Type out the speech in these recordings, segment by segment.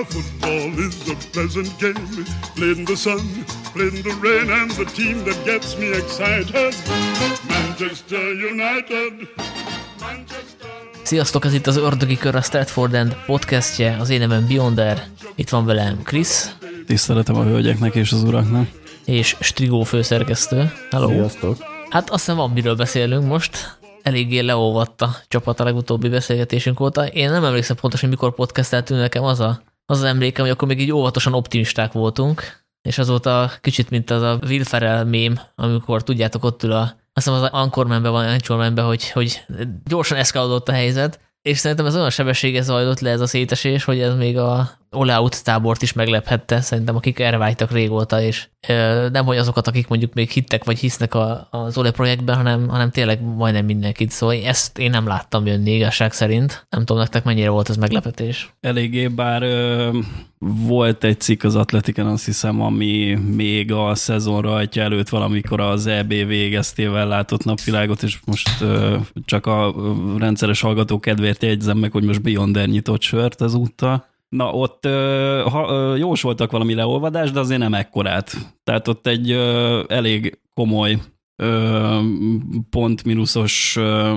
Now football is a pleasant game, played in the sun, played in the rain, and the team that gets me excited, Manchester United. Manchester. Sziasztok, ez itt az Ördögi Kör, a Stratford End podcastje, az én nevem Beyonder, itt van velem Krisz. Tiszteletem a hölgyeknek és az uraknak. És Strigó főszerkesztő. Hello. Sziasztok. Hát azt hiszem van miről beszélünk most. Eléggé leolvadt a csapat a legutóbbi beszélgetésünk óta. Én nem emlékszem pontosan, mikor podcasteltünk nekem az a, az, az emlékem, hogy akkor még így óvatosan optimisták voltunk, és azóta kicsit, mint az a Will Ferrell mém, amikor tudjátok, ott ül a, azt hiszem az Anchormanben van, Anchormanben, hogy, hogy gyorsan eszkálódott a helyzet, és szerintem ez olyan sebessége zajlott le ez a szétesés, hogy ez még a all-out tábort is meglephette, szerintem akik erre vágytak régóta, és nem hogy azokat, akik mondjuk még hittek vagy hisznek a, az Ole projektben, hanem, hanem tényleg majdnem mindenkit. Szóval ezt én nem láttam jönni igazság szerint. Nem tudom nektek mennyire volt ez meglepetés. Eléggé, bár ö, volt egy cikk az Atletiken, azt hiszem, ami még a szezon rajtja előtt valamikor az EB végeztével látott napvilágot, és most ö, csak a rendszeres hallgató kedvéért jegyzem meg, hogy most Beyonder nyitott sört ezúttal Na, ott ö, ha, ö, jósoltak valami leolvadás, de azért nem ekkorát. Tehát ott egy ö, elég komoly ö, pont mínuszos ö,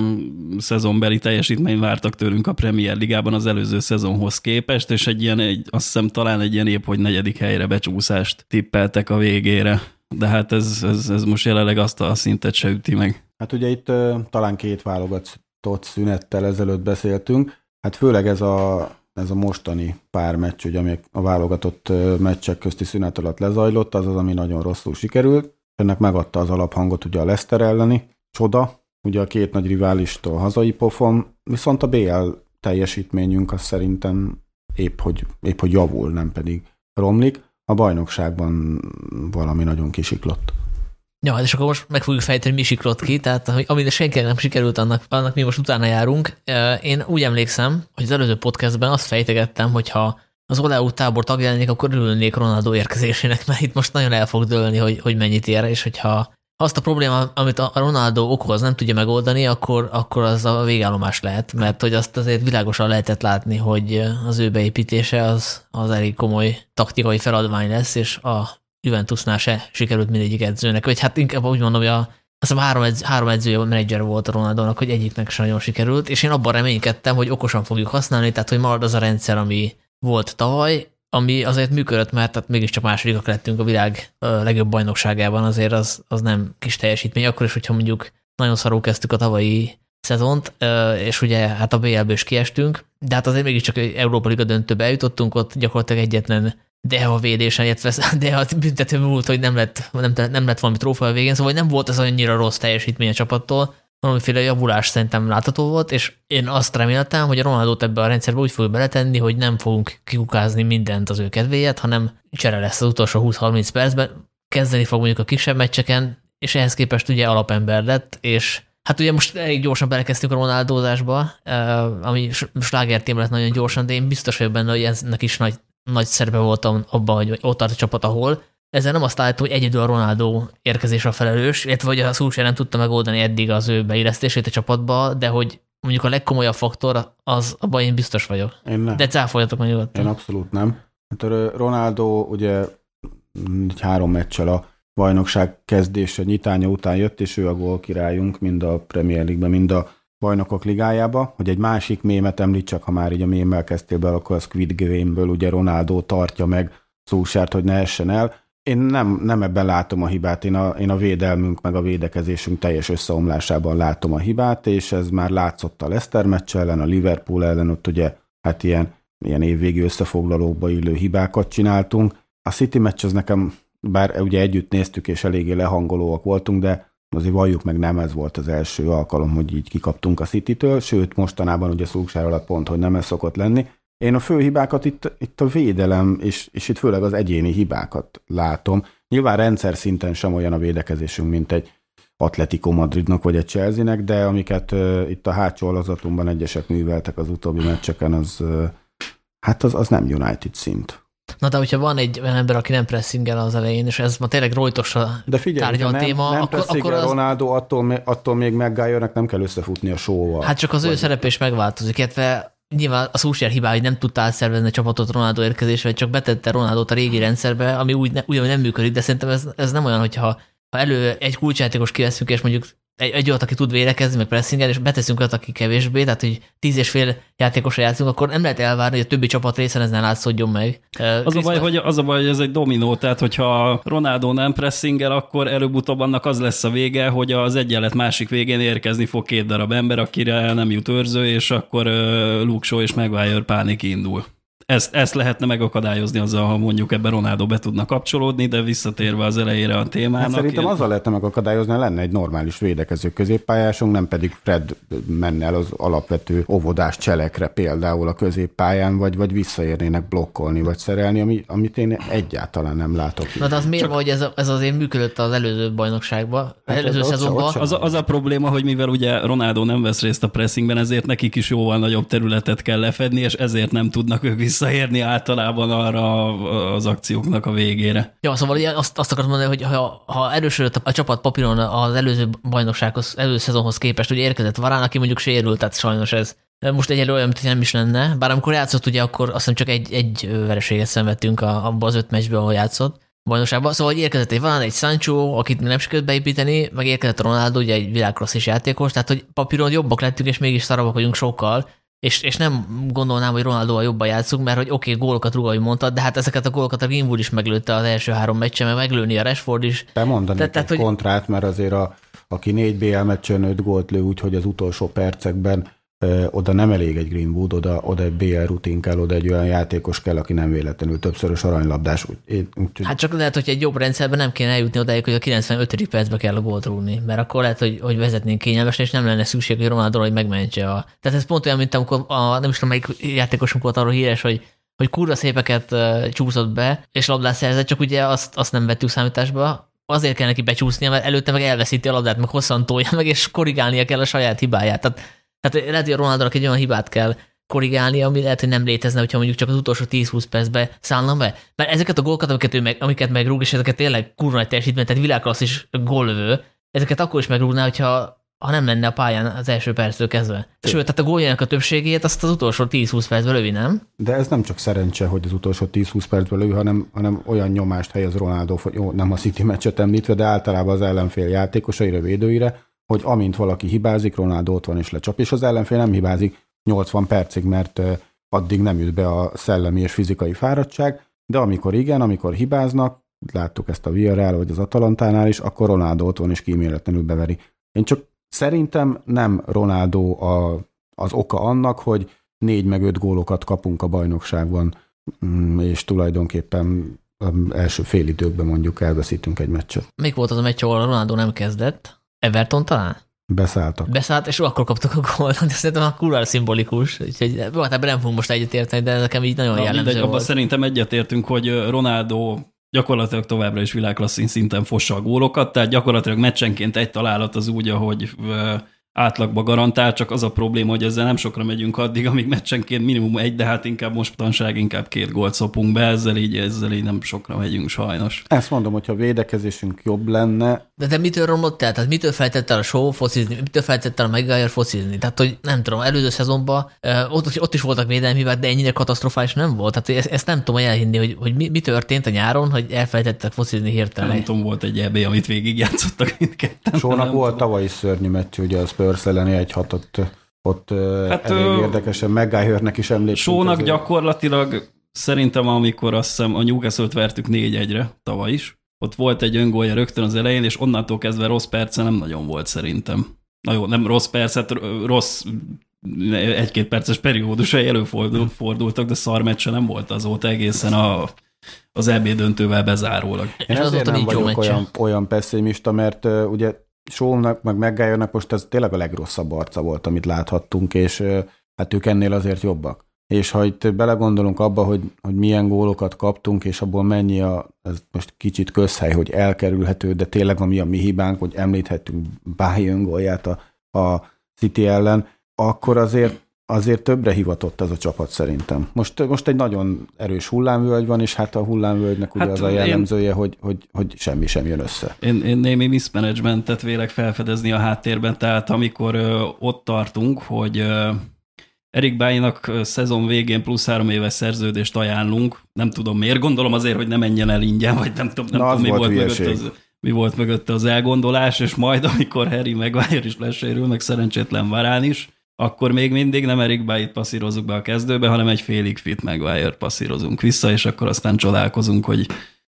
szezonbeli teljesítmény vártak tőlünk a Premier Ligában az előző szezonhoz képest, és egy ilyen, egy, azt hiszem talán egy ilyen épp, hogy negyedik helyre becsúszást tippeltek a végére. De hát ez, ez, ez most jelenleg azt a szintet se üti meg. Hát ugye itt talán két válogatott szünettel ezelőtt beszéltünk, hát főleg ez a ez a mostani pár meccs, ugye, ami a válogatott meccsek közti szünet alatt lezajlott, az az, ami nagyon rosszul sikerült. Ennek megadta az alaphangot ugye a Leicester elleni csoda, ugye a két nagy riválistól hazai pofon, viszont a BL teljesítményünk az szerintem épp hogy, épp hogy javul, nem pedig romlik. A bajnokságban valami nagyon kisiklott. Ja, és akkor most meg fogjuk fejteni, mi siklott tehát amire senkinek nem sikerült, annak, annak mi most utána járunk. Én úgy emlékszem, hogy az előző podcastben azt fejtegettem, hogy ha az Oleau tábor tagja lennék, akkor örülnék Ronaldo érkezésének, mert itt most nagyon el fog dőlni, hogy, hogy mennyit ér, és hogyha azt a probléma, amit a Ronaldo okoz, nem tudja megoldani, akkor, akkor az a végállomás lehet, mert hogy azt azért világosan lehetett látni, hogy az ő beépítése az, az elég komoly taktikai feladvány lesz, és a Juventusnál se sikerült mindegyik edzőnek, vagy hát inkább úgy mondom, hogy a, azt hiszem három, edz, három edzője menedzser volt a Ronaldónak, hogy egyiknek sem nagyon sikerült, és én abban reménykedtem, hogy okosan fogjuk használni, tehát hogy marad az a rendszer, ami volt tavaly, ami azért működött, mert tehát mégiscsak másodikak lettünk a világ legjobb bajnokságában, azért az, az nem kis teljesítmény, akkor is, hogyha mondjuk nagyon szarul kezdtük a tavalyi szezont, és ugye hát a BL-ből is kiestünk, de hát azért mégiscsak Európa Liga döntőbe eljutottunk, ott gyakorlatilag egyetlen de a védésen, illetve de a büntető múlt, hogy nem lett, nem, nem lett valami trófea a végén, szóval nem volt ez annyira rossz teljesítmény a csapattól, valamiféle javulás szerintem látható volt, és én azt reméltem, hogy a Ronaldot ebbe a rendszerbe úgy fogjuk beletenni, hogy nem fogunk kikukázni mindent az ő kedvéért, hanem csere lesz az utolsó 20-30 percben, kezdeni fog mondjuk a kisebb meccseken, és ehhez képest ugye alapember lett, és Hát ugye most elég gyorsan belekezdtünk a Ronaldózásba, ami sláger lett nagyon gyorsan, de én biztos vagyok benne, hogy ennek is nagy nagy szerepe voltam abban, hogy ott tart a csapat, ahol. Ezzel nem azt állítom, hogy egyedül a Ronaldo érkezés a felelős, illetve hogy a Szulsé nem tudta megoldani eddig az ő beillesztését a csapatba, de hogy mondjuk a legkomolyabb faktor, az abban én biztos vagyok. Én nem. De cáfoljatok meg nyugodtan. Én abszolút nem. Hát Ronaldo ugye három meccsel a bajnokság kezdése, nyitánya után jött, és ő a gól királyunk, mind a Premier League-ben, mind a bajnokok ligájába, hogy egy másik mémet említsek, ha már így a mémmel kezdtél be, akkor a Squid Game-ből ugye Ronaldo tartja meg Szúsárt, hogy ne essen el. Én nem, nem ebben látom a hibát, én a, én a védelmünk meg a védekezésünk teljes összeomlásában látom a hibát, és ez már látszott a Leicester meccs ellen, a Liverpool ellen, ott ugye hát ilyen, ilyen évvégi összefoglalókba illő hibákat csináltunk. A City meccs az nekem, bár ugye együtt néztük és eléggé lehangolóak voltunk, de azért valljuk meg, nem ez volt az első alkalom, hogy így kikaptunk a City-től, sőt, mostanában ugye szúksár alatt pont, hogy nem ez szokott lenni. Én a fő hibákat itt, itt a védelem, és, és itt főleg az egyéni hibákat látom. Nyilván rendszer szinten sem olyan a védekezésünk, mint egy Atletico Madridnak vagy egy Chelsea-nek, de amiket uh, itt a hátsó alazatunkban egyesek műveltek az utóbbi meccseken, az uh, hát az, az nem United szint. Na de hogyha van egy olyan ember, aki nem pressingel az elején, és ez ma tényleg rojtos a de figyelj, tárgyal nem, téma, nem akkor, akkor az... Ronaldo, attól, attól még maguire nem kell összefutni a sóval. Hát csak az vagy... ő szerepe is megváltozik, illetve nyilván a Solskjaer hibá, hogy nem tudta átszervezni a csapatot Ronaldo érkezésre, csak betette Ronaldot a régi rendszerbe, ami úgy, ne, úgy nem működik, de szerintem ez, ez nem olyan, hogyha ha elő egy kulcsjátékos kiveszünk, és mondjuk egy, egy olyat, aki tud védekezni, meg pressingel, és beteszünk olyat, aki kevésbé, tehát hogy tíz és fél játékosra játszunk, akkor nem lehet elvárni, hogy a többi csapat részen ez ne látszódjon meg. Az a, baj, hogy, az a baj, hogy ez egy dominó, tehát hogyha Ronaldo nem pressingel, akkor előbb-utóbb annak az lesz a vége, hogy az egyenlet másik végén érkezni fog két darab ember, akire nem jut őrző, és akkor uh, Luke Shaw és Maguire pánik indul ezt, ezt lehetne megakadályozni azzal, ha mondjuk ebben Ronaldo be tudna kapcsolódni, de visszatérve az elejére a témának. Hát szerintem én... azzal lehetne megakadályozni, lenne egy normális védekező középpályásunk, nem pedig Fred menne el az alapvető óvodás cselekre például a középpályán, vagy, vagy visszaérnének blokkolni, vagy szerelni, ami, amit én egyáltalán nem látok. Na de az miért Csak... hogy ez, ez azért működött az előző bajnokságban, hát előző szezonban? Az, a, az a probléma, hogy mivel ugye Ronaldo nem vesz részt a pressingben, ezért nekik is jóval nagyobb területet kell lefedni, és ezért nem tudnak ők visszaérni általában arra az akcióknak a végére. Ja, szóval azt, azt akartam mondani, hogy ha, ha erősödött a csapat papíron az előző bajnoksághoz, előző szezonhoz képest, ugye érkezett Varán, aki mondjuk sérült, tehát sajnos ez most egyelőre olyan, mint nem is lenne, bár amikor játszott, ugye akkor azt hiszem csak egy, egy vereséget szenvedtünk abban az öt meccsben, ahol játszott bajnokságban. Szóval hogy érkezett egy van, egy Sancho, akit még nem sikerült beépíteni, meg érkezett a Ronaldo, ugye egy világklasszis játékos, tehát hogy papíron jobbak lettünk, és mégis szarabbak vagyunk sokkal, és, és nem gondolnám, hogy Ronaldo a jobban játszunk, mert hogy oké, okay, gólokat rúg, ahogy mondtad, de hát ezeket a gólokat a Greenwood is meglőtte az első három meccsen, meg meglőni a Rashford is. Bemondani tehát, tehát, hogy... kontrát, mert azért a, aki négy BL meccsen öt gólt lő, úgyhogy az utolsó percekben oda nem elég egy Greenwood, oda, oda egy BL rutin kell, oda egy olyan játékos kell, aki nem véletlenül többszörös aranylabdás. Úgy, úgy, hát csak lehet, hogy egy jobb rendszerben nem kéne eljutni odáig, hogy a 95. percbe kell a gólt rúgni, mert akkor lehet, hogy, hogy vezetnénk kényelmesen, és nem lenne szükség, hogy Ronaldo hogy megmentse a... Tehát ez pont olyan, mint amikor a, nem is tudom, melyik játékosunk volt arról híres, hogy hogy kurva szépeket csúszott be, és labdát szerzett, csak ugye azt, azt nem vettük számításba, azért kell neki becsúsznia, mert előtte meg elveszíti a labdát, meg hosszan tolja meg, és korrigálnia kell a saját hibáját. Tehát tehát lehet, hogy a ronaldo egy olyan hibát kell korrigálni, ami lehet, hogy nem létezne, hogyha mondjuk csak az utolsó 10-20 percbe szállna be. Mert ezeket a gólokat, amiket, ő meg, amiket megrúg, és ezeket tényleg kurva nagy teljesítmény, tehát világklasszis góllövő, ezeket akkor is megrúgná, hogyha ha nem lenne a pályán az első perctől kezdve. Sőt, tehát a góljának a többségét azt az utolsó 10-20 percben lövi, nem? De ez nem csak szerencse, hogy az utolsó 10-20 percben lövi, hanem, hanem olyan nyomást helyez Ronaldo, hogy jó, nem a City meccset említve, de általában az ellenfél játékosaira, védőire, hogy amint valaki hibázik, Ronaldo ott van és lecsap, és az ellenfél nem hibázik 80 percig, mert addig nem jut be a szellemi és fizikai fáradtság, de amikor igen, amikor hibáznak, láttuk ezt a Villarreal vagy az Atalantánál is, akkor Ronaldo ott van és kíméletlenül beveri. Én csak szerintem nem Ronaldo a, az oka annak, hogy négy meg öt gólokat kapunk a bajnokságban, mm, és tulajdonképpen első fél időkben mondjuk elveszítünk egy meccset. Még volt az a meccs, ahol Ronaldo nem kezdett? Everton talán? Beszálltak. Beszállt, és akkor kaptuk a gólt. De szerintem a kurva szimbolikus. Úgyhogy hát ebben nem fogunk most egyetérteni, de nekem így nagyon Na, jellemző mindegy, volt. Abban szerintem egyetértünk, hogy Ronaldo gyakorlatilag továbbra is világklasszín szinten fossa a gólokat, tehát gyakorlatilag meccsenként egy találat az úgy, ahogy átlagba garantál, csak az a probléma, hogy ezzel nem sokra megyünk addig, amíg meccsenként minimum egy, de hát inkább mostanság inkább két gólt szopunk be, ezzel így, ezzel így nem sokra megyünk sajnos. Ezt mondom, hogyha a védekezésünk jobb lenne. De te mitől romlott el? Tehát mitől feltett el a show focizni? Mitől feltett el a Maguire focizni? Tehát, hogy nem tudom, előző szezonban ott, ott is voltak védelmi hibák, de ennyire katasztrofális nem volt. Tehát ezt, ezt nem tudom elhinni, hogy, hogy mi, mi, történt a nyáron, hogy elfelejtettek focizni hirtelen. Nem tudom, volt egy EB, amit végigjátszottak mindketten. Sónak volt tavaly is szörnyű meccs, ugye az Spurs elleni egy hatot ott hát, elég ö, érdekesen McGuire-nek is emlékszünk. Sónak azért. gyakorlatilag szerintem, amikor azt hiszem a Newcastle-t vertük 4-1-re tavaly is, ott volt egy öngólja rögtön az elején, és onnantól kezdve rossz perce nem nagyon volt szerintem. Na jó, nem rossz percet, rossz egy-két perces periódusai előfordultak, de szar meccse nem volt azóta egészen a, az EB döntővel bezárólag. Én ezért nem vagyok olyan, olyan pessimista, mert uh, ugye Shownak, meg maguire most ez tényleg a legrosszabb arca volt, amit láthattunk, és hát ők ennél azért jobbak. És ha itt belegondolunk abba, hogy, hogy milyen gólokat kaptunk, és abból mennyi a, ez most kicsit közhely, hogy elkerülhető, de tényleg ami a mi hibánk, hogy említhettünk Bayern gólját a, a City ellen, akkor azért azért többre hivatott az a csapat szerintem. Most, most egy nagyon erős hullámvölgy van, és hát a hullámvölgynek ugye hát az a jellemzője, én, hogy, hogy, hogy semmi sem jön össze. Én, én némi mismanagementet vélek felfedezni a háttérben, tehát amikor ö, ott tartunk, hogy ö, Erik Báinak szezon végén plusz három éves szerződést ajánlunk. Nem tudom miért, gondolom azért, hogy ne menjen el ingyen, vagy nem tudom, nem Na, tudom mi, volt volt mögött az, mi volt mögötte az elgondolás, és majd, amikor Harry Maguire is lesérül, meg szerencsétlen Varán is, akkor még mindig nem Erik Báit passzírozzuk be a kezdőbe, hanem egy félig fit Maguire passzírozunk vissza, és akkor aztán csodálkozunk, hogy,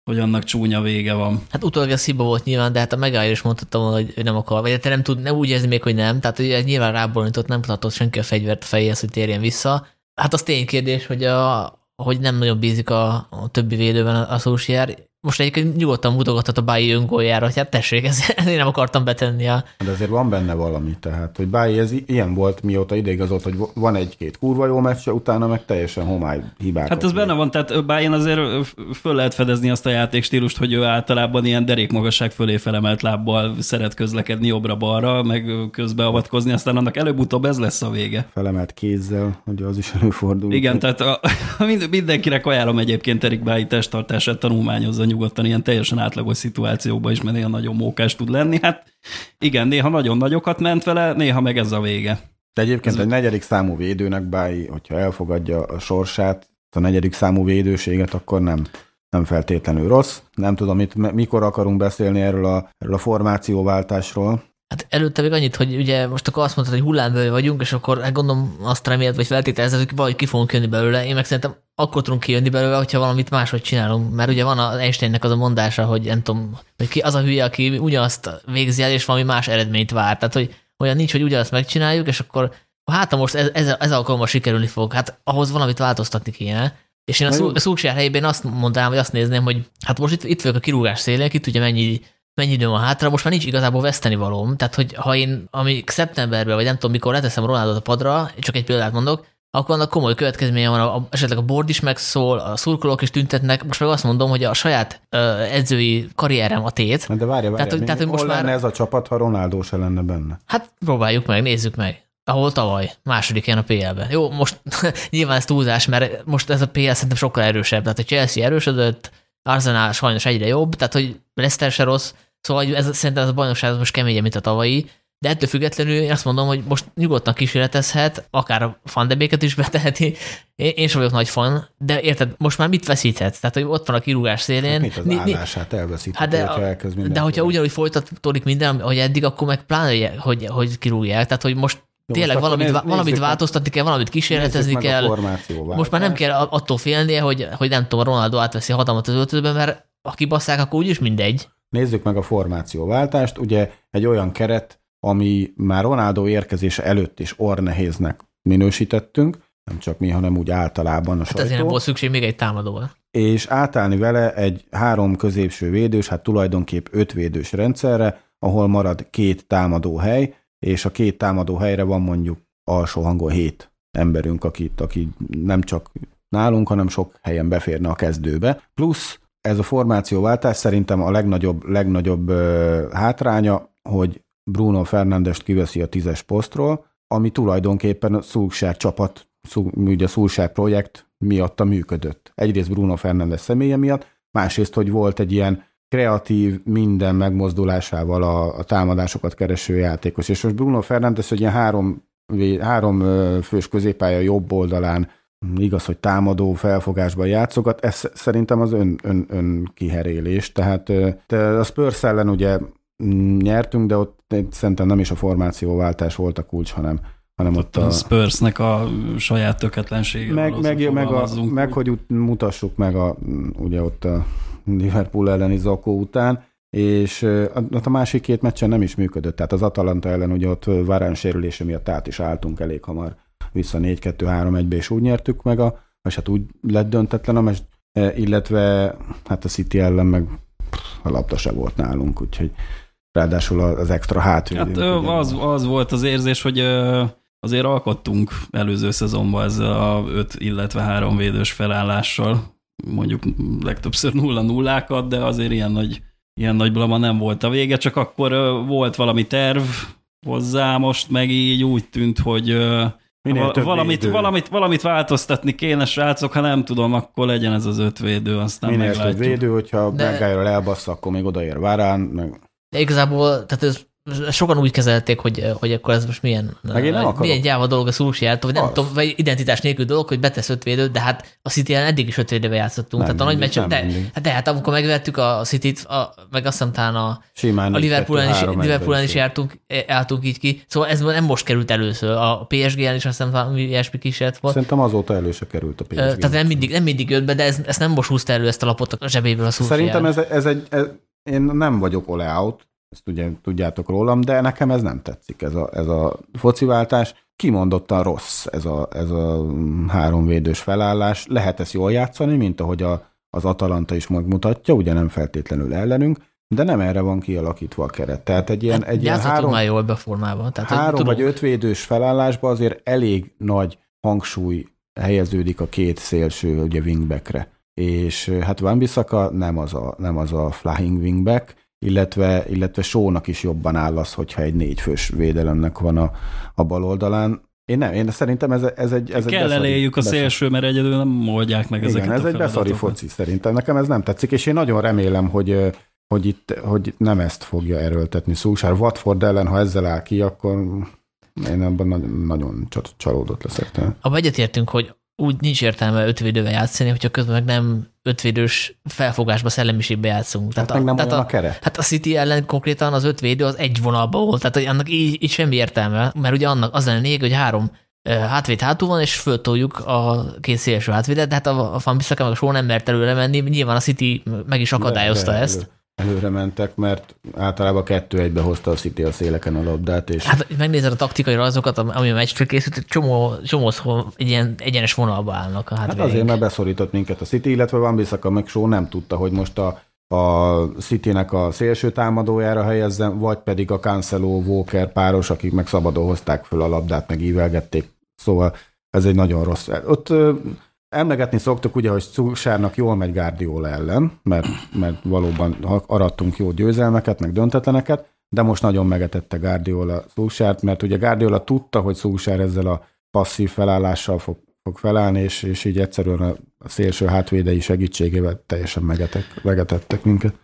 hogy annak csúnya vége van. Hát utólag ez hiba volt nyilván, de hát a Megállja is mondhatta volna, hogy ő nem akar, vagy te nem tud, nem úgy érzi még, hogy nem, tehát ez nyilván ráboronított, nem tartott senki a fegyvert a fejéhez, hogy térjen vissza. Hát az tény kérdés, hogy, a, hogy nem nagyon bízik a, a többi védőben a, a Solskjaer. Most egyébként nyugodtan mutogathat a Báji öngóljára, hogy hát tessék, ez, én nem akartam betenni a... De azért van benne valami, tehát, hogy Báj ez ilyen volt, mióta ideigazolt, hogy van egy-két kurva jó meccse, utána meg teljesen homály hibákat. Hát ez benne van, tehát Bayern azért föl lehet fedezni azt a játékstílust, hogy ő általában ilyen derékmagasság fölé felemelt lábbal szeret közlekedni jobbra-balra, meg közbeavatkozni, aztán annak előbb-utóbb ez lesz a vége. Felemelt kézzel, hogy az is előfordul. Igen, tehát a, mind- mindenkinek ajánlom egyébként Erik Bái testtartását tanulmányozza nyugodtan ilyen teljesen átlagos szituációban is, mert néha nagyon mókás tud lenni. Hát igen, néha nagyon nagyokat ment vele, néha meg ez a vége. De egyébként egy negyedik számú védőnek Báj, hogyha elfogadja a sorsát, a negyedik számú védőséget, akkor nem, nem feltétlenül rossz. Nem tudom, itt, mikor akarunk beszélni erről a, erről a formációváltásról. Hát előtte még annyit, hogy ugye most akkor azt mondtad, hogy hullámből vagyunk, és akkor hát gondolom azt remélt, vagy feltételezed, hogy valahogy ki fogunk jönni belőle. Én meg szerintem akkor tudunk kijönni belőle, hogyha valamit máshogy csinálunk. Mert ugye van az Einsteinnek az a mondása, hogy nem tudom, hogy ki az a hülye, aki ugyanazt végzi el, és valami más eredményt vár. Tehát, hogy olyan nincs, hogy ugyanazt megcsináljuk, és akkor hát most ez, ez, ez alkalommal sikerülni fog, hát ahhoz valamit változtatni kéne. És én a szú- szúksár helyében azt mondanám, vagy azt nézném, hogy hát most itt, itt vagyok a kirúgás szélén, ki tudja mennyi, mennyi időm van hátra, most már nincs igazából veszteni valóm. Tehát, hogy ha én ami szeptemberben, vagy nem tudom mikor leteszem Ronaldot a padra, csak egy példát mondok, akkor annak komoly következménye van, a, a, esetleg a board is megszól, a szurkolók is tüntetnek, most meg azt mondom, hogy a saját ö, edzői karrierem a tét, De várja, várja, hogy- mi- tehát, hogy most már- lenne ez a csapat, ha Ronaldo se lenne benne? Hát próbáljuk meg, nézzük meg. Ahol tavaly, második ilyen a PL-ben. Jó, most nyilván ez túlzás, mert most ez a PL szerintem sokkal erősebb. Tehát a Chelsea erősödött, Arsenal sajnos egyre jobb, tehát hogy Leicester se rossz, szóval ez, szerintem ez a bajnokság most keményebb, mint a tavalyi, de ettől függetlenül én azt mondom, hogy most nyugodtan kísérletezhet, akár a fandebéket is beteheti. Én, én sem vagyok nagy fan, de érted, most már mit veszíthet? Tehát, hogy ott van a kirúgás szélén. Mit az Ni- állását elveszít, Hát de, hogyha de hogyha ugyanúgy folytatódik minden, hogy eddig, akkor meg pláne, hogy, hogy kirúgják. Tehát, hogy most Jó, tényleg valamit, nézz- valamit változtatni kell, valamit kísérletezni kell. Most már nem kell attól félnie, hogy, hogy nem tudom, Ronaldo átveszi a hatalmat az öltözőben, mert ha kibasszák, akkor úgyis mindegy. Nézzük meg a formációváltást. Ugye egy olyan keret, ami már Ronaldo érkezése előtt is ornehéznek minősítettünk, nem csak mi, hanem úgy általában a Hát sajtó. ezért nem volt szükség még egy támadóra. és átállni vele egy három középső védős, hát tulajdonképp öt védős rendszerre, ahol marad két támadó hely, és a két támadó helyre van mondjuk alsó hangon hét emberünk, akit, aki nem csak nálunk, hanem sok helyen beférne a kezdőbe. Plusz ez a formációváltás szerintem a legnagyobb, legnagyobb ö, hátránya, hogy Bruno Fernandest kiveszi a tízes posztról, ami tulajdonképpen a Szulsár csapat, Szul- a Szulsár projekt miatta működött. Egyrészt Bruno Fernandes személye miatt, másrészt, hogy volt egy ilyen kreatív, minden megmozdulásával a, a támadásokat kereső játékos. És most Bruno Fernandes egy ilyen három, három fős középpálya jobb oldalán, igaz, hogy támadó felfogásban játszogat, ez szerintem az ön, ön, ön kiherélés. Tehát a Spurs ellen ugye mm, nyertünk, de ott szerintem nem is a formációváltás volt a kulcs, hanem, hanem ott A a, Spursnek a saját tökéletlensége. meg, meg, meg, a, meg, hogy ut- mutassuk meg a, ugye ott a Liverpool elleni zakó után, és ott a másik két meccsen nem is működött. Tehát az Atalanta ellen ugye ott Varán sérülése miatt át is álltunk elég hamar vissza 4-2-3-1-be, és úgy nyertük meg a, vagy hát úgy lett döntetlen a meccs, illetve hát a City ellen meg a labda se volt nálunk, úgyhogy ráadásul az extra hátvédünk. Hát az, az volt az érzés, hogy azért alkottunk előző szezonban ezzel a öt, illetve három védős felállással, mondjuk legtöbbször nulla nullákat, de azért ilyen nagy, ilyen nagy blama nem volt a vége, csak akkor volt valami terv hozzá, most meg így úgy tűnt, hogy ö, Minél val- több valamit, valamit, valamit változtatni kéne, srácok, ha nem tudom, akkor legyen ez az öt védő, aztán Minél több meglátjuk. védő, hogyha De- Maguire-ral elbassza, akkor még odaér Varán, meg De igazából, tehát ez sokan úgy kezelték, hogy, hogy akkor ez most milyen, milyen gyáva dolog a Szulsját, vagy nem Az. tudom, vagy identitás nélkül dolog, hogy betesz ötvédőt, de hát a city eddig is ötvédővel játszottunk. Nem tehát a nagy mindig, meccs, nem de, mindig. hát de hát amikor megvettük a City-t, a, meg azt hiszem talán a, Simán a Liverpoolen is, 4-2-3-1-ben Liverpoolen is is. jártunk, álltunk így ki. Szóval ez nem most került először. A PSG-en is azt hiszem valami ilyesmi kísérlet volt. Szerintem azóta elő se került a PSG. Tehát nem mindig, nem mindig jött be, de ez, ezt nem most húzta elő ezt a lapot a zsebéből a. Szerintem ez, ez egy, ez, én nem vagyok ole out, ezt ugye tudjátok rólam, de nekem ez nem tetszik, ez a, ez a fociváltás. Kimondottan rossz ez a, ez a háromvédős felállás. Lehet ezt jól játszani, mint ahogy a, az Atalanta is megmutatja, ugye nem feltétlenül ellenünk, de nem erre van kialakítva a keret. Tehát egy ilyen, egy ilyen három, már jól beformában. Tehát, három vagy öt védős felállásba azért elég nagy hangsúly helyeződik a két szélső ugye wingbackre. És hát Van Bissaka nem az a, nem az a flying wingback, illetve, illetve Sónak is jobban áll az, hogyha egy négyfős védelemnek van a, a bal oldalán. Én nem, én szerintem ez, ez egy... Ez egy Kell beszari- eléjük a beszari- szélső, mert egyedül nem oldják meg ezeket igen, ez a egy beszari foci szerintem. Nekem ez nem tetszik, és én nagyon remélem, hogy, hogy itt hogy nem ezt fogja erőltetni Szúsár. Watford ellen, ha ezzel áll ki, akkor én ebben nagyon, nagyon csa- csalódott leszek. Tehát. Abba egyetértünk, hogy úgy nincs értelme ötvédővel játszani, hogyha közben meg nem ötvédős felfogásba, szellemiségbe játszunk. Tehát meg nem tehát olyan a keret. Hát a City ellen konkrétan az ötvédő az egy vonalba volt, tehát hogy annak így, így semmi értelme, mert ugye annak az lenne lényeg, hogy három hátvéd hátul van, és föltoljuk a két szélső hátvédet, de hát a, a Van Bissaka meg a Só nem mert előre menni, nyilván a City meg is akadályozta de ezt. Elő, előre mentek, mert általában kettő egybe hozta a City a széleken a labdát, és Hát megnézed a taktikai rajzokat, ami a meccsre készült, csomó, csomószor egy ilyen egyenes vonalba állnak a Hát azért, mert beszorított minket a City, illetve Van Bissaka meg Shaw nem tudta, hogy most a, a Citynek a szélső támadójára helyezzen, vagy pedig a Cancelo Walker páros, akik meg szabadon hozták föl a labdát, meg ívelgették. Szóval ez egy nagyon rossz. Ott emlegetni szoktuk ugye, hogy Szulsárnak jól megy Guardiola ellen, mert, mert valóban arattunk jó győzelmeket, meg döntetleneket, de most nagyon megetette Guardiola Szulsárt, mert ugye Guardiola tudta, hogy Szulsár ezzel a passzív felállással fog, fog felállni, és, és így egyszerűen a szélső hátvédei segítségével teljesen megetek, megetettek minket.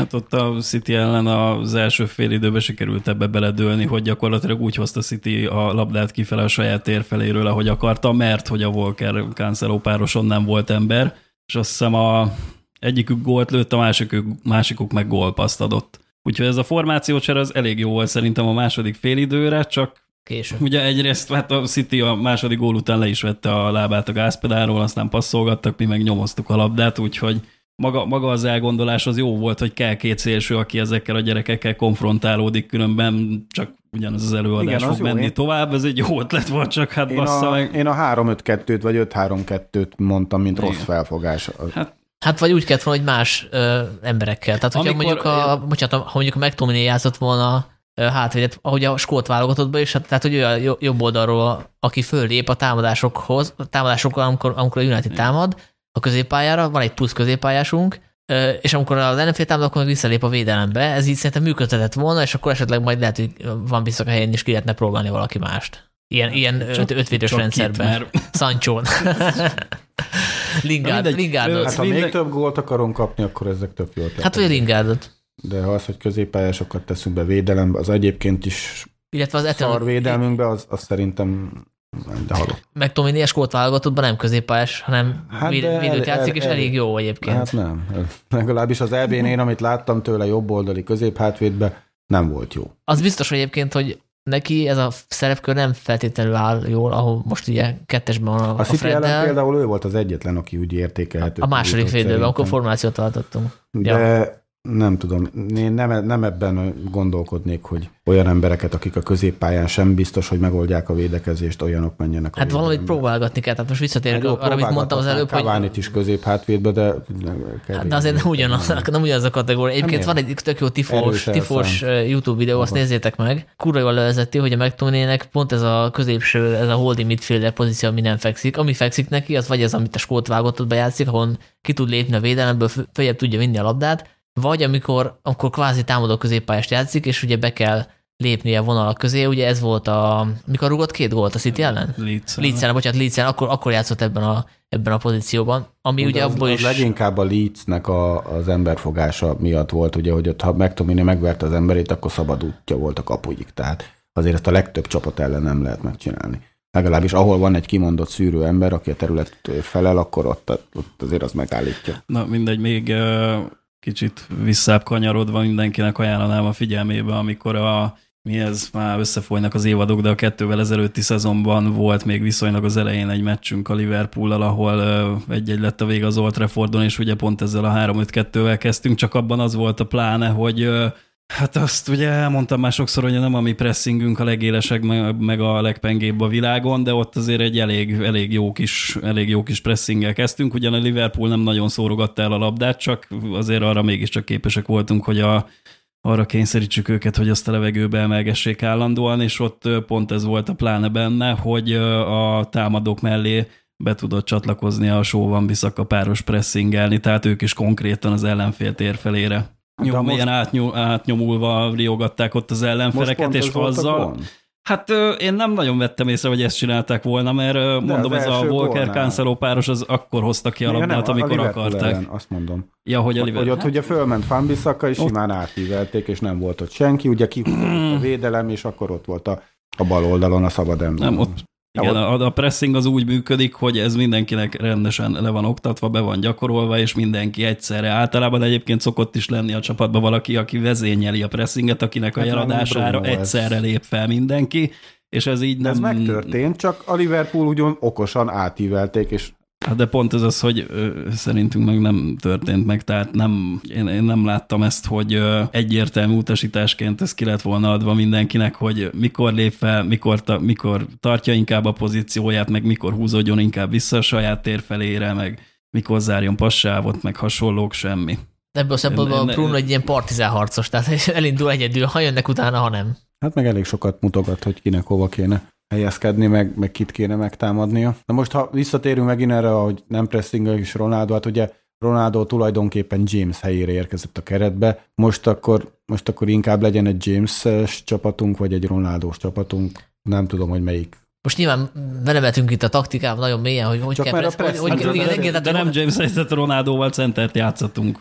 Hát ott a City ellen az első fél időben sikerült ebbe beledőlni, hogy gyakorlatilag úgy hozta City a labdát kifele a saját tér feléről, ahogy akarta, mert hogy a Walker Cancelo pároson nem volt ember, és azt hiszem a egyikük gólt lőtt, a másikük, másikuk meg gólpaszt adott. Úgyhogy ez a formációcsere az elég jó volt szerintem a második félidőre, csak Később. Ugye egyrészt hát a City a második gól után le is vette a lábát a gázpedálról, aztán passzolgattak, mi meg nyomoztuk a labdát, úgyhogy maga, maga az elgondolás az jó volt, hogy kell két szélső, aki ezekkel a gyerekekkel konfrontálódik, különben csak ugyanaz az előadás Igen, az fog jó. menni Én- tovább, ez egy jó ötlet volt, csak hát Én bassza a, meg. én a 3-5-2-t vagy 5-3-2-t mondtam, mint Igen. rossz felfogás. Hát Hát vagy úgy kellett volna, hogy más ö, emberekkel. Tehát, hogyha Amikor- mondjuk a, bocsánat, ha mondjuk a McTominay játszott volna ö, hátvédet, ahogy a skót válogatottban is, hát, tehát hogy ő a jo- jobb oldalról, aki föllép a támadásokhoz, a támadásokkal, amikor, amikor a United támad a középpályára, van egy plusz középpályásunk, és amikor az ellenfél támad, akkor visszalép a védelembe. Ez így szerintem működhetett volna, és akkor esetleg majd lehet, hogy van biztos a helyén is ki lehetne próbálni valaki mást. Ilyen, ilyen öt, ötvédős rendszerben. Sancho. Lingard, mindegy. Lingardot. Hát ha még több gólt akarunk kapni, akkor ezek tök jó ötletek. Hát vagy Lingardot. De ha az, hogy középpályásokat teszünk be védelembe, az egyébként is Illetve az szar Eton védelmünkbe, az, az szerintem halott. meg Tomini skót válogatottban nem középpályás, hanem Hát védőt játszik, és el- elég jó egyébként. Hát nem. Legalábbis az EB-n én, amit láttam tőle jobb oldali középhátvédbe, nem volt jó. Az biztos hogy egyébként, hogy neki ez a szerepkör nem feltétlenül áll jól, ahol most ugye kettesben van a, A City ellen például ő volt az egyetlen, aki úgy értékelhető. A második félidőben, akkor formációt tartottunk. De nem tudom, én nem, nem ebben gondolkodnék, hogy olyan embereket, akik a középpályán sem biztos, hogy megoldják a védekezést, olyanok menjenek a Hát valamit védelembe. próbálgatni kell, tehát most visszatérek Hát arra, amit mondtam az előbb, hogy Cavani-t is középhátvédbe, de... Hát, de azért nem ugyanaz, nem ugyanaz a kategória. Egyébként miért? van egy tök jó tifós, tifós YouTube videó, azt nézzétek meg. Kurva jól levezeti, hogy a McTominaynek pont ez a középső, ez a holding midfielder pozíció, ami nem fekszik. Ami fekszik neki, az vagy ez, amit a skót vágottat bejátszik, ahol ki tud lépni a védelemből, fö- följebb tudja vinni a labdát, vagy amikor, amikor kvázi támadó középpályást játszik, és ugye be kell lépnie a vonalak közé. Ugye ez volt a, mikor rugott két gólt a City ellen? Leeds. Leeds ellen, bocsánat, Leeds ellen, akkor, akkor játszott ebben a, ebben a pozícióban, ami ugye az, abból az is... leginkább a Leedsnek a, az emberfogása miatt volt, ugye, hogy ott, ha McTominay megverte az emberét, akkor szabad útja volt a kapuig. Tehát azért ezt a legtöbb csapat ellen nem lehet megcsinálni. Legalábbis ahol van egy kimondott szűrő ember, aki a terület felel, akkor ott, ott azért az megállítja. Na mindegy, még kicsit visszább kanyarodva mindenkinek ajánlanám a figyelmébe, amikor a mi ez, már összefolynak az évadok, de a kettővel ezelőtti szezonban volt még viszonylag az elején egy meccsünk a Liverpool-al, ahol egy-egy lett a vég az Old Traffordon, és ugye pont ezzel a 3-5-2-vel kezdtünk, csak abban az volt a pláne, hogy Hát azt ugye elmondtam már sokszor, hogy nem a mi pressingünk a legélesebb, meg- a legpengébb a világon, de ott azért egy elég, elég, jó kis, elég jó kis pressinggel kezdtünk. Ugyan a Liverpool nem nagyon szórogatta el a labdát, csak azért arra mégiscsak képesek voltunk, hogy a, arra kényszerítsük őket, hogy azt a levegőbe emelgessék állandóan, és ott pont ez volt a pláne benne, hogy a támadók mellé be tudott csatlakozni a sóvan visszaka páros pressingelni, tehát ők is konkrétan az ellenfél térfelére De nyom, most- ilyen átnyúl, átnyomulva riogatták ott az ellenfeleket, és a azzal... Hát én nem nagyon vettem észre, hogy ezt csinálták volna, mert ö, mondom, ez a gólnál. Cancelo páros az akkor hozta ki a Ja, labdát, amikor Liverpool akarták. Ellen, azt mondom. Ja, hogy a Liverpool. hogy ott ugye fölment Fanbissaka, és Ott- simán átívelték, és nem volt ott senki, ugye kihúzott a védelem, és akkor ott volt a, a bal oldalon a szabad ember. Nem, ott, igen, a, a pressing az úgy működik, hogy ez mindenkinek rendesen le van oktatva, be van gyakorolva, és mindenki egyszerre. Általában egyébként szokott is lenni a csapatban valaki, aki vezényeli a pressinget, akinek a Hát jeladására Bruno ez. egyszerre lép fel mindenki, és ez így nem... ez megtörtént, csak a Liverpool ugyan okosan átívelték, és Hát de pont ez az, hogy ö, szerintünk meg nem történt meg, tehát nem, én, én nem láttam ezt, hogy ö, egyértelmű utasításként ez ki lett volna adva mindenkinek, hogy mikor lép fel, mikor, ta, mikor tartja inkább a pozícióját, meg mikor húzódjon inkább vissza a saját tér felére, meg mikor zárjon passávot, meg hasonlók, semmi. Ebből a szempontból a Bruno egy ilyen partizán harcos, tehát elindul egyedül, ha jönnek utána, ha nem. hát meg elég sokat mutogat, hogy kinek hova kéne helyezkedni, meg, meg kit kéne megtámadnia. Na most, ha visszatérünk megint erre, hogy nem pressing és Ronaldo, hát ugye Ronaldo tulajdonképpen James helyére érkezett a keretbe. Most akkor, most akkor inkább legyen egy James-es csapatunk, vagy egy Ronaldo-s csapatunk. Nem tudom, hogy melyik. Most nyilván belemetünk itt a taktikában nagyon mélyen, hogy hogy Csak kell, press- hogy, press- hogy, Hát, hogy, de- igen, de, igen, de, nem James helyzet Ronaldóval centert játszottunk.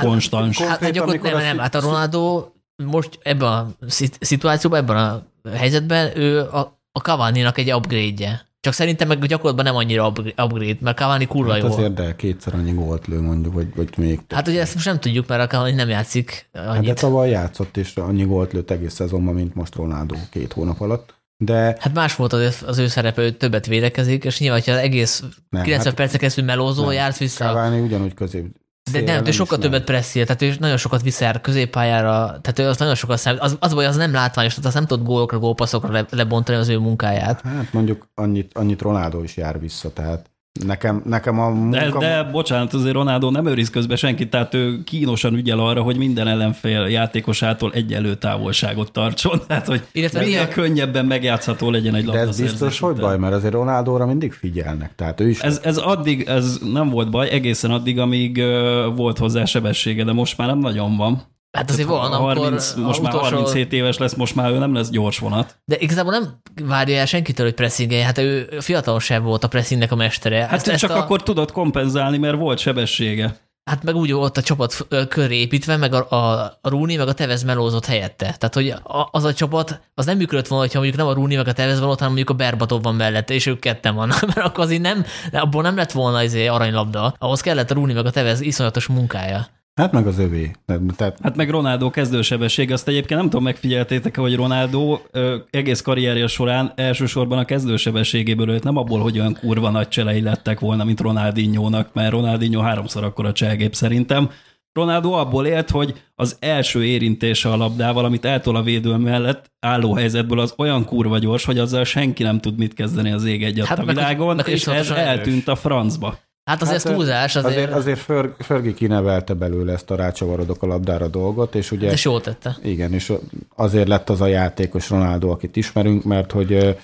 konstans. Hát, hát nem, a nem, hát a Ronaldo most ebben a szit- szituációban, ebben a helyzetben ő a, a Cavani-nak egy upgrade-je. Csak szerintem meg gyakorlatban nem annyira upgra- upgrade, mert Cavani kurva Hát jó. azért, de kétszer annyi gólt lő mondjuk, vagy, vagy még több. Hát ugye ezt most nem tudjuk, mert a Cavani nem játszik Hát de annyit. tavaly játszott, és annyi gólt lőtt egész szezonban, mint most Ronaldo két hónap alatt. De Hát más volt az, az ő szerepe, ő többet védekezik, és nyilván, hogyha az egész nem, 90 hát percen keresztül melózó, nem. jársz vissza. Cavani ugyanúgy közép. De szélen nem, ő sokkal nem. többet presszél, tehát ő nagyon sokat visszajár középpályára, tehát ő az nagyon sokat számít. Az, az baj, az nem látványos, tehát azt nem tud gólokra, gólpasszokra le, lebontani az ő munkáját. Hát mondjuk annyit, annyit Ronaldo is jár vissza, tehát nekem, nekem a De, munka... de bocsánat, azért Ronaldo nem őriz közben senkit, tehát ő kínosan ügyel arra, hogy minden ellenfél játékosától egyenlő távolságot tartson, tehát hogy Illetve minél milyen- könnyebben megjátszható legyen egy de labda ez biztos, hogy baj, mert azért Ronaldóra mindig figyelnek, tehát ő is... Ez, ez addig, ez nem volt baj, egészen addig, amíg uh, volt hozzá sebessége, de most már nem nagyon van. Hát azért van, amikor 30, most a már utolsó, 37 éves lesz, most már ő nem lesz gyors vonat. De igazából nem várja el senkitől, hogy pressingelje, hát ő fiatalon sem volt a pressingnek a mestere. Hát Ezt- ezt, ezt csak a, akkor tudott kompenzálni, mert volt sebessége. Hát meg úgy volt a csapat köré építve, meg a, a, a Rúni, meg a Tevez melózott helyette. Tehát, hogy a, az a csapat, az nem működött volna, hogyha mondjuk nem a Rúni, meg a Tevez van ott, hanem mondjuk a Berbatov van mellette, és ők ketten vannak, mert akkor azért nem, abból nem lett volna izé aranylabda. Ahhoz kellett a Rúni, meg a Tevez iszonyatos munkája. Hát meg az övé. Tehát Hát meg Ronaldo kezdősebesség, azt egyébként nem tudom, megfigyeltétek hogy Ronaldo ö, egész karrierje során elsősorban a kezdősebességéből őt nem abból, hogy olyan kurva nagy cselei lettek volna, mint Ronaldinho-nak, mert Ronaldinho háromszor akkora cselgép szerintem. Ronaldo abból élt, hogy az első érintése a labdával, amit eltol a védő mellett álló helyzetből, az olyan kurva gyors, hogy azzal senki nem tud mit kezdeni az ég egyet Hát a meg- világon, meg és ez erős. eltűnt a francba. Hát azért Hát, hát, túlzás, azért, azért, azért Fer, Fergi kinevelte belőle ezt a rácsavarodok a labdára dolgot, és ugye... de jól tette. Igen, és azért lett az a játékos Ronaldo, akit ismerünk, mert hogy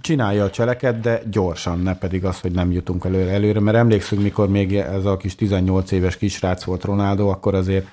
csinálja a cseleket, de gyorsan, ne pedig az, hogy nem jutunk előre, előre mert emlékszünk, mikor még ez a kis 18 éves kisrác volt Ronaldo, akkor azért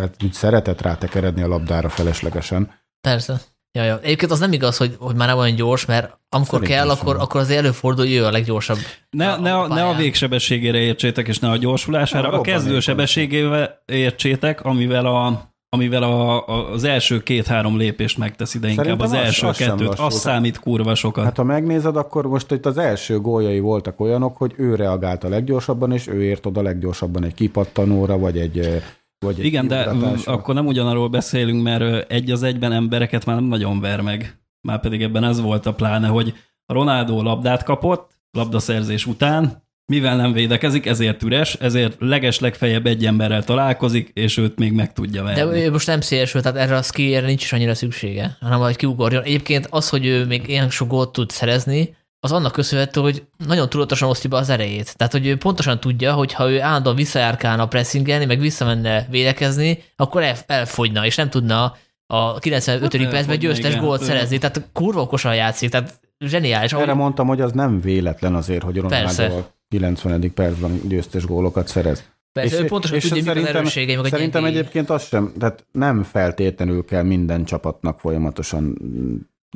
hát szeretett rátekeredni a labdára feleslegesen. Persze. Ja, ja. Egyébként az nem igaz, hogy, hogy már nem olyan gyors, mert amikor Szerintem kell, akkor, akkor azért előfordul, hogy ő a leggyorsabb. Ne, a- ne, a a, ne a pályán. végsebességére értsétek, és ne a gyorsulására, a a kezdő sebességével értsétek, amivel a amivel a, a, az első két-három lépést megteszi, de inkább az az- első az kettőt, az számít kurva sokat. Hát ha megnézed, akkor most itt az első góljai voltak olyanok, hogy ő reagált a leggyorsabban, és ő ért oda leggyorsabban egy kipattanóra, vagy egy, vagy Igen, de mm, akkor nem ugyanarról beszélünk, mert egy az egyben embereket már nem nagyon ver meg. Már pedig ebben ez volt a pláne, hogy a Ronaldo labdát kapott, labdaszerzés után, mivel nem védekezik, ezért üres, ezért leges legfeljebb egy emberrel találkozik, és őt még meg tudja De verni. ő most nem szélső, tehát erre a skierre nincs is annyira szüksége, hanem hogy kiugorjon. Egyébként az, hogy ő még ilyen sok gólt tud szerezni, az annak köszönhető, hogy nagyon tudatosan osztja be az erejét. Tehát, hogy ő pontosan tudja, hogy ha ő állandóan visszajárkálna pressingelni, meg visszamenne védekezni, akkor el, elfogyna, és nem tudna a 95. Hát percben győztes igen. gólt szerezni. Tehát kurva okosan játszik, tehát zseniális. Erre Ahogy, mondtam, hogy az nem véletlen azért, hogy Persze. Ronaldo a 90. percben győztes gólokat szerez. persze, ő pontosan tudja, mik az erősségei, meg a Szerintem gyengéi. egyébként az sem, tehát nem feltétlenül kell minden csapatnak folyamatosan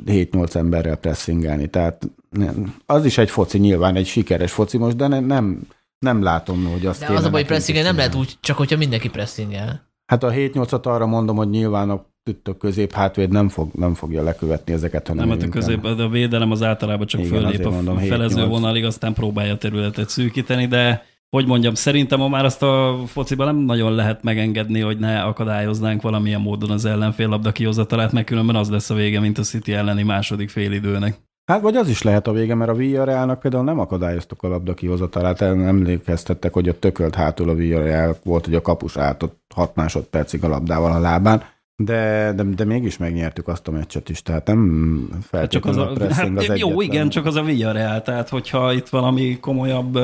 7-8 emberrel pressingelni. Tehát nem- az is egy foci, nyilván egy sikeres foci most, de ne- nem, nem látom, hogy azt De az a baj, pressingel nem lehet úgy, csak hogyha mindenki pressingel. Hát a 7-8-at arra mondom, hogy nyilván a tüttök közép hátvéd nem, fog, nem fogja lekövetni ezeket, hanem Nem, hát a közép, de a védelem az általában csak Igen, föllép a mondom, felező 7-8. vonalig, aztán próbálja a területet szűkíteni, de hogy mondjam, szerintem ma már azt a fociban nem nagyon lehet megengedni, hogy ne akadályoznánk valamilyen módon az ellenfél labda kihozatalát, mert különben az lesz a vége, mint a City elleni második félidőnek. Hát vagy az is lehet a vége, mert a Villarrealnak például nem akadályoztuk a labda kihozatalát, emlékeztettek, hogy ott tökölt hátul a Villarreal volt, hogy a kapus állt ott 6 másodpercig a labdával a lábán, de, de, de mégis megnyertük azt a meccset is, tehát nem Hát csak feltétlenül az a a, hát az jó, egyetlen. igen, csak az a Villarreal, tehát hogyha itt valami komolyabb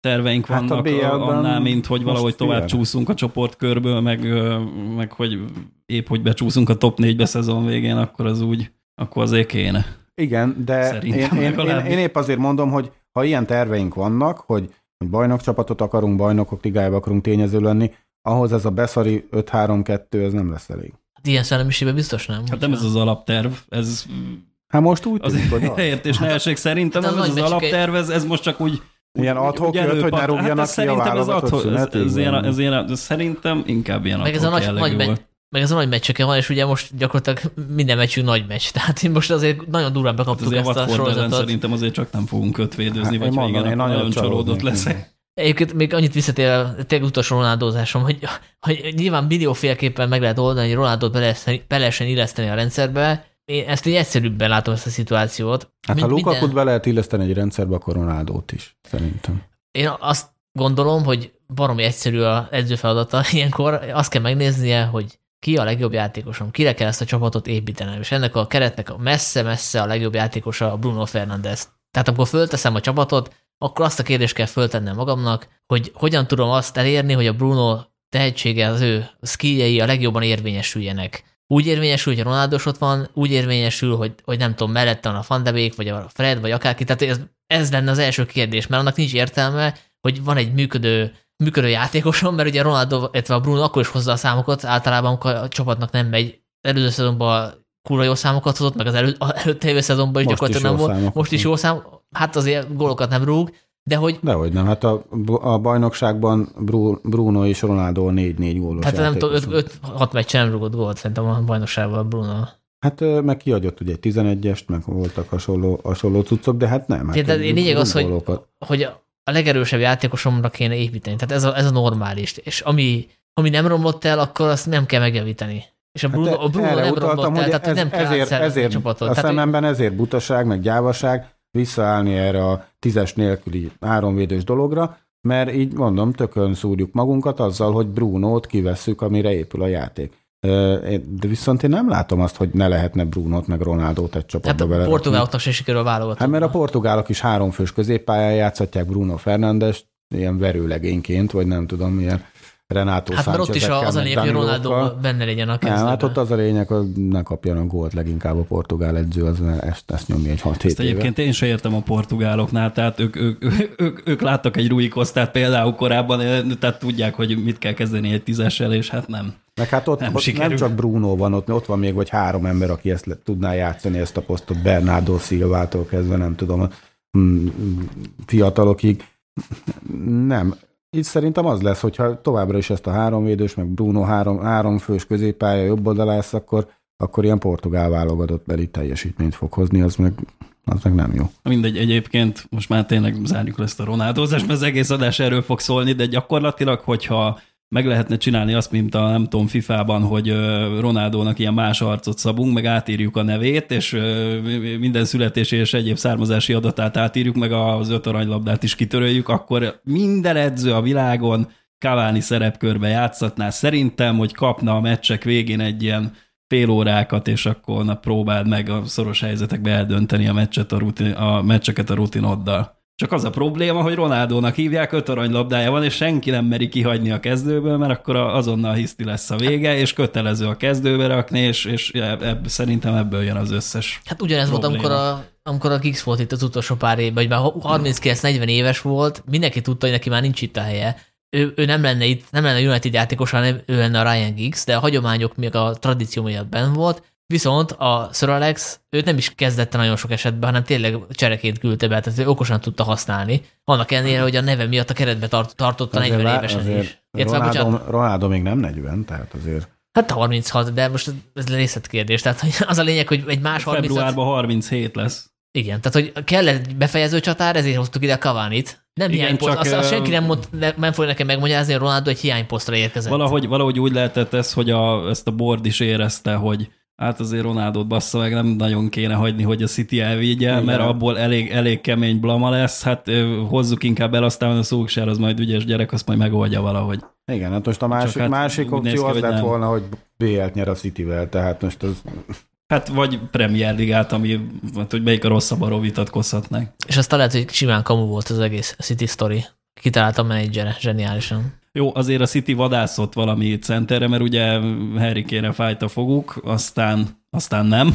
terveink Hát a vannak BL-ben annál, mint hogy valahogy tovább figyelj. csúszunk a csoportkörből, meg, meg hogy épp hogy becsúszunk a top 4-be szezon végén, akkor az úgy, akkor azért kéne. Igen, de Szerintem én, én, én, én épp azért mondom, hogy ha ilyen terveink vannak, hogy, hogy bajnokcsapatot akarunk, bajnokok ligájába akarunk tényező lenni, ahhoz ez a beszari 5-3-2, ez nem lesz elég. Hát ilyen szellemiségben biztos nem. Hát nem ez az alapterv, ez Hát most úgy tűnik, hogy az. értés ne essék szerintem, Hát ez az az, az alapterv, ez, ez most csak úgy Ilyen adhok jött, hogy ne rúgjanak hát ez ki a szerintem ez válogatott ez, szünetig, ez, ilyen, ez ilyen, szerintem inkább ilyen Meg ez a nagy, nagy, megy, meg ez a nagy meccseken van, és ugye most gyakorlatilag minden meccsünk nagy meccs. Tehát én most azért nagyon durván Hát bekaptuk a ezt a sorozatot. szerintem azért csak nem fogunk ötvédőzni, Hát, vagy mondom, igen, én nagyon csalódott leszek. Egyébként még annyit visszatér tényleg utolsó Ronaldozásom, hogy, hogy nyilván millióféleképpen meg lehet oldani, hogy lehessen, be lehessen illeszteni a rendszerbe. Én ezt így egyszerűbben látom ezt a szituációt. Hát ha Lukakut minden- be lehet illeszteni egy rendszerbe, akkor Ronaldót is, szerintem. Én azt gondolom, hogy baromi egyszerű a edző feladata ilyenkor. Azt kell megnéznie, hogy ki a legjobb játékosom, kire kell ezt a csapatot építenem, és ennek a keretnek a messze-messze a legjobb játékosa a Bruno Fernandes. Tehát amikor fölteszem a csapatot, akkor azt a kérdést kell föltennem magamnak, hogy hogyan tudom azt elérni, hogy a Bruno tehetsége, az ő skilljei a legjobban érvényesüljenek. Úgy érvényesül, hogy a Ronaldos ott van, úgy érvényesül, hogy, hogy nem tudom, mellette van a Van de Beek, vagy a Fred, vagy akárki. Tehát ez, ez lenne az első kérdés, mert annak nincs értelme, hogy van egy működő, működő játékosom, mert ugye Ronaldo, illetve a Bruno akkor is hozza a számokat, általában amikor a csapatnak nem megy. Előző szezonban kurva jó számokat hozott, meg az elő, előtte lévő szezonban is Most is gyakorlatilag nem jó volt. Most is jó szám, hát azért gólokat nem rúg, de hogy Dehogy nem, hát a, a bajnokságban Bru- Bruno és Ronaldo 4-4 gólos hát nem tudom, játékosok. 5-6 meccsen nem rúgott gólt szerintem a bajnokságban Bruno. Hát meg kiadott ugye egy 11-est, meg voltak hasonló, hasonló cuccok, de hát nem. Hát ő lényeg az, hogy, hogy a legerősebb játékosomra kéne építeni. Tehát ez a, ez a normális. És ami, ami nem romlott el, akkor azt nem kell megjavítani. És a Bruno, Hát a Bruno nem utaltam, romlott el, tehát ez, nem kell ezért, ezért a csapatot. a Tehát, szememben ezért butaság, meg gyávaság visszaállni erre a tízes nélküli háromvédős dologra, mert így mondom, tökön szúrjuk magunkat azzal, hogy Brunót kivesszük, amire épül a játék. De viszont én nem látom azt, hogy ne lehetne Brunót meg Ronaldót egy csapatba tehát a portugáloknak se sikerül válogatni. Hát mert a portugálok is háromfős középpályán játszhatják Bruno Fernandes ilyen verőlegényként, vagy nem tudom, ilyen Renato Hát mert ott is az a lényeg, hogy. Ronaldo benne legyen a Nem, kezdőben. hát ott az a lényeg, hogy ne kapjanak gólt leginkább a portugál edző, az ezt, ezt nyomja egy 6 Ezt éve. egyébként én sem értem a portugáloknál, tehát ők, ők, ők, ők, ők láttak egy Rui Costát például korábban, eh, tehát tudják, hogy mit kell kezdeni egy tízessel, és hát nem. Meg hát ott Nem nem, ott nem csak Bruno van, ott, ott van még vagy három ember, aki ezt le, tudná játszani, ezt a posztot, Bernardo Silvától kezdve, nem tudom, a mm, fiatalokig. Nem. Itt szerintem az lesz, hogyha továbbra is ezt a három védős, meg Bruno három, három fős középpálya jobb oldalász, akkor, akkor ilyen portugál válogatott beli teljesítményt fog hozni, az meg, az meg nem jó. Mindegy, egyébként most már tényleg zárjuk le ezt a Ronaldózást, mert az egész adás erről fog szólni, de gyakorlatilag, hogyha meg lehetne csinálni azt, mint a nem tudom FIFA-ban, hogy Ronaldónak ilyen más arcot szabunk, meg átírjuk a nevét, és minden születési és egyéb származási adatát átírjuk, meg az öt aranylabdát is kitöröljük, akkor minden edző a világon Cavani szerepkörbe játszatná. Szerintem, hogy kapna a meccsek végén egy ilyen fél órákat, és akkor na, próbáld meg a szoros helyzetekbe eldönteni a, meccset a, rutin, a meccseket a rutinoddal. Csak az a probléma, hogy Ronaldónak hívják, öt aranylabdája van, és senki nem meri kihagyni a kezdőből, mert akkor azonnal hiszti lesz a vége, és kötelező a kezdőbe rakni, és, és ebb, szerintem ebből jön az összes. Hát ugyanez volt, Probléma. amikor a, amikor a Giggs volt itt az utolsó pár évben, hogy már 39-40 éves volt, mindenki tudta, hogy neki már nincs itt a helye. Ő, ő nem lenne itt, nem lenne United játékos, hanem ő lenne a Ryan Giggs, de a hagyományok még a tradíció miatt benn volt, Viszont a Sir Alex, őt nem is kezdette nagyon sok esetben, hanem tényleg csereként küldte be, tehát ő okosan tudta használni. Annak ellenére, hogy a neve miatt a keretbe tart, tartotta 40 lá- évesen is. Értve, Ronaldo, bocsánat, Ronaldo még nem 40, tehát azért hát 36, de most ez részletkérdés. Tehát az a lényeg, hogy egy más 36, Februárban 37 lesz. Igen, tehát hogy kell egy befejező csatár, ezért hoztuk ide a Cavani-t. Nem Igen, hiányposzt, csak, azt, azt senki nem, mond, ne- nem fogja nekem megmagyarázni, hogy Ronaldo egy hiányposztra érkezett. Valahogy, valahogy úgy lehetett ez, hogy a, ezt a board is érezte, hogy hát azért Ronaldot bassza meg, nem nagyon kéne hagyni, hogy a City elvigye, Igen. mert abból elég, elég kemény blama lesz, hát hozzuk inkább el, aztán a Szulksár az majd ügyes gyerek, azt majd megoldja valahogy. Igen, hát most a másik, hát másik opció ki, az hogy lett nem. volna, hogy BL-t nyer a Cityvel, tehát most az Hát vagy Premier Ligát, ami, hát, hogy melyik a rosszabb, arról vitatkozhatnánk. És aztán lehet, hogy simán kamu volt az egész City story. Kitalálta a menedzsere, zseniálisan. Jó, azért a City vadászott valami centerre, mert ugye Harry kére fájt a foguk, aztán, aztán nem.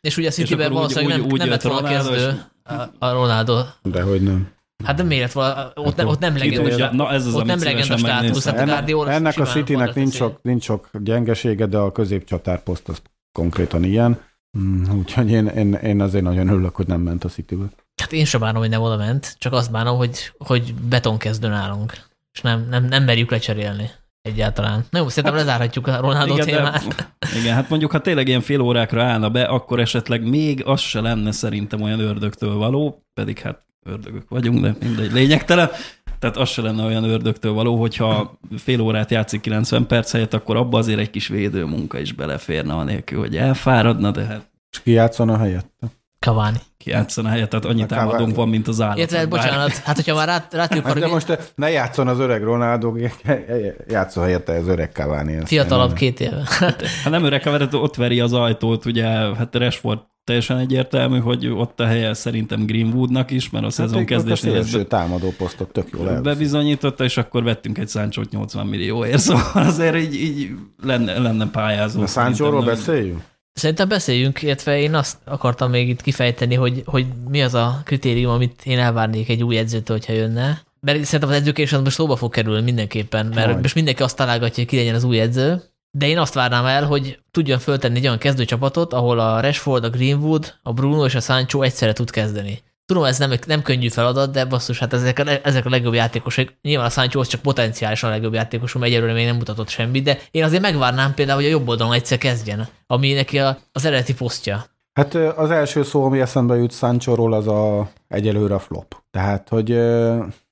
És ugye a Cityben valószínűleg úgy- nem, úgy nem lett volna Ronaldo, kezdő a, a Ronaldo. dehogy nem. Hát de miért volna? Ott, nem, ott nem tudja? Na, ez az, ott nem legendas státusz. a Ennek, ennek a Citynek nincs sok, nincs sok gyengesége, de a középcsatárposzt az konkrétan ilyen. Mm, Úgyhogy én, én, én azért nagyon örülök, hogy nem ment a Citybe. Hát én sem bánom, hogy nem oda ment, csak azt bánom, hogy, hogy beton kezdő nálunk. És nem, nem, nem merjük lecserélni egyáltalán. Na jó, szerintem lezárhatjuk a Ronaldo Igen, de- témát. Igen, hát mondjuk, ha tényleg ilyen fél órákra állna be, akkor esetleg még az se lenne szerintem olyan ördögtől való, pedig hát ördögök vagyunk, de mindegy, lényegtelen. Tehát az se lenne olyan ördögtől való, hogyha fél órát játszik 90 perc helyett, akkor abba azért egy kis védőmunka is beleférne, anélkül, hogy elfáradna, de hát És ki játszana helyette? Cavani. kijátszana helyett, tehát annyi A Cavani- támadónk van, mint az állat. Érted, Bár- bocsánat, hát hogyha már rá, rátjuk Hát de most ne játszon az öreg Ronaldo, játszol helyette az öreg Cavani. fiatalabb két éve. Hát nem öreg haver, ott veri az ajtót, ugye, hát Rashford teljesen egyértelmű, hogy ott a helye szerintem Greenwoodnak is, mert a Hát szezon a kezdésnél ezt szélső támadó posztot tök jól bebizonyította, és akkor vettünk egy Sancho-t 80 millióért, szóval azért így, így lenne, lenne pályázó. A Sancho-ról beszéljünk? Szerintem beszéljünk, illetve én azt akartam még itt kifejteni, hogy, hogy mi az a kritérium, amit én elvárnék egy új edzőtől, hogyha jönne. Mert szerintem az az most szóba fog kerülni mindenképpen, mert Majd. most mindenki azt találgatja, hogy ki legyen az új edző. De én azt várnám el, hogy tudjon föltenni egy olyan kezdőcsapatot, ahol a Rashford, a Greenwood, a Bruno és a Sancho egyszerre tud kezdeni. Tudom, ez nem, nem könnyű feladat, de basszus, hát ezek a, ezek a legjobb játékosok. Nyilván a Sancho csak potenciálisan a legjobb játékos, mert egyelőre még nem mutatott semmit, de én azért megvárnám például, hogy a jobb oldalon egyszer kezdjen, ami neki a, az eredeti posztja. Hát az első szó, ami eszembe jut Sancho-ról, az a egyelőre a flop. Tehát, hogy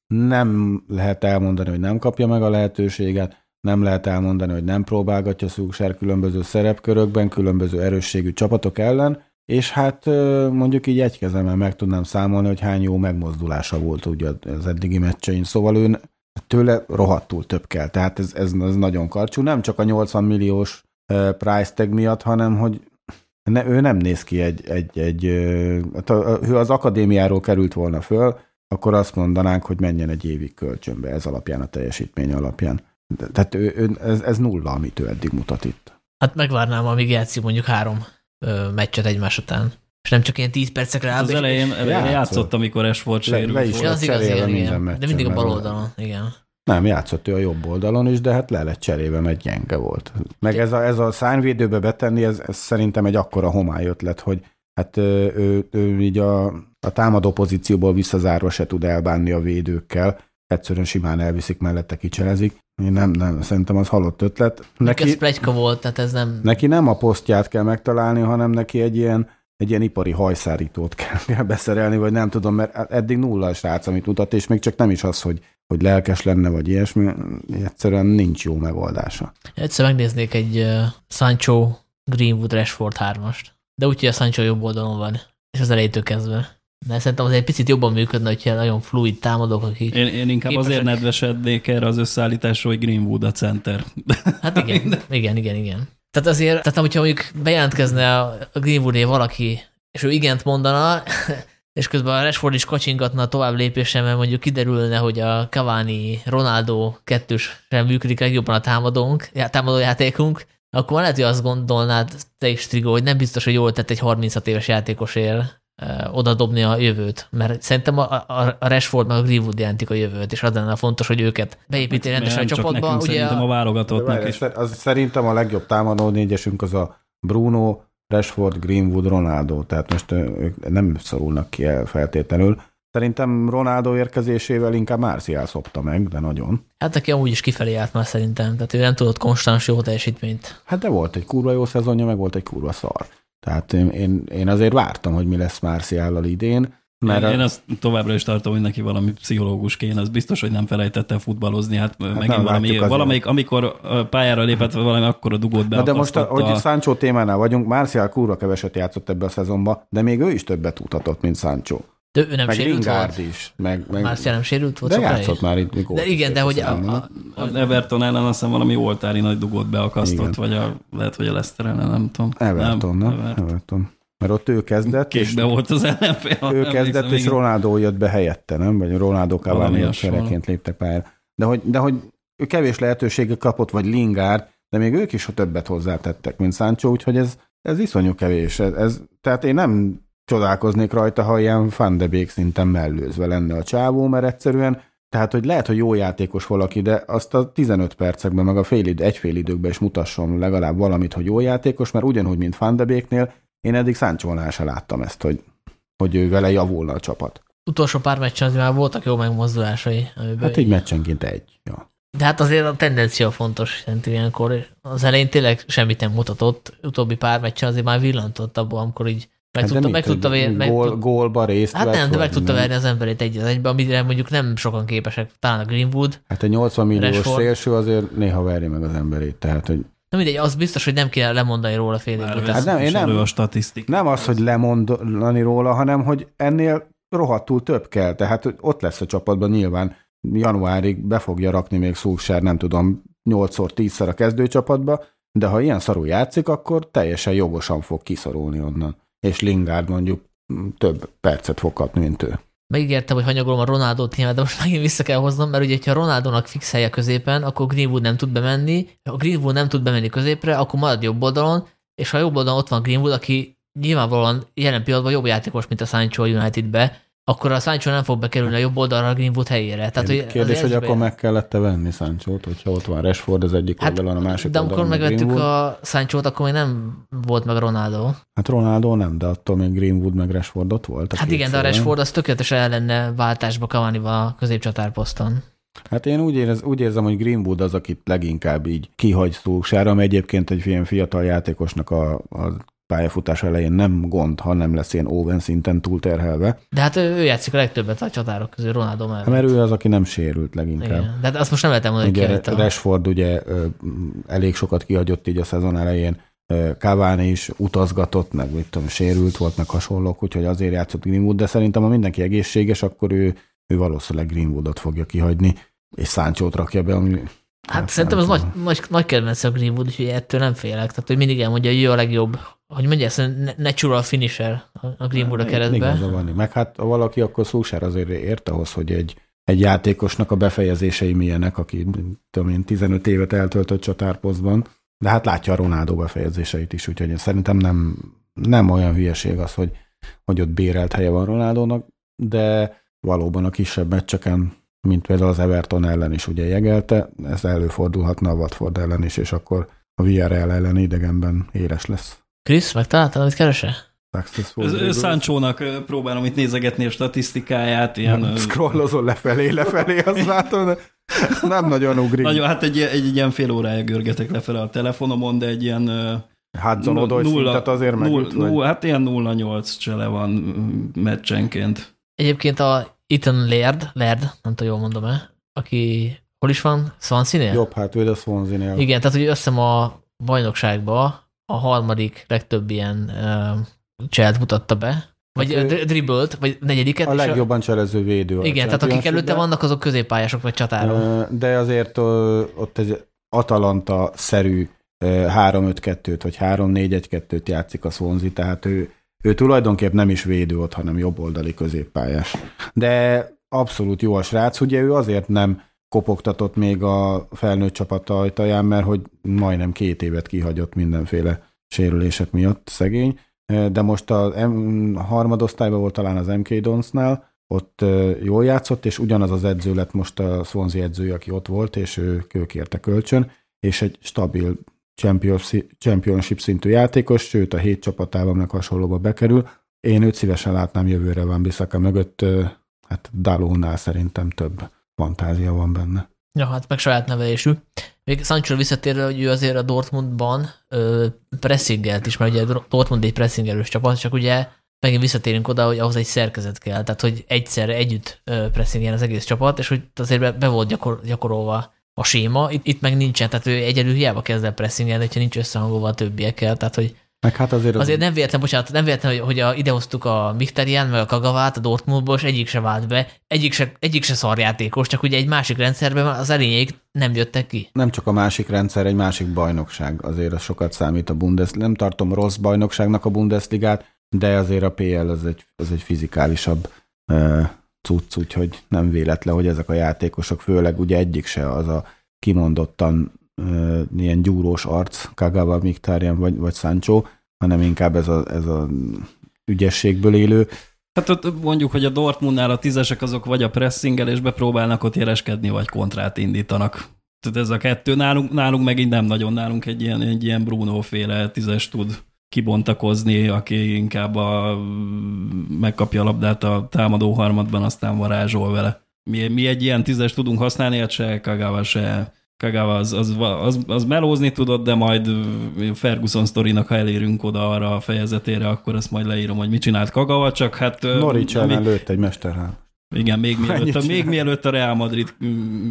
nem lehet elmondani, hogy nem kapja meg a lehetőséget, nem lehet elmondani, hogy nem próbálgatja Szúksár különböző szerepkörökben, különböző erősségű csapatok ellen, és hát mondjuk így egy kezemmel meg tudnám számolni, hogy hány jó megmozdulása volt ugye az eddigi meccsein. Szóval ő tőle rohadtul több kell. Tehát ez, ez, ez nagyon karcsú. Nem csak a 80 milliós price tag miatt, hanem hogy ne, ő nem néz ki egy, egy, egy hát ő az akadémiáról került volna föl, akkor azt mondanánk, hogy menjen egy évig kölcsönbe ez alapján, a teljesítmény alapján. Tehát ő, ő, ez, ez nulla, amit ő eddig mutat itt. Hát megvárnám, amíg játszik mondjuk három meccset egymás után. És nem csak ilyen 10 percekre áll. Az elején, Játszott. játszott, amikor Ashford Le- sérült le is volt. Ja, az igaz, igen, minden meccsen, De mindig a bal oldalon, igen. Nem, játszott ő a jobb oldalon is, de hát le lett cserébe, mert gyenge volt. Meg ez a, ez a szárnyvédőbe betenni, ez, ez szerintem egy akkora homály ötlet, hogy hát ő, ő, ő így a, a támadó pozícióból visszazárva se tud elbánni a védőkkel, egyszerűen simán elviszik mellette, kicselezik. Én nem, nem, szerintem az halott ötlet. Neki, ez plegyka volt, tehát ez nem... Neki nem a posztját kell megtalálni, hanem neki egy ilyen, egy ilyen ipari hajszárítót kell, kell beszerelni, vagy nem tudom, mert eddig nulla a srác, amit mutat, és még csak nem is az, hogy, hogy lelkes lenne, vagy ilyesmi, egyszerűen nincs jó megoldása. Egyszer megnéznék egy uh, Sancho Greenwood Rashford 3-ast, de úgy, hogy a Sancho jobb oldalon van, és az elejétől kezdve. De szerintem az egy picit jobban működne, hogyha nagyon fluid támadók, akik... Én, én inkább képesek. azért nedvesednék erre az összeállításról, hogy Greenwood a center. Hát igen, igen, igen, igen. Tehát azért, tehát hogyha mondjuk bejelentkezne a Greenwoodé valaki, és ő igent mondana, és közben a Rashford is kacsingatna a tovább lépésen, mert mondjuk kiderülne, hogy a Cavani, Ronaldo kettős sem működik legjobban a támadónk, támadó játékunk, akkor lehet, hogy azt gondolnád te is, Trigo, hogy nem biztos, hogy jól tett egy 36 éves játékosért oda dobni a jövőt, mert szerintem a, a, a Rashford meg a Greenwood jelentik a jövőt, és az lenne fontos, hogy őket beépíteni rendesen a csapatba. Nekünk, ugye szerintem a válogatottnak is. Az, szerintem a legjobb támadó négyesünk az a Bruno, Rashford, Greenwood, Ronaldo, tehát most ők nem szorulnak ki el feltétlenül. Szerintem Ronaldo érkezésével inkább Marcial szopta meg, de nagyon. Hát neki amúgy is kifelé állt már szerintem, tehát ő nem tudott konstans jó teljesítményt. Hát de volt egy kurva jó szezonja, meg volt egy kurva szar. Tehát én, én, én azért vártam, hogy mi lesz Marciállal idén. Mert én, a... én azt továbbra is tartom, hogy neki valami pszichológus kéne, az biztos, hogy nem felejtette futballozni, hát, hát megint valami, valamelyik, amikor pályára lépett, valami akkor a dugót be. de most, a, hogy Sancho témánál vagyunk, Marcial kurva keveset játszott ebbe a szezonba, de még ő is többet tudhatott, mint Sancho. De ő nem meg sérült Lingard volt? is. Meg, meg, Marcial nem sérült volt? de játszott már itt. Mikor De igen, de hogy a, a, Az Everton ellen azt hiszem valami oltári nagy dugót beakasztott, Igen. vagy a, lehet, hogy a Leicester ellen, nem tudom. Everton, nem? Everton. Everton. Mert ott ő kezdett, és Kékbe volt az ellenfél. ő kezdett, és. Ronaldo jött be helyette, nem? Vagy Ronaldo Cavani csereként léptek pályára. De hogy, de hogy ő kevés lehetőséget kapott, vagy Lingard, de még ők is többet hozzátettek, mint Sancho, úgyhogy ez, ez iszonyú kevés. Ez, ez, tehát én nem csodálkoznék rajta, ha ilyen Van de Beek szinten mellőzve lenne a csávó, mert egyszerűen, tehát, hogy lehet, hogy jó játékos valaki, de azt a 15 percekben, meg a fél id, egy fél időkben is mutasson legalább valamit, hogy jó játékos, mert ugyanúgy, mint Van de Beeknél, én eddig Sancho-nál se láttam ezt, hogy, hogy ő vele javulna a csapat. utolsó pár meccsen azért már voltak jó megmozdulásai. Hát így meccsenként egy. Ja. De hát azért a tendencia fontos, szerintem ilyenkor. Az elején tényleg semmit nem mutatott, utóbbi pár meccsen azért már villantott abból, amikor így meg Hát tudta, meg tudta, hogy ver, meg gól, tud- gólba részt Hát vett, nem, de meg tudta nem? verni az emberét egy az egybe, amire mondjuk nem sokan képesek, talán a Greenwood. Hát egy 80 milliós Rashford. szélső azért néha verje meg az emberét, tehát hogy Nem mindegy, az biztos, hogy nem kéne lemondani róla fél év után. Hát nem, én nem- a statisztik. nem az, hogy lemondani róla, hanem hogy ennél rohadtul több kell, tehát hogy ott lesz a csapatban nyilván januárig be fogja rakni még Szulsár, nem tudom, 8-szor, 10-szer a kezdőcsapatba, de ha ilyen szarul játszik, akkor teljesen jogosan fog kiszorulni onnan. És Lingard mondjuk több percet fog kapni, mint ő. Megígértem, hogy hanyagolom a Ronaldo témát, de most megint vissza kell hoznom, mert ugye, ha Ronaldónak helye középen, akkor Greenwood nem tud bemenni, ha Greenwood nem tud bemenni középre, akkor marad jobb oldalon, és ha jobb oldalon ott van Greenwood, aki nyilvánvalóan jelen pillanatban jobb játékos, mint a Sancho Unitedbe, akkor a Sancho nem fog bekerülni a jobb oldalra a Greenwood helyére. Tehát, hogy Kérdés, hogy akkor meg kellett-e venni Sancho-t, hogyha ott van Rashford az egyik Hát, oldalon, a másik de amikor megvettük Greenwood. a Sancho-t, akkor még nem volt meg Ronaldo. Hát Ronaldo nem, de attól még Greenwood meg Rashford ott volt. Hát igen, de a. Rashford az tökéletesen el lenne váltásba Cavani-val a középcsatárposzton. Hát én úgy, érez, úgy érzem, hogy Greenwood az, akit leginkább így kihagy Szulsára, ami egyébként egy ilyen fiatal játékosnak a, a pályafutás elején nem gond, ha nem lesz ilyen Owen szinten túlterhelve. De hát ő, ő játszik a legtöbbet a csatárok közül Ronaldo mellett. Hát Mert ő az, aki nem sérült leginkább. Igen. De hát azt most nem lehet mondani, hogy Ugye. Rashford ugye elég sokat kihagyott így a szezon elején, Cavani is utazgatott, meg mit tudom, sérült volt, meg hasonlók, úgyhogy azért játszott Greenwood, de szerintem ha mindenki egészséges, akkor ő, ő valószínűleg Greenwoodot fogja kihagyni, és Sancho-t rakja be, ami Hát nem szerintem az nagy, nagy, nagy kedvenc a Greenwood, úgyhogy ettől nem félek. Tehát, hogy mindig elmondja, hogy ő a legjobb, hogy mondja ezt, natural finisher a Greenwood a keretben. Igaza van. Meg hát ha valaki, akkor Szulsár azért ért ahhoz, hogy egy, egy játékosnak a befejezései milyenek, aki tudom én, 15 évet eltöltött csatárposztban, de hát látja a Ronaldo befejezéseit is, úgyhogy én szerintem nem, nem olyan hülyeség az, hogy, hogy ott bérelt helye van Ronaldónak, de valóban a kisebb meccseken mint például az Everton ellen is ugye jegelte, ez előfordulhatna a Watford ellen is, és akkor a VRL ellen idegenben éles lesz. Krisz, megtaláltad, amit keresel? Száncsónak próbálom itt nézegetni a statisztikáját. Ilyen, Scrollozol lefelé, lefelé, azt látom, de nem nagyon ugrik. Nagyon, hát egy, egy, egy ilyen fél órája görgetek lefelé a telefonomon, de egy ilyen Hudson Odoi szintet azért meg. Null, null, hát ilyen 0-8 csele van meccsenként. Egyébként a Ethan Laird, Laird, nem tudom, jól mondom-e, aki hol is van? Swansea-nél? Jobb, hát ő a Swansea-nél. Igen, tehát hogy összem a bajnokságba a harmadik legtöbb ilyen uh, cselt mutatta be, vagy hát, dribbelt, vagy negyediket. A legjobban cselező védő. Igen, tehát akik előtte vannak, azok középpályások vagy csatárok. De azért ott egy Atalanta-szerű 3-5-2-t, vagy 3-4-1-2-t játszik a Swansea, tehát ő, ő tulajdonképp nem is védő ott, hanem jobboldali középpályás. De abszolút jó a srác, ugye ő azért nem kopogtatott még a felnőtt csapat ajtaján, mert hogy majdnem két évet kihagyott mindenféle sérülések miatt szegény, de most a harmadosztályban volt talán az MK Donsnál, ott jól játszott, és ugyanaz az edző lett most a Swansea edzője, aki ott volt, és ő, ő kérte kölcsön, és egy stabil championship szintű játékos, sőt a hét csapatában meg hasonlóba bekerül. Én őt szívesen látnám jövőre van Bissaka mögött, hát Dalónál szerintem több fantázia van benne. Ja, hát meg saját nevelésű. Még Sancho visszatérve, hogy ő azért a Dortmundban ö, pressingelt is, mert ugye Dortmund egy pressingelős csapat, csak ugye megint visszatérünk oda, hogy ahhoz egy szerkezet kell, tehát hogy egyszerre együtt pressingel az egész csapat, és hogy azért be, be volt gyakor, gyakorolva a séma, itt, itt meg nincsen, tehát ő egyedül hiába kezd el pressingelni, hogyha nincs összehangolva a többiekkel, tehát hogy meg hát azért, az... azért nem véletlen, bocsánat, nem véletlen, hogy, hogy a, idehoztuk a Mkhitaryan, meg a Kagavát a Dortmundból, és egyik se vált be, egyik se, egyik se szarjátékos, csak ugye egy másik rendszerben az elényeik nem jöttek ki. Nem csak a másik rendszer, egy másik bajnokság, azért az sokat számít a Bundes. Nem tartom rossz bajnokságnak a Bundesligát, de azért a PL az egy, az egy fizikálisabb uh, cucc, úgyhogy nem véletlen, hogy ezek a játékosok, főleg ugye egyik se az a kimondottan ilyen gyúrós arc, Kagawa, Mkhitaryan vagy, vagy Sancho, hanem inkább ez a, ez a ügyességből élő. Hát ott mondjuk, hogy a Dortmundnál a tízesek azok vagy a pressingelésbe próbálnak ott jeleskedni, vagy kontrát indítanak. Tehát ez a kettő nálunk, nálunk megint nem nagyon, nálunk egy ilyen, egy ilyen Bruno-féle tízes tud kibontakozni, aki inkább a, megkapja a labdát a támadó harmadban, aztán varázsol vele. Mi, mi egy ilyen tízes tudunk használni, hát se Kagawa, se Kagawa az, az, az, az melózni tudott, de majd Ferguson sztorinak, ha elérünk oda arra a fejezetére, akkor azt majd leírom, hogy mit csinált Kagawa, csak hát... Norwich ellen lőtt egy mesterhán. Igen, még mielőtt, a, még mielőtt a Real Madrid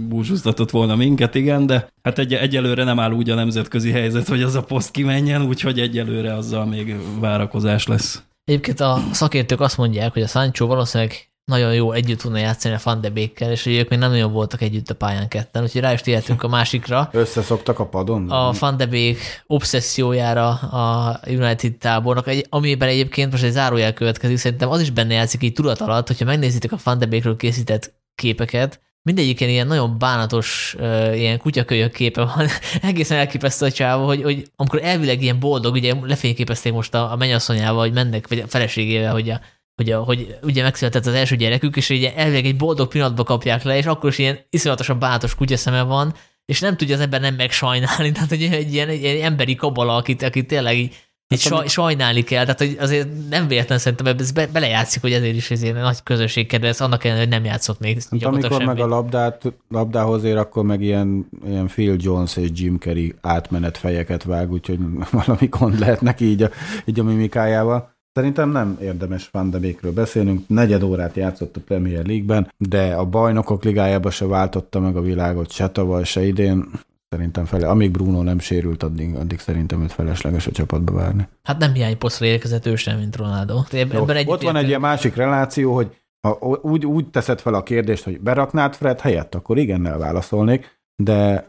búcsúztatott volna minket, igen, de hát egy, egyelőre nem áll úgy a nemzetközi helyzet, hogy az a poszt kimenjen, úgyhogy egyelőre azzal még várakozás lesz. Egyébként a szakértők azt mondják, hogy a Sancho valószínűleg nagyon jó együtt tudna játszani a Van de Beekkel, és ők még nem nagyon voltak együtt a pályán ketten, úgyhogy rá is térhetünk a másikra. Összeszoktak a padon? A Van de Beek obszessziójára a United tábornak, amiben egyébként most egy zárójel következik, szerintem az is benne játszik így tudat alatt, hogyha megnézitek a Van de Beekről készített képeket, mindegyiken ilyen nagyon bánatos, uh, ilyen kutyakölyök képe van, egészen elképesztő a csávó, hogy, hogy amikor elvileg ilyen boldog, ugye lefényképezték most a, a mennyasszonyával, hogy mennek, vagy a feleségével, hogy a hogy, a, hogy ugye megszületett az első gyerekük, és ugye elvileg egy boldog pillanatba kapják le, és akkor is ilyen iszonyatosan bánatos kutyaszeme van, és nem tudja az ember nem megsajnálni, tehát hogy egy ilyen, egy ilyen emberi kabala, akit, akit tényleg így, így hát, saj, sajnálni kell, tehát hogy azért nem véletlen szerintem ez be, belejátszik, hogy ezért is ezért nagy közösség kedvez, annak ellenére, hogy nem játszott még hát, amikor semmi. meg a labdát, labdához ér, akkor meg ilyen, ilyen Phil Jones és Jim Carrey átmenet fejeket vág, úgyhogy valami gond lehet neki így a, így a mimikájával. Szerintem nem érdemes Van de Beekről beszélnünk. Negyed órát játszott a Premier League-ben, de a bajnokok ligájába se váltotta meg a világot se tavaly, se idén. Szerintem fele, amíg Bruno nem sérült, addig, addig szerintem őt felesleges a csapatba várni. Hát nem hiányposztra érkezett ő sem, mint Ronaldo. Jó, egy ott van egy ilyen másik reláció, hogy ha úgy, úgy teszed fel a kérdést, hogy beraknád Fred helyett, akkor igennel válaszolnék, de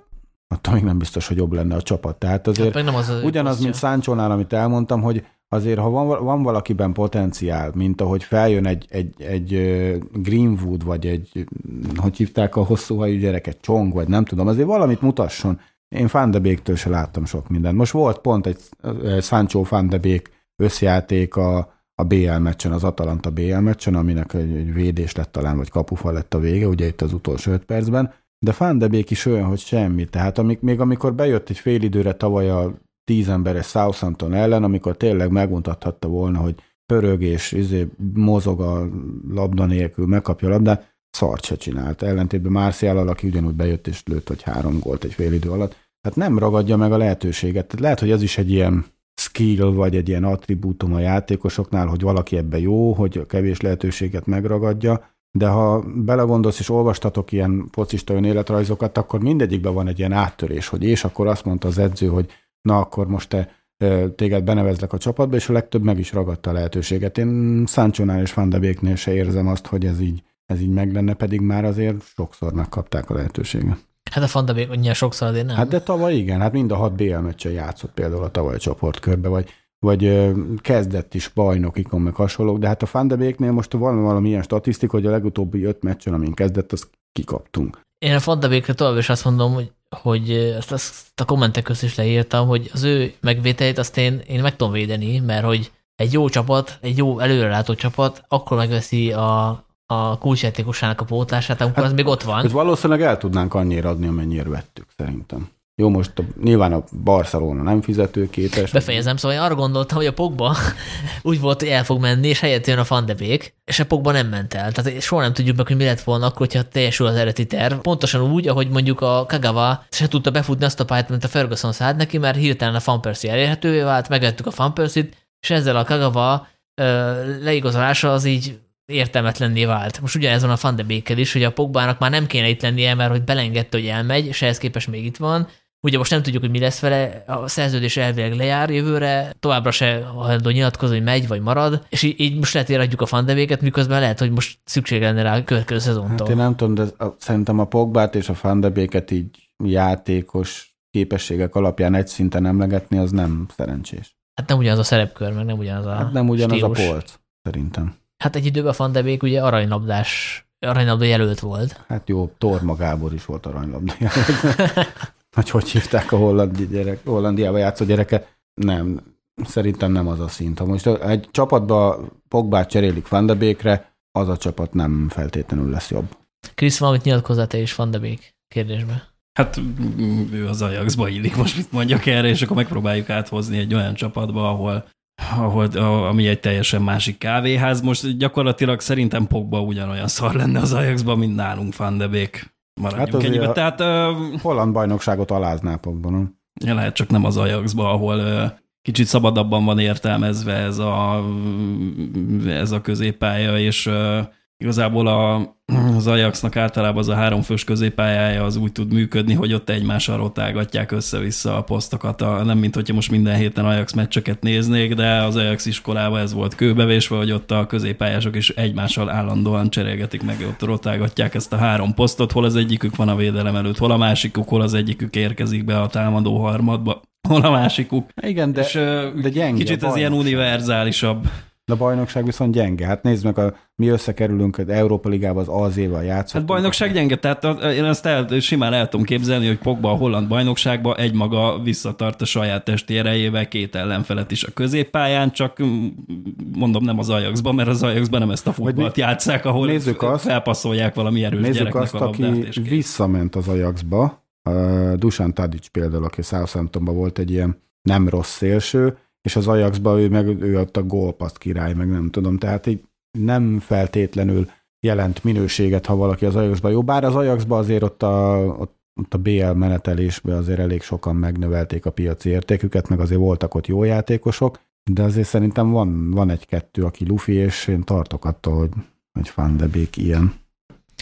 attól még nem biztos, hogy jobb lenne a csapat. Tehát azért hát nem az az ugyanaz, mint Sancho-nál, amit elmondtam, hogy azért, ha van, van valakiben potenciál, mint ahogy feljön egy, egy, egy Greenwood, vagy egy, hogy hívták a hosszú hajú gyereket, Csong, vagy nem tudom, azért valamit mutasson. Én Van se láttam sok mindent. Most volt pont egy Sancho Van összjáték a, a BL meccsen, az Atalanta BL meccsen, aminek egy, egy védés lett talán, vagy kapufa lett a vége, ugye itt az utolsó öt percben, de Van de is olyan, hogy semmi. Tehát amik, még amikor bejött egy fél időre tavaly a tíz emberes Southampton ellen, amikor tényleg megmutathatta volna, hogy pörög és izé, mozog a labda nélkül, megkapja a labdát, szart se csinált. Ellentétben Marcial, aki ugyanúgy bejött és lőtt, hogy három gólt egy fél idő alatt. Tehát nem ragadja meg a lehetőséget. Tehát lehet, hogy ez is egy ilyen skill, vagy egy ilyen attribútum a játékosoknál, hogy valaki ebbe jó, hogy a kevés lehetőséget megragadja, de ha belegondolsz és olvastatok ilyen focista önéletrajzokat, akkor mindegyikben van egy ilyen áttörés, hogy és akkor azt mondta az edző, hogy na akkor most te téged benevezlek a csapatba, és a legtöbb meg is ragadta a lehetőséget. Én Sancho-nál és Van de se érzem azt, hogy ez így, ez így meg lenne, pedig már azért sokszor megkapták a lehetőséget. Hát a Van de Beek annyian sokszor azért nem. Hát de tavaly igen, hát mind a hat BL meccsen játszott például a tavaly csoportkörbe, vagy, vagy kezdett is bajnokikon, meg hasonlók, de hát a Van de Beeknél most van valami ilyen statisztika, hogy a legutóbbi öt meccsen, amin kezdett, azt kikaptunk. Én a Van de Beekre tovább is azt mondom, hogy hogy ezt, ezt a kommentek között is leírtam, hogy az ő megvételét azt én, én meg tudom védeni, mert hogy egy jó csapat, egy jó előrelátó csapat akkor megveszi a, a kulcsjátékosának a pótlását, amikor hát, az még ott van. Ez valószínűleg el tudnánk annyira adni, amennyire vettük, szerintem. Jó, most a, nyilván a Barcelona nem fizetőképes. Befejezem, szóval én arra gondoltam, hogy a Pogba úgy volt, hogy el fog menni, és helyett jön a Van és a Pogba nem ment el. Tehát soha nem tudjuk meg, hogy mi lett volna akkor, hogyha teljesül az eredeti terv. Pontosan úgy, ahogy mondjuk a Kagawa se tudta befutni azt a pályát, mint a Ferguson szállt neki, mert hirtelen a Van Persie elérhetővé vált, megvettük a Van Persie-t, és ezzel a Kagawa leigazolása az így értelmetlenné vált. Most ugyanez van a Van de is, hogy a Pogbának már nem kéne itt lennie, mert hogy belengedte, hogy elmegy, és ehhez képest még itt van, Ugye most nem tudjuk, hogy mi lesz vele, a szerződés elvileg lejár jövőre, továbbra se hajlandó nyilatkozni, hogy megy vagy marad, és így, így most lehet éradjuk a fandevéket, miközben lehet, hogy most szükség lenne rá a következő szezontól. Hát én nem tudom, de a, szerintem a Pogbát és a fandebéket így játékos képességek alapján egy szinten emlegetni, az nem szerencsés. Hát nem ugyanaz a szerepkör, meg nem ugyanaz a Hát nem ugyanaz stílus. a polc, szerintem. Hát egy időben a Fandebék ugye aranylabdás, aranylabda jelölt volt. Hát jó, Torma Gábor is volt aranylabda jelölt. hogy hogy hívták a holland gyerek, Hollandiába játszó gyereke. Nem, szerintem nem az a szint. Ha most egy csapatba Pogbát cserélik Van de Beekre, az a csapat nem feltétlenül lesz jobb. Krisz, valamit nyilatkozzál te is Van de Beek kérdésbe. Hát ő az Ajaxba illik, most mit mondjak erre, és akkor megpróbáljuk áthozni egy olyan csapatba, ahol ahol, ami egy teljesen másik kávéház. Most gyakorlatilag szerintem Pogba ugyanolyan szar lenne az Ajaxban, mint nálunk Van de Beek maradjunk hát ennyibe. Tehát, uh, holland bajnokságot aláznál pokban. Ja, lehet csak nem az Ajaxba, ahol uh, kicsit szabadabban van értelmezve ez a, ez a középpálya, és uh, igazából a, az Ajaxnak általában az a háromfős középpályája az úgy tud működni, hogy ott egymással rotálgatják össze-vissza a posztokat. A, nem mint hogyha most minden héten Ajax meccseket néznék, de az Ajax iskolában ez volt kőbevésve, hogy ott a középpályások is egymással állandóan cserélgetik meg, ott rotálgatják ezt a három posztot, hol az egyikük van a védelem előtt, hol a másikuk, hol az egyikük érkezik be a támadó harmadba, hol a másikuk. Igen, de, És, de gyenge Kicsit ez ilyen univerzálisabb. De a bajnokság viszont gyenge. Hát nézd meg, a, mi összekerülünk az Európa Ligában az Alzéval játszottunk. Hát bajnokság gyenge, tehát én ezt el, simán el tudom képzelni, hogy Pogba a holland bajnokságba egymaga visszatart a saját testi erejével két ellenfelet is a középpályán, csak mondom nem az Ajaxban, mert az Ajaxban nem ezt a futballt játszák, ahol nézzük azt, felpasszolják valami erős nézzük gyereknek azt, a labdát. aki visszament az Ajaxba, uh, Dusan Tadic például, aki Southamptonban volt egy ilyen nem rossz szélső, és az Ajaxba ő meg ő ott a gólpaszt király, meg nem tudom, tehát így nem feltétlenül jelent minőséget, ha valaki az Ajaxba jó, bár az Ajaxba azért ott a, ott, ott a BL menetelésben azért elég sokan megnövelték a piaci értéküket, meg azért voltak ott jó játékosok, de azért szerintem van, van egy-kettő, aki lufi, és én tartok attól, hogy, hogy Van ilyen.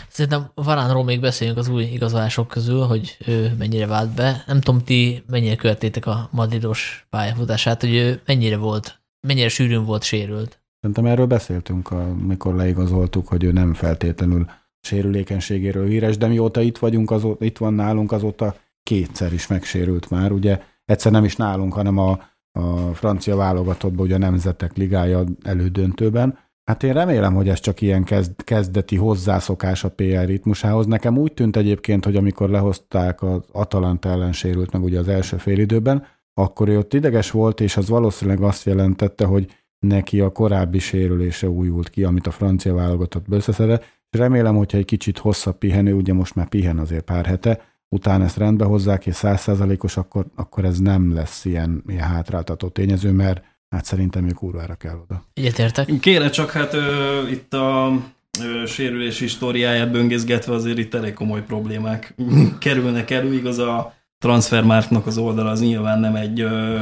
Szerintem Varánról még beszéljünk az új igazolások közül, hogy ő mennyire vált be. Nem tudom, ti mennyire követtétek a madridos pályafutását, hogy ő mennyire volt, mennyire sűrűn volt sérült. Szerintem erről beszéltünk, amikor leigazoltuk, hogy ő nem feltétlenül sérülékenységéről híres, de mióta itt vagyunk, azóta, itt van nálunk, azóta kétszer is megsérült már. Ugye egyszer nem is nálunk, hanem a, a francia válogatottban, ugye a Nemzetek Ligája elődöntőben, Hát én remélem, hogy ez csak ilyen kezd, kezdeti hozzászokás a PR ritmusához. Nekem úgy tűnt egyébként, hogy amikor lehozták az Atalanta ellen sérült meg ugye az első félidőben, akkor ő ott ideges volt, és az valószínűleg azt jelentette, hogy neki a korábbi sérülése újult ki, amit a francia válogatott összeszedett, remélem, hogyha egy kicsit hosszabb pihenő, ugye most már pihen azért pár hete, utána ezt rendbe hozzák, és százszázalékos, akkor, akkor ez nem lesz ilyen, ilyen hátráltató tényező, mert hát szerintem ő kurvára kell oda. Egyetértek. Kéne csak hát ö, itt a ö, sérülés históriáját böngészgetve azért itt elég komoly problémák kerülnek elő, igaz a transfermárknak az oldala az nyilván nem egy, ö,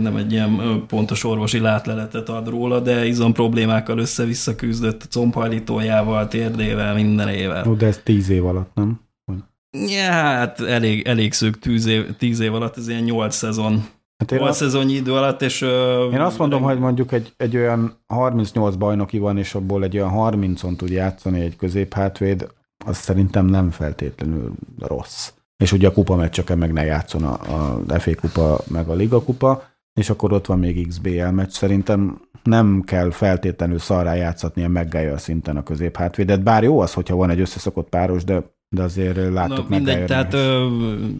nem egy ilyen pontos orvosi látleletet ad róla, de izom problémákkal össze-vissza küzdött combhajlítójával, térdével, mindenével. Jó, de ez tíz év alatt, nem? Ja, hát elég, elég szűk tíz év, tíz év alatt, ez ilyen nyolc szezon. Hát én 8 azt, szezonnyi idő alatt, és... Én azt mondom, hogy mondjuk egy, egy olyan 38 bajnoki van, és abból egy olyan 30-on tud játszani egy középhátvéd, az szerintem nem feltétlenül rossz. És ugye a kupa meccseken meg ne játszon a, a FA kupa meg a Liga kupa, és akkor ott van még XBL meccs. Szerintem nem kell feltétlenül szarrá játszatni a Maguire szinten a középhátvédet, bár jó az, hogyha van egy összeszokott páros, de de azért láttuk Na, mindegy, tehát ö,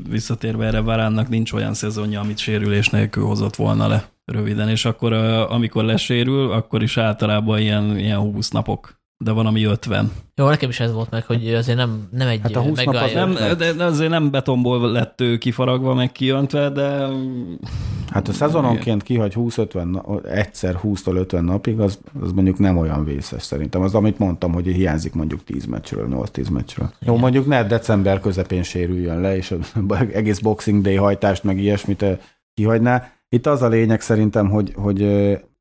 visszatérve erre Varánnak nincs olyan szezonja, amit sérülés nélkül hozott volna le röviden, és akkor amikor lesérül, akkor is általában ilyen, ilyen 20 napok de van, ami 50. Jó, nekem is ez volt meg, hogy azért nem, nem egy hát a 20 nap az nem, de azért nem betonból lett ő kifaragva, meg kijöntve, de... Hát a szezononként kihagy 20-50, egyszer 20-tól 50 napig, az, az mondjuk nem olyan vészes szerintem. Az, amit mondtam, hogy hiányzik mondjuk 10 meccsről, 8-10 meccsről. Igen. Jó, mondjuk ne december közepén sérüljön le, és egész Boxing Day hajtást, meg ilyesmit kihagyná. Itt az a lényeg szerintem, hogy, hogy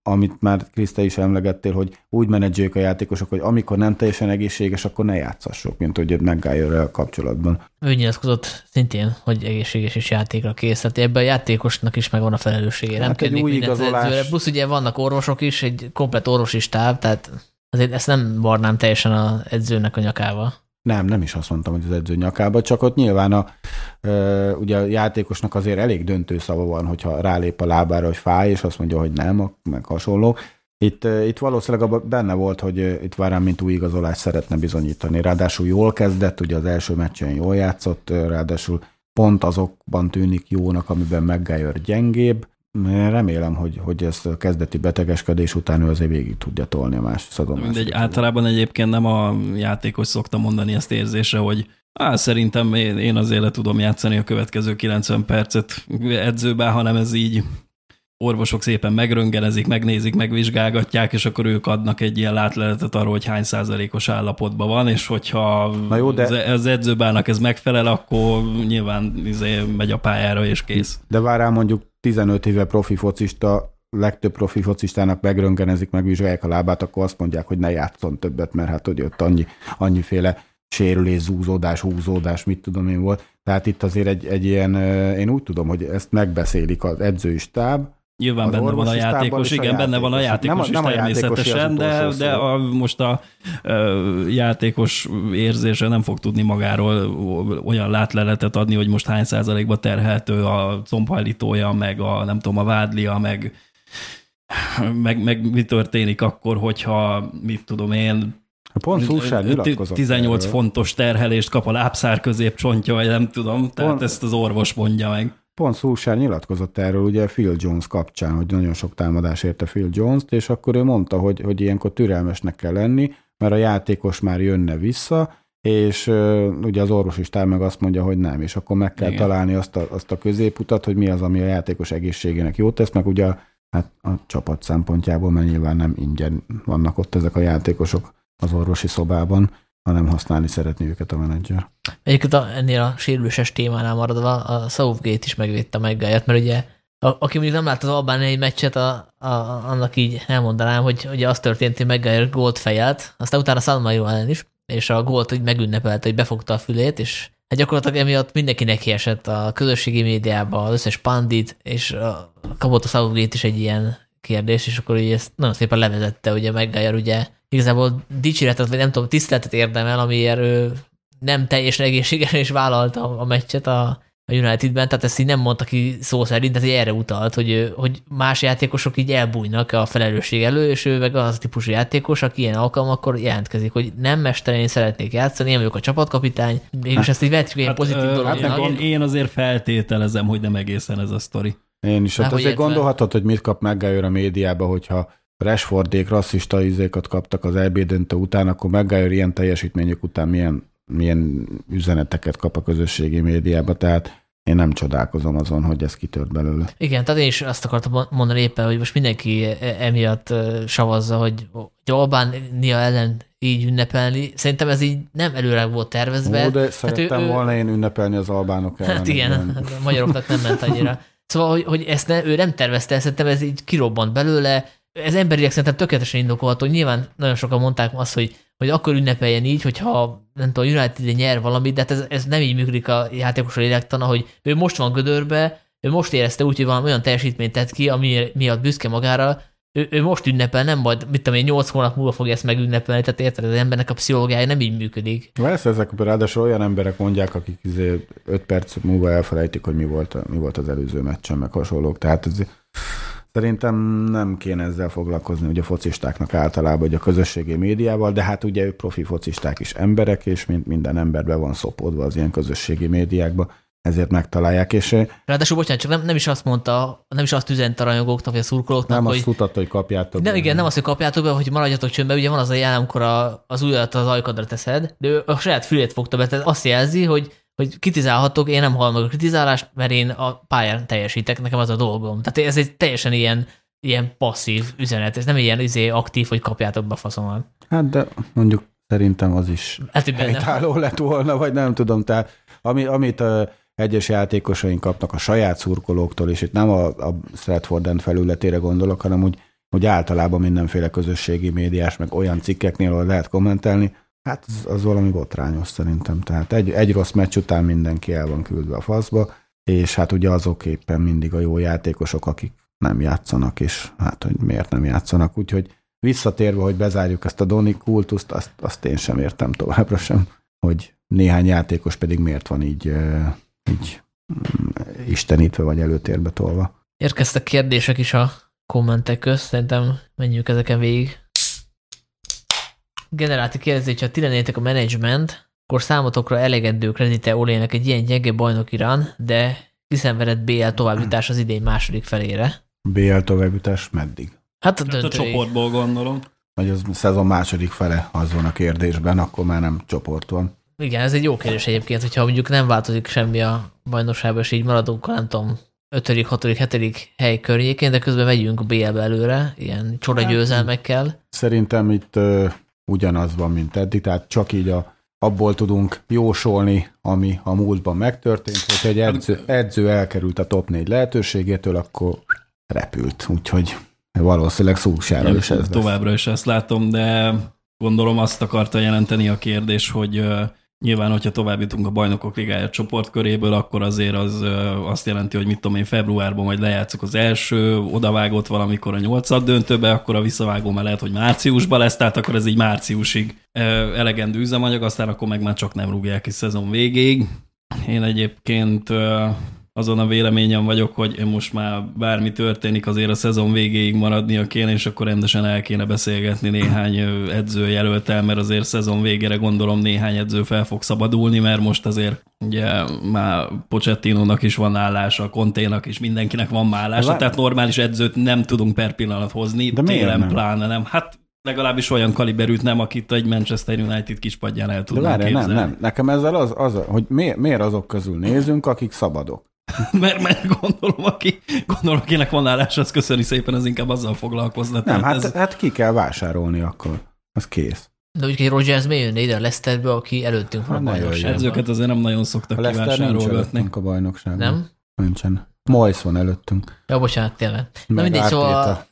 amit már Kriszta is emlegettél, hogy úgy menedzseljük a játékosok, hogy amikor nem teljesen egészséges, akkor ne játszassuk, mint hogy Maguire kapcsolatban. Ő nyilatkozott szintén, hogy egészséges és játékra kész. Tehát ebben a játékosnak is megvan a felelőssége. Hát nem egy új igazolás. Plusz ugye vannak orvosok is, egy komplet orvosi stáb, tehát azért ezt nem varnám teljesen az edzőnek a nyakába. Nem, nem is azt mondtam, hogy az edző nyakába, csak ott nyilván a, ugye a játékosnak azért elég döntő szava van, hogyha rálép a lábára, hogy fáj, és azt mondja, hogy nem, meg hasonló. Itt, itt valószínűleg abban benne volt, hogy itt Várán mint új igazolás szeretne bizonyítani. Ráadásul jól kezdett, ugye az első meccsen jól játszott, ráadásul pont azokban tűnik jónak, amiben Maguire gyengébb, Remélem, hogy, hogy ezt a kezdeti betegeskedés után ő azért végig tudja tolni a más szadon. Mindegy, általában egyébként nem a játékos szokta mondani ezt érzése, hogy Á, szerintem én, én azért le tudom játszani a következő 90 percet edzőben, hanem ez így orvosok szépen megröngenezik, megnézik, megvizsgálgatják, és akkor ők adnak egy ilyen látleletet arról, hogy hány százalékos állapotban van, és hogyha Na jó, de... az edzőbának ez megfelel, akkor nyilván izé megy a pályára, és kész. De várjál mondjuk 15 éve profi focista, legtöbb profi focistának megröngenezik, megvizsgálják a lábát, akkor azt mondják, hogy ne játszon többet, mert hát hogy ott annyi, annyiféle sérülés, zúzódás, húzódás, mit tudom én volt. Tehát itt azért egy, egy ilyen, én úgy tudom, hogy ezt megbeszélik az edzői stáb, Nyilván benne van a játékos, igen, benne van a játékos nem, is nem természetesen, de, de a, most a, a játékos érzése nem fog tudni magáról olyan látleletet adni, hogy most hány százalékba terhelhető a combhajlítója, meg a nem tudom, a vádlia, meg, meg, meg mi történik akkor, hogyha mit tudom én, Pont Szulsár 18 erről. fontos terhelést kap a lábszár középcsontja, vagy nem tudom, tehát Pont, ezt az orvos mondja meg. Pont Szulsár nyilatkozott erről ugye Phil Jones kapcsán, hogy nagyon sok támadás érte Phil Jones-t, és akkor ő mondta, hogy, hogy ilyenkor türelmesnek kell lenni, mert a játékos már jönne vissza, és uh, ugye az orvos is meg azt mondja, hogy nem, és akkor meg kell Igen. találni azt a, azt a középutat, hogy mi az, ami a játékos egészségének jót tesz, meg ugye hát a csapat szempontjából, mert nyilván nem ingyen vannak ott ezek a játékosok az orvosi szobában, hanem használni szeretné őket a menedzser. Egyébként a, ennél a sérülőses témánál maradva a Southgate is megvédte meg Gáját, mert ugye a, aki mondjuk nem látta az Albán egy meccset, a, a, annak így elmondanám, hogy ugye az történt, hogy Meggájer gólt fejelt, aztán utána San ellen is, és a gólt úgy megünnepelte, hogy befogta a fülét, és hát gyakorlatilag emiatt mindenkinek kiesett a közösségi médiában, az összes pandit, és a, kapott a Southgate is egy ilyen kérdés, és akkor ugye ezt nagyon szépen levezette, ugye Meggájer ugye igazából dicséretet, vagy nem tudom, tiszteletet érdemel, amiért ő nem teljesen egészségesen is vállalta a meccset a, a Unitedben, tehát ezt így nem mondta ki szó szerint, tehát erre utalt, hogy, hogy más játékosok így elbújnak a felelősség elő, és ő meg az a típusú játékos, aki ilyen alkalmakkor jelentkezik, hogy nem mesteren én szeretnék játszani, én vagyok a csapatkapitány, mégis hát, ezt így vettük ilyen hát, pozitív dolognak. Hát én, én azért feltételezem, hogy nem egészen ez a sztori. Én is. Hát azért gondolhatod, hogy mit kap Maguire a médiába, hogyha Rashfordék rasszista izékat kaptak az EB döntő után, akkor Maguire ilyen teljesítmények után milyen, milyen üzeneteket kap a közösségi médiába, tehát én nem csodálkozom azon, hogy ez kitört belőle. Igen, tehát én is azt akartam mondani éppen, hogy most mindenki e- emiatt ö, savazza, hogy, hogy Albánia ellen így ünnepelni. Szerintem ez így nem előre volt tervezve. Ó, de szerettem ő- ő- volna én ünnepelni az albánok ellen. Hát igen, hát a magyaroknak nem ment annyira. Szóval, hogy, hogy ezt ne, ő nem tervezte, szerintem ez így kirobbant belőle. Ez emberileg szerintem tökéletesen indokolható. Nyilván nagyon sokan mondták azt, hogy, hogy akkor ünnepeljen így, hogyha nem tudom, United nyer valamit, de hát ez, ez nem így működik a játékos lélektana, hogy ő most van gödörbe, ő most érezte úgy, hogy valami olyan teljesítményt tett ki, ami miatt büszke magára, ő, ő most ünnepel, nem majd, mit tudom én, 8 hónap múlva fogja ezt megünnepelni, tehát érted, az embernek a pszichológiája nem így működik. Persze, ezek ráadásul olyan emberek mondják, akik 5 perc múlva elfelejtik, hogy mi volt, mi volt az előző meccsen, meg hasonlók. Tehát ez, szerintem nem kéne ezzel foglalkozni ugye a focistáknak általában, hogy a közösségi médiával, de hát ugye ők profi focisták is emberek, és mind- minden emberbe van szopódva az ilyen közösségi médiákba, ezért megtalálják, és Ráadásul, bocsánat, csak nem, nem is azt mondta, nem is azt üzente a rajongóknak, vagy a szurkolóknak, nem hogy azt mutatta, hogy kapjátok. nem, igen, nem azt, hogy kapjátok be, hogy maradjatok csöndbe, ugye van az a jel, amikor a, az ujjat az ajkadra teszed, de ő a saját fülét fogta be, tehát azt jelzi, hogy, hogy kritizálhatok, én nem hallom meg a kritizálást, mert én a pályán teljesítek, nekem az a dolgom. Tehát ez egy teljesen ilyen, ilyen passzív üzenet, ez nem ilyen izé aktív, hogy kapjátok be a faszomat. Hát de mondjuk szerintem az is Hát, helytálló lett volna, vagy nem tudom. Tehát ami, amit ö, egyes játékosaink kapnak a saját szurkolóktól, és itt nem a, a Stratford End felületére gondolok, hanem úgy, hogy általában mindenféle közösségi médiás, meg olyan cikkeknél, ahol lehet kommentelni, hát az, az valami botrányos szerintem. Tehát egy, egy rossz meccs után mindenki el van küldve a faszba, és hát ugye azok éppen mindig a jó játékosok, akik nem játszanak, és hát, hogy miért nem játszanak. Úgyhogy visszatérve, hogy bezárjuk ezt a Doni kultuszt, azt, azt én sem értem továbbra sem, hogy néhány játékos pedig miért van így, így mm, istenítve, vagy előtérbe tolva. Érkeztek kérdések is a kommentek közt, szerintem menjünk ezeken végig. Generálti kérdezi, hogy ha ti lennétek a menedzsment, akkor számotokra elegendő kredite Olének egy ilyen gyenge bajnok Irán, de kiszenvedett BL továbbjutás az idény második felére. BL továbbjutás meddig? Hát a Hát a csoportból gondolom. Vagy az szezon második fele az van a kérdésben, akkor már nem csoport van. Igen, ez egy jó kérdés egyébként, hogyha mondjuk nem változik semmi a bajnokságban, és így maradunk, nem tudom, 5., 6., 7. hely környékén, de közben megyünk BL-be előre, ilyen csoda győzelmekkel. Szerintem itt ö, ugyanaz van, mint eddig, tehát csak így a, abból tudunk jósolni, ami a múltban megtörtént, hogyha egy edző, edző elkerült a top 4 lehetőségétől, akkor repült, úgyhogy valószínűleg Szúsára is ez lesz. Továbbra is ezt látom, de gondolom azt akarta jelenteni a kérdés, hogy ö, nyilván, hogyha tovább jutunk a bajnokok ligája csoportköréből, akkor azért az azt jelenti, hogy mit tudom én, februárban majd lejátszuk az első, odavágott valamikor a nyolcad döntőbe, akkor a visszavágó már lehet, hogy márciusban lesz, tehát akkor ez így márciusig elegendő üzemanyag, aztán akkor meg már csak nem rúgják ki szezon végéig. Én egyébként azon a véleményem vagyok, hogy én most már bármi történik, azért a szezon végéig maradnia kéne, és akkor rendesen el kéne beszélgetni néhány edzőjelöltel, mert azért szezon végére gondolom néhány edző fel fog szabadulni, mert most azért ugye már Pochettinónak is van állása, Konténak is, mindenkinek van már állása, Vár- tehát normális edzőt nem tudunk per pillanat hozni, De télen nem? pláne nem. Hát legalábbis olyan kaliberűt nem, akit egy Manchester United kispadján el De tudnánk várjál, nem, nem. Nekem ezzel az, az hogy miért, miért azok közül nézünk, akik szabadok. Mert, mert gondolom, aki, gondolom, akinek van állása, az köszöni szépen, az inkább azzal foglalkozna. Nem, hát, ez, hát ki kell vásárolni akkor. Az kész. De úgy, hogy Rogers miért jönne ide a Leicesterbe, aki előttünk van a Hát bajnokságban? edzőket azért nem nagyon A szoktak nincs kivásárolgatni. a bajnokságban. Nem? Nincsen. Moyes van előttünk. Ja, bocsánat, tényleg. Na Meg mindegy, szóval Arteta. én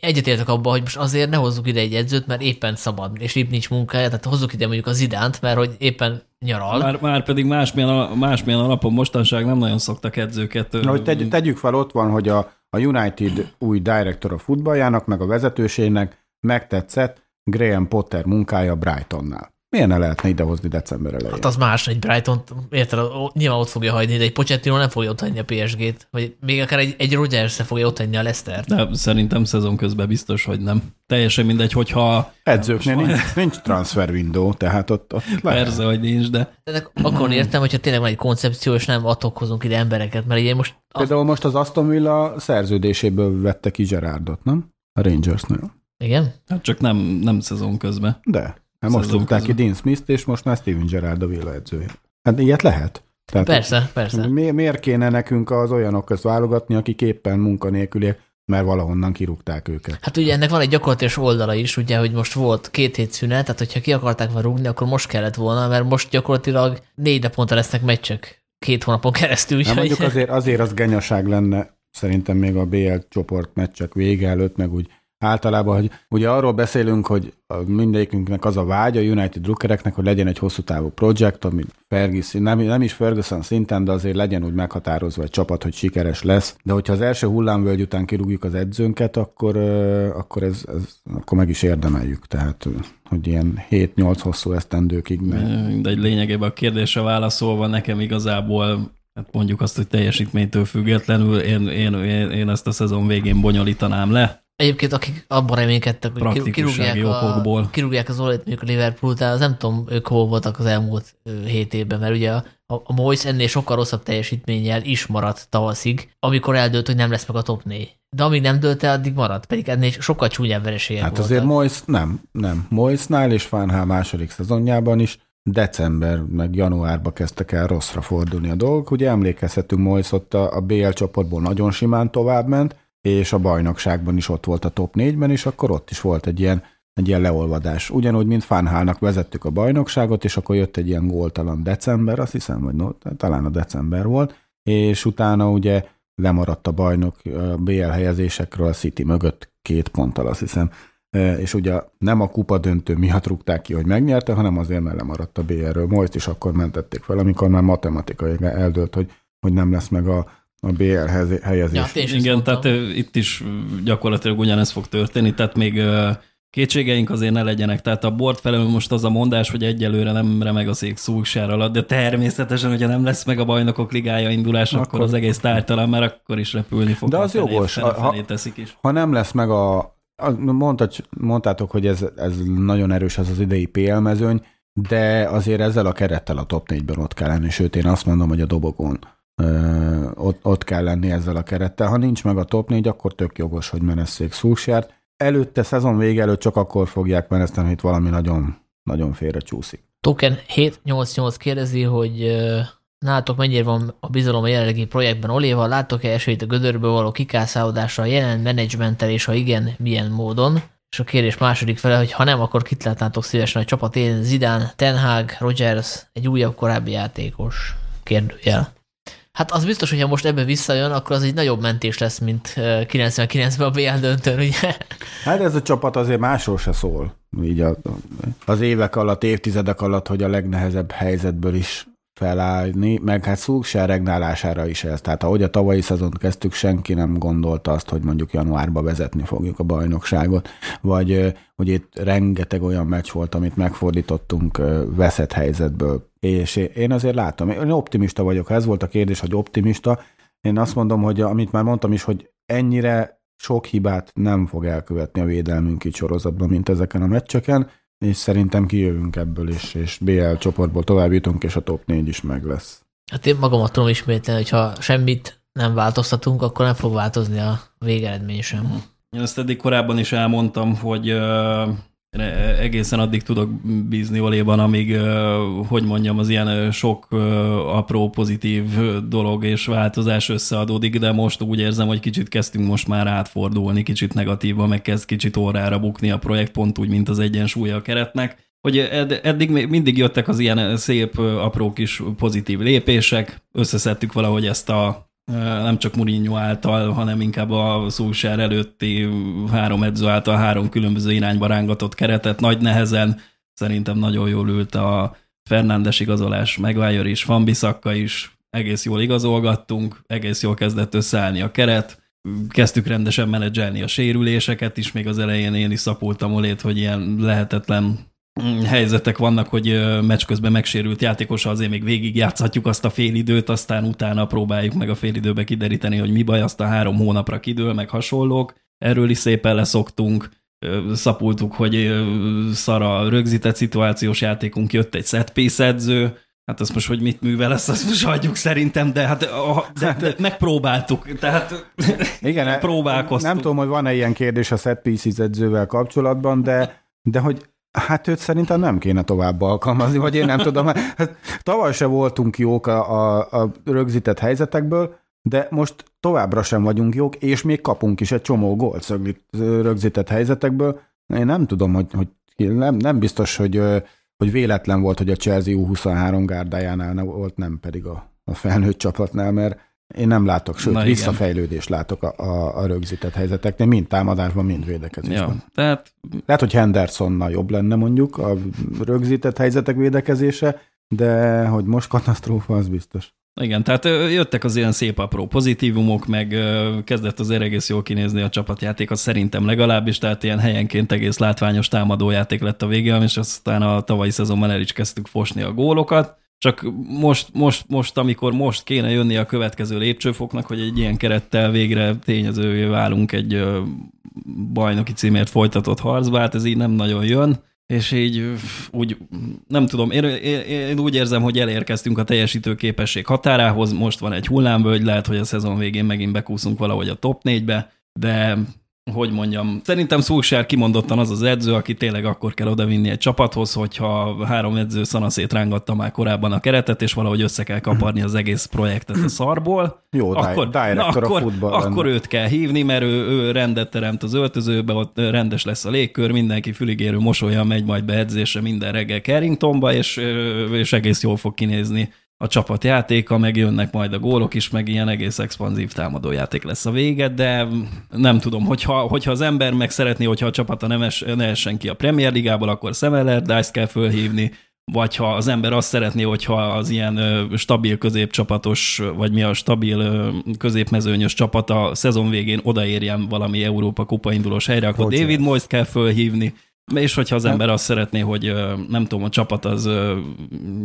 egyetértek abban, hogy most azért ne hozzuk ide egy edzőt, mert éppen szabad, és épp nincs munkája, tehát hozzuk ide mondjuk az idánt, mert hogy éppen nyaral. Már, már pedig másmilyen, a- másmilyen alapon mostanság nem nagyon szoktak edzőket. Na, hogy tegy, tegyük fel, ott van, hogy a, a United új director a futballjának, meg a vezetőségnek megtetszett Graham Potter munkája Brightonnál. Miért ne lehetne idehozni december elején? Hát az más, egy Brighton, érted, nyilván ott fogja hagyni, de egy Pochettino nem fogja ott hagyni a PSG-t, vagy még akár egy, egy Rodgers fogja ott hagyni a Leicester-t. De szerintem szezon közben biztos, hogy nem. Teljesen mindegy, hogyha... Edzőknél nincs, nincs transfer window, tehát ott, ott lehet. Persze, hogy nincs, de... de akkor értem, hogyha tényleg van egy koncepció, és nem hozunk ide embereket, mert ugye most... Az... Például most az Aston Villa szerződéséből vette ki Gerardot, nem? A Rangersnél. Igen? Hát csak nem, nem szezon közben. De. Hát most tudták ki Dean Smith-t, és most már Steven Gerrard a Villa edzője. Hát ilyet lehet. Tehát persze, persze. Mi, miért kéne nekünk az olyanok közt válogatni, akik éppen munkanélküliek, mert valahonnan kirúgták őket. Hát ugye ennek van egy gyakorlatilag oldala is, ugye, hogy most volt két hét szünet, tehát hogyha ki akarták volna rúgni, akkor most kellett volna, mert most gyakorlatilag négy naponta lesznek meccsek két hónapon keresztül. Nem, mondjuk azért, azért az genyaság lenne szerintem még a BL csoport meccsek vége előtt, meg úgy általában, hogy ugye arról beszélünk, hogy mindegyikünknek az a vágy a United drukkereknek, hogy legyen egy hosszú távú projekt, ami Ferguson, nem, nem is Ferguson szinten, de azért legyen úgy meghatározva egy csapat, hogy sikeres lesz. De hogyha az első hullámvölgy után kirúgjuk az edzőnket, akkor, akkor, ez, ez, akkor meg is érdemeljük. Tehát, hogy ilyen 7-8 hosszú esztendőkig. De egy lényegében a kérdésre válaszolva nekem igazából Hát mondjuk azt, hogy teljesítménytől függetlenül én, én, én, én ezt a szezon végén bonyolítanám le. Egyébként akik abban reménykedtek, hogy kirúgják, a, kirúgják az olajt mondjuk a liverpool az nem tudom, ők hol voltak az elmúlt hét évben, mert ugye a, a Moyes ennél sokkal rosszabb teljesítménnyel is maradt tavaszig, amikor eldőlt, hogy nem lesz meg a top 4. De amíg nem dőlt el, addig maradt, pedig ennél sokkal csúnyább vereségek Hát voltak. azért Moyes nem, nem. Moyesnál és Fánhál második szezonjában is december meg januárba kezdtek el rosszra fordulni a dolgok. Ugye emlékezhetünk, Moyes ott a, a BL csoportból nagyon simán továbbment, és a bajnokságban is ott volt a top 4-ben, és akkor ott is volt egy ilyen, egy ilyen leolvadás. Ugyanúgy, mint Fánhálnak vezettük a bajnokságot, és akkor jött egy ilyen góltalan december, azt hiszem, vagy no, talán a december volt, és utána ugye lemaradt a bajnok a BL helyezésekről a City mögött két ponttal, azt hiszem. És ugye nem a kupa döntő miatt rúgták ki, hogy megnyerte, hanem azért, mert lemaradt a BL-ről. Most is akkor mentették fel, amikor már matematikai eldőlt, hogy, hogy nem lesz meg a, a BL helyezés. Ja, Igen, tehát itt is gyakorlatilag ugyanez fog történni, tehát még kétségeink azért ne legyenek. Tehát a bord felől most az a mondás, hogy egyelőre nem remeg a szék szúksár alatt, de természetesen, hogyha nem lesz meg a bajnokok ligája indulás, akkor, akkor az egész tártalan, mert akkor is repülni fog. De az felé, jogos. Felé, felé ha, teszik is. ha nem lesz meg a... Mondtad, mondtátok, hogy ez, ez nagyon erős az az idei PL mezőny, de azért ezzel a kerettel a top 4-ben ott kell lenni, sőt én azt mondom, hogy a dobogón ott, ott kell lenni ezzel a kerettel. Ha nincs meg a top 4, akkor tök jogos, hogy menesszék Szúsjárt. Előtte, szezon vége előtt csak akkor fogják meneszteni, hogy valami nagyon, nagyon félre csúszik. Token 788 kérdezi, hogy nálatok mennyire van a bizalom a jelenlegi projektben Oléval, láttok-e esélyt a gödörből való kikászálódásra a jelen menedzsmenttel, és ha igen, milyen módon? És a kérdés második fele, hogy ha nem, akkor kit látnátok szívesen a csapat én, Zidán, Tenhag, Rogers, egy újabb korábbi játékos kérdőjel. Hát az biztos, hogyha most ebbe visszajön, akkor az egy nagyobb mentés lesz, mint 99-ben a BL döntőn, ugye? Hát ez a csapat azért másról se szól. Így a, az évek alatt, évtizedek alatt, hogy a legnehezebb helyzetből is felállni, meg hát Szulksár regnálására is ez. Tehát ahogy a tavalyi szezont kezdtük, senki nem gondolta azt, hogy mondjuk januárba vezetni fogjuk a bajnokságot, vagy hogy itt rengeteg olyan meccs volt, amit megfordítottunk veszett helyzetből. És én azért látom, én optimista vagyok, ha ez volt a kérdés, hogy optimista, én azt mondom, hogy amit már mondtam is, hogy ennyire sok hibát nem fog elkövetni a védelmünk itt sorozatban, mint ezeken a meccseken, és szerintem kijövünk ebből is, és BL csoportból tovább jutunk, és a top 4 is meg lesz. Hát én magamat tudom ismételni, hogy ha semmit nem változtatunk, akkor nem fog változni a végeredmény sem. Én ezt eddig korábban is elmondtam, hogy egészen addig tudok bízni Oléban, amíg, hogy mondjam, az ilyen sok apró pozitív dolog és változás összeadódik, de most úgy érzem, hogy kicsit kezdtünk most már átfordulni, kicsit negatívan, meg kezd kicsit órára bukni a projekt, pont úgy, mint az egyensúly a keretnek. Hogy eddig mindig jöttek az ilyen szép, apró kis pozitív lépések, összeszedtük valahogy ezt a nem csak Mourinho által, hanem inkább a Szulsár előtti három edző által három különböző irányba rángatott keretet. Nagy nehezen szerintem nagyon jól ült a Fernándes igazolás, Maguire is, Van is, egész jól igazolgattunk, egész jól kezdett összeállni a keret, kezdtük rendesen menedzselni a sérüléseket is, még az elején én is szapultam olét, hogy ilyen lehetetlen helyzetek vannak, hogy meccs közben megsérült játékos, azért még végig játszhatjuk azt a félidőt, aztán utána próbáljuk meg a félidőbe kideríteni, hogy mi baj, azt a három hónapra kidől, meg hasonlók. Erről is szépen leszoktunk szapultuk, hogy szara rögzített szituációs játékunk, jött egy set piece edző, Hát azt most, hogy mit művel, ezt, azt most hagyjuk szerintem, de hát de, de megpróbáltuk, tehát Igen, próbálkoztunk. Nem tudom, hogy van-e ilyen kérdés a set pieces edzővel kapcsolatban, de, de hogy Hát őt szerintem nem kéne tovább alkalmazni, vagy én nem tudom. Hát, tavaly se voltunk jók a, a, a rögzített helyzetekből, de most továbbra sem vagyunk jók, és még kapunk is egy csomó gólt rögzített helyzetekből. Én nem tudom, hogy, hogy nem, nem biztos, hogy, hogy véletlen volt, hogy a Chelsea U23 gárdájánál volt, nem pedig a, a felnőtt csapatnál, mert én nem látok, sőt, Na visszafejlődést látok a, a, a rögzített helyzeteknél, mind támadásban, mind védekezésben. Ja, tehát... Lehet, hogy Hendersonnal jobb lenne mondjuk a rögzített helyzetek védekezése, de hogy most katasztrófa, az biztos. Igen, tehát jöttek az ilyen szép apró pozitívumok, meg kezdett az egész jól kinézni a csapatjáték, az szerintem legalábbis, tehát ilyen helyenként egész látványos támadójáték lett a vége, és aztán a tavalyi szezonban el is kezdtük fosni a gólokat. Csak most, most, most, amikor most kéne jönni a következő lépcsőfoknak, hogy egy ilyen kerettel végre tényezővé válunk egy bajnoki címért folytatott harcba, hát ez így nem nagyon jön. És így úgy, nem tudom, én, én, úgy érzem, hogy elérkeztünk a teljesítő képesség határához, most van egy hullámvölgy, lehet, hogy a szezon végén megint bekúszunk valahogy a top 4-be, de hogy mondjam, szerintem Szulsár kimondottan az az edző, aki tényleg akkor kell odavinni egy csapathoz, hogyha három edző szanaszét rángatta már korábban a keretet, és valahogy össze kell kaparni az egész projektet a szarból. Jó, akkor, na, akkor, a akkor őt kell hívni, mert ő, ő rendet teremt az öltözőbe, ott rendes lesz a légkör, mindenki füligérő mosolyan megy majd be edzésre minden reggel Carringtonba, és, és egész jól fog kinézni a csapat játéka, meg jönnek majd a gólok is, meg ilyen egész expanzív támadójáték lesz a vége, de nem tudom, hogyha, hogyha az ember meg szeretné, hogyha a csapata nem es, ne essen ki a Premier Ligából, akkor Sam dice kell fölhívni, vagy ha az ember azt szeretné, hogyha az ilyen stabil középcsapatos, vagy mi a stabil középmezőnyös csapat a szezon végén odaérjen valami Európa kupa indulós helyre, akkor Roger. David Moyes kell fölhívni, és hogyha az ember azt szeretné, hogy nem tudom, a csapat az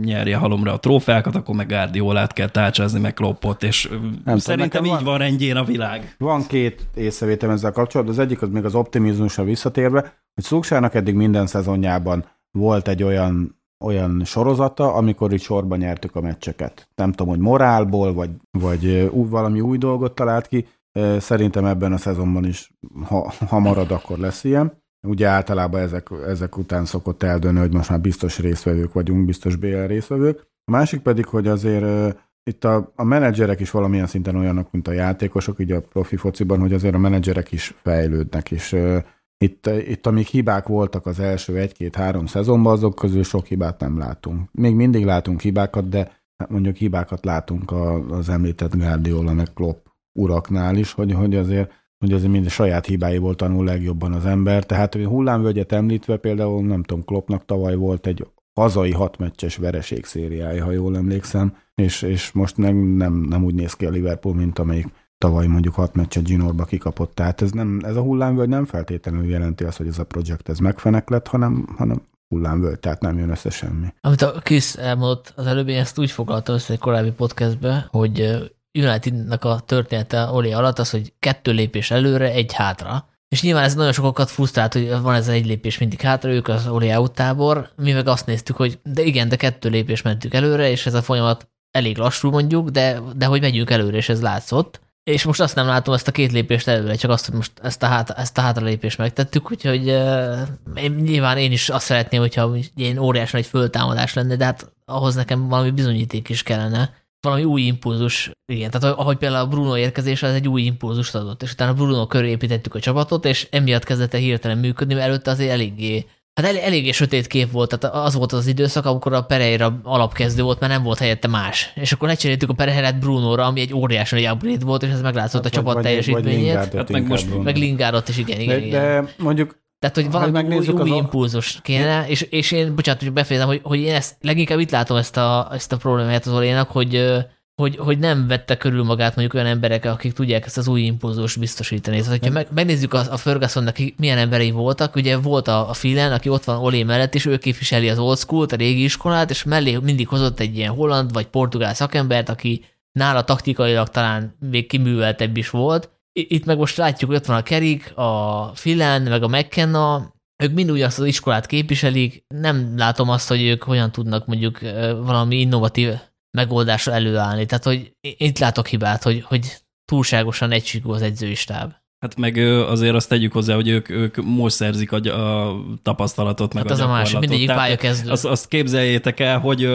nyerje halomra a trófeákat, akkor meg Guardiolát kell tárcsázni, meg Kloppot, és nem szerintem így van, van rendjén a világ. Van két észrevételem ezzel kapcsolatban. Az egyik az még az optimizmusra visszatérve, hogy Szuksának eddig minden szezonjában volt egy olyan olyan sorozata, amikor itt sorban nyertük a meccseket. Nem tudom, hogy morálból, vagy, vagy valami új dolgot talált ki. Szerintem ebben a szezonban is, ha, ha marad, akkor lesz ilyen. Ugye általában ezek, ezek után szokott eldönni, hogy most már biztos részvevők vagyunk, biztos BL részvevők. A másik pedig, hogy azért itt a, a menedzserek is valamilyen szinten olyanok, mint a játékosok, így a profi fociban, hogy azért a menedzserek is fejlődnek, és uh, itt, itt amíg hibák voltak az első egy-két-három szezonban, azok közül sok hibát nem látunk. Még mindig látunk hibákat, de hát mondjuk hibákat látunk az említett Guardiola meg Klopp uraknál is, hogy, hogy azért hogy azért mind a saját hibáiból tanul legjobban az ember. Tehát hullámvölgyet említve például, nem tudom, Kloppnak tavaly volt egy hazai hatmeccses vereség szériája, ha jól emlékszem, és, és most meg nem, nem úgy néz ki a Liverpool, mint amelyik tavaly mondjuk hat meccset Ginorba kikapott. Tehát ez, nem, ez a hullámvölgy nem feltétlenül jelenti azt, hogy ez a projekt ez megfenek lett, hanem, hanem hullámvölgy, tehát nem jön össze semmi. Amit a Krisz elmondott az előbb, én ezt úgy foglaltam össze egy korábbi podcastbe, hogy Unitednak a története Oli alatt az, hogy kettő lépés előre, egy hátra. És nyilván ez nagyon sokakat frusztrált, hogy van ez egy lépés mindig hátra, ők az Oli out tábor. Mi meg azt néztük, hogy de igen, de kettő lépés mentük előre, és ez a folyamat elég lassú mondjuk, de, de hogy megyünk előre, és ez látszott. És most azt nem látom ezt a két lépést előre, csak azt, hogy most ezt a, hát, ezt a hátralépést megtettük, úgyhogy uh, én, nyilván én is azt szeretném, hogyha ilyen óriásan egy föltámadás lenne, de hát ahhoz nekem valami bizonyíték is kellene valami új impulzus, igen, tehát ahogy például a Bruno érkezése, az egy új impulzust adott, és utána Bruno köré építettük a csapatot, és emiatt kezdett el hirtelen működni, mert előtte azért eléggé Hát elég, eléggé sötét kép volt, tehát az volt az időszak, amikor a Pereira alapkezdő volt, mert nem volt helyette más. És akkor lecseréltük a Pereirát Bruno-ra, ami egy óriási egy upgrade volt, és ez meglátszott hát, a csapat vagy, teljesítményét. Vagy hát meg most meg Lingardot is, igen, igen, de, igen. De mondjuk tehát, hogy valami új, új impulzus kéne, és, és én, bocsánat, hogy befejezem, hogy, hogy én ezt leginkább itt látom ezt a, ezt a problémát az Olénak, hogy hogy, hogy nem vette körül magát mondjuk olyan emberek, akik tudják ezt az új impulzus biztosítani. Tehát, hogyha meg, megnézzük a, a Fergusonnak, milyen emberei voltak, ugye volt a, a Filen, aki ott van Olé mellett, és ő képviseli az old school a régi iskolát, és mellé mindig hozott egy ilyen holland vagy portugál szakembert, aki nála taktikailag talán még kiműveltebb is volt. Itt meg most látjuk, hogy ott van a Kerik, a Filen, meg a McKenna, ők mind ugyanazt az iskolát képviselik, nem látom azt, hogy ők hogyan tudnak mondjuk valami innovatív megoldásra előállni. Tehát, hogy itt látok hibát, hogy, hogy túlságosan egységű az edzői stáb. Hát meg azért azt tegyük hozzá, hogy ők, ők most szerzik a, a tapasztalatot, meg hát a az a másik, mindegyik pályakezdő. Azt, azt képzeljétek el, hogy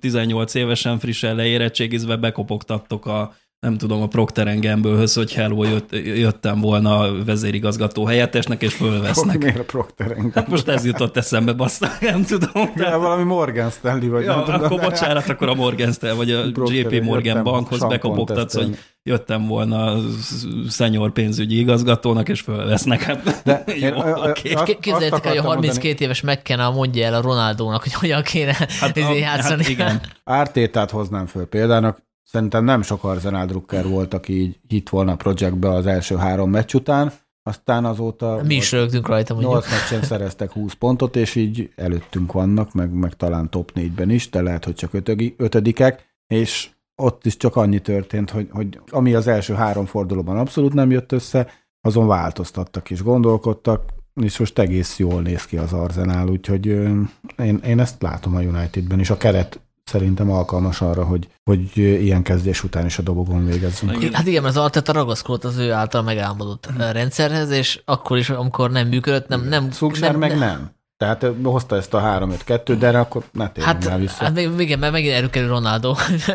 18 évesen frissen leérettségizve bekopogtattok a nem tudom, a Procter Gamble-höz, hogy hello, jött, jöttem volna a vezérigazgató helyettesnek, és fölvesznek. Miért a Procter Hát most ez jutott eszembe, bassza, nem tudom. De... Ja, valami Morgan Stanley vagy. Ja, nem tudom, akkor bocsánat, akkor a Morgan Stanley, vagy a Procter, JP Morgan bankhoz bekopogtatsz, hogy jöttem volna szenyor pénzügyi igazgatónak, és fölvesznek. Hát, De jó, én, oké. azt- Képzeljétek el, hogy a akartam 32 mondani- éves McKenna mondja el a Ronaldónak, hogy hogyan kéne Hát, hát, a, játszani. hát igen. Ártétát hoznám föl példának. Szerintem nem sok Arsenal drukker volt, aki így hitt volna a projektbe az első három meccs után, aztán azóta Mi is rögtünk rajta, mondjuk. 8 meccsen szereztek 20 pontot, és így előttünk vannak, meg, meg talán top 4-ben is, de lehet, hogy csak ötögi, ötödikek, és ott is csak annyi történt, hogy, hogy ami az első három fordulóban abszolút nem jött össze, azon változtattak és gondolkodtak, és most egész jól néz ki az Arsenal, úgyhogy én, én ezt látom a Unitedben, és a keret szerintem alkalmas arra, hogy, hogy ilyen kezdés után is a dobogon végezzünk. Hát igen, az Arteta ragaszkodott az ő által megálmodott rendszerhez, és akkor is, amikor nem működött, nem... nem Szulsár meg nem. Tehát ö, hozta ezt a 3-5-2, de erre akkor ne térjünk Hát, már vissza. hát még, igen, mert megint előkerül Ronaldo.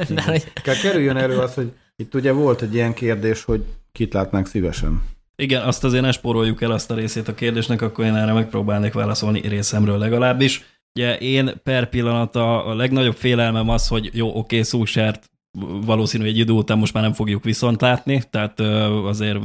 Kell kerüljön elő az, hogy itt ugye volt egy ilyen kérdés, hogy kit látnánk szívesen. Igen, azt azért ne spóroljuk el azt a részét a kérdésnek, akkor én erre megpróbálnék válaszolni részemről legalábbis. Ugye én per pillanat a, legnagyobb félelmem az, hogy jó, oké, Szúsert valószínű egy idő után most már nem fogjuk viszont látni, tehát azért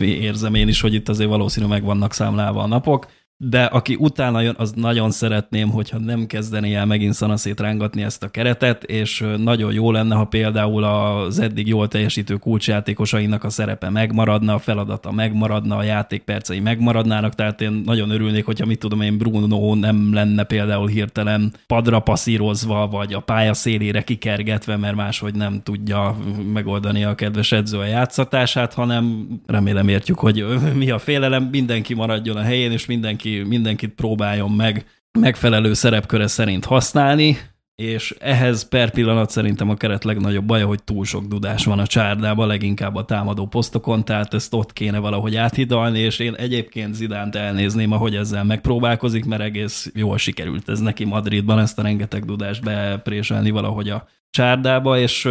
érzem én is, hogy itt azért valószínű meg vannak számlálva a napok, de aki utána jön, az nagyon szeretném, hogyha nem kezdené el megint szanaszét rángatni ezt a keretet, és nagyon jó lenne, ha például az eddig jól teljesítő kulcsjátékosainak a szerepe megmaradna, a feladata megmaradna, a játékpercei megmaradnának, tehát én nagyon örülnék, hogyha mit tudom én, Bruno nem lenne például hirtelen padra passzírozva, vagy a pálya szélére kikergetve, mert máshogy nem tudja megoldani a kedves edző a játszatását, hanem remélem értjük, hogy mi a félelem, mindenki maradjon a helyén, és mindenki, mindenkit próbáljon meg megfelelő szerepköre szerint használni, és ehhez per pillanat szerintem a keret legnagyobb baja, hogy túl sok dudás van a csárdában, leginkább a támadó posztokon, tehát ezt ott kéne valahogy áthidalni, és én egyébként Zidánt elnézném, ahogy ezzel megpróbálkozik, mert egész jól sikerült ez neki Madridban, ezt a rengeteg dudást bepréselni valahogy a csárdába, és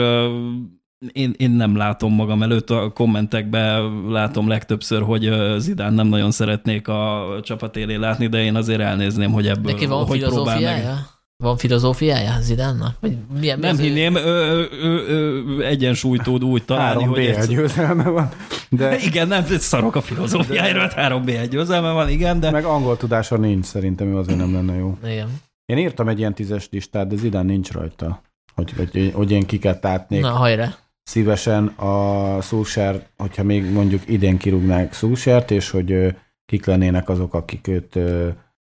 én, én nem látom magam előtt, a kommentekben látom legtöbbször, hogy Zidán nem nagyon szeretnék a csapat élén látni, de én azért elnézném, hogy ebből neki van hogy próbál meg. filozófiája? Van filozófiája Zidánnak? Vagy milyen, Nem mi az ő- hinném, ő, ő, ő, ő egyensúlyt tud úgy találni, Három hogy BL egyszer- győzelme van, de Igen, nem, szarok a filozófiájára, hát három b győzelme van, igen, de meg angol tudása nincs, szerintem ő azért nem lenne jó. Igen. Én írtam egy ilyen tízes listát, de Zidán nincs rajta, hogy, hogy, hogy én kiket átnék. Na, hajrá. Szívesen a Szúsár, hogyha még mondjuk idén kirúgnák Szúsárt, és hogy kik lennének azok, akik őt,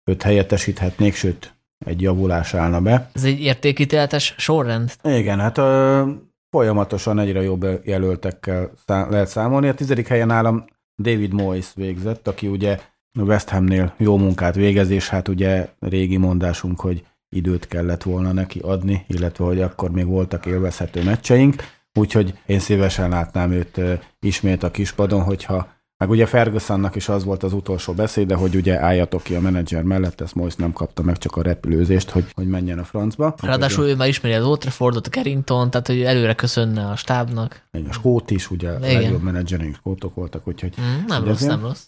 őt helyettesíthetnék, sőt, egy javulás állna be. Ez egy értékítéletes sorrend. Igen, hát ö, folyamatosan egyre jobb jelöltekkel szá- lehet számolni. A tizedik helyen nálam David Moyes végzett, aki ugye West Hamnél jó munkát végez, és hát ugye régi mondásunk, hogy időt kellett volna neki adni, illetve hogy akkor még voltak élvezhető meccseink, úgyhogy én szívesen látnám őt ismét a kispadon, hogyha meg ugye Fergusonnak is az volt az utolsó beszéde, hogy ugye álljatok ki a menedzser mellett, ezt Moyes nem kapta meg csak a repülőzést, hogy, hogy menjen a francba. Ráadásul ő már ismeri az Old Traffordot, a Carrington, tehát hogy előre köszönne a stábnak. Egy a skót is, ugye a Igen. legjobb menedzserünk skótok voltak, úgyhogy Mm, nem rossz, nem rossz.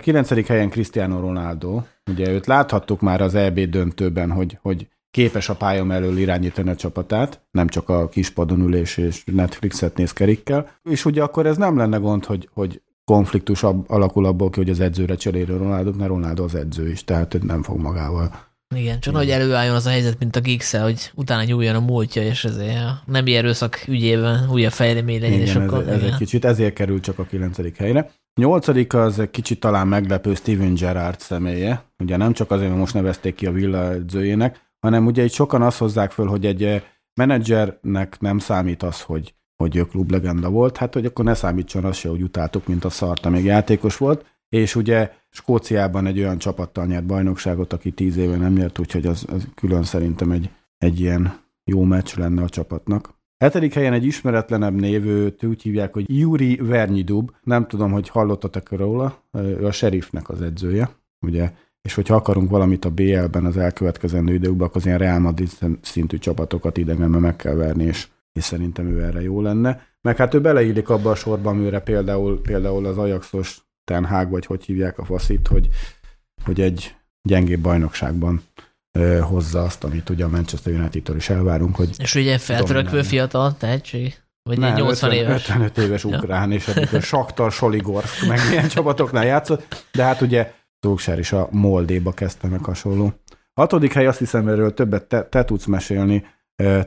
Kilencedik helyen Cristiano Ronaldo. Ugye őt láthattuk már az EB döntőben, hogy, hogy képes a pálya mellől irányítani a csapatát, nem csak a kispadon ülés és Netflixet néz kerikkel. És ugye akkor ez nem lenne gond, hogy, hogy konfliktus ab, alakul abból ki, hogy az edzőre cseréli Ronaldo, mert Ronaldo az edző is, tehát nem fog magával Igen, csak hogy előálljon az a helyzet, mint a geeks hogy utána nyúljon a múltja, és ezért a nem erőszak ügyében újabb fejlemény legyen, Igen, és ez, akkor... ez egy igen. kicsit, ezért kerül csak a kilencedik helyre. Nyolcadik az egy kicsit talán meglepő Steven Gerrard személye. Ugye nem csak azért, mert most nevezték ki a villa edzőjének, hanem ugye itt sokan azt hozzák föl, hogy egy eh, menedzsernek nem számít az, hogy, hogy klublegenda volt, hát hogy akkor ne számítson az se, hogy utáltuk, mint a szart, még játékos volt, és ugye Skóciában egy olyan csapattal nyert bajnokságot, aki tíz éve nem nyert, úgyhogy az, az külön szerintem egy, egy ilyen jó meccs lenne a csapatnak. Hetedik helyen egy ismeretlenebb név, őt úgy hívják, hogy Yuri Vernyidub. Nem tudom, hogy hallottatok róla, ő a sheriffnek az edzője, ugye, és hogyha akarunk valamit a BL-ben az elkövetkezendő időkben, akkor az ilyen Real Madrid szintű csapatokat idegenben meg kell verni, és, és szerintem ő erre jó lenne. Meg hát ő beleillik abba a sorba, amire például, például az Ajaxos Ten Hag, vagy hogy hívják a faszit, hogy, hogy egy gyengébb bajnokságban ö, hozza azt, amit ugye a Manchester United-től is elvárunk, hogy És ugye feltörekvő fiatal tehetség? Vagy nem, egy 80 50, éves? 55 éves ukrán, és eddig a Saktar, Soligorsk, meg ilyen csapatoknál játszott, de hát ugye Zóksár is a Moldéba kezdte meg hasonló. Hatodik hely, azt hiszem, erről többet te, te tudsz mesélni,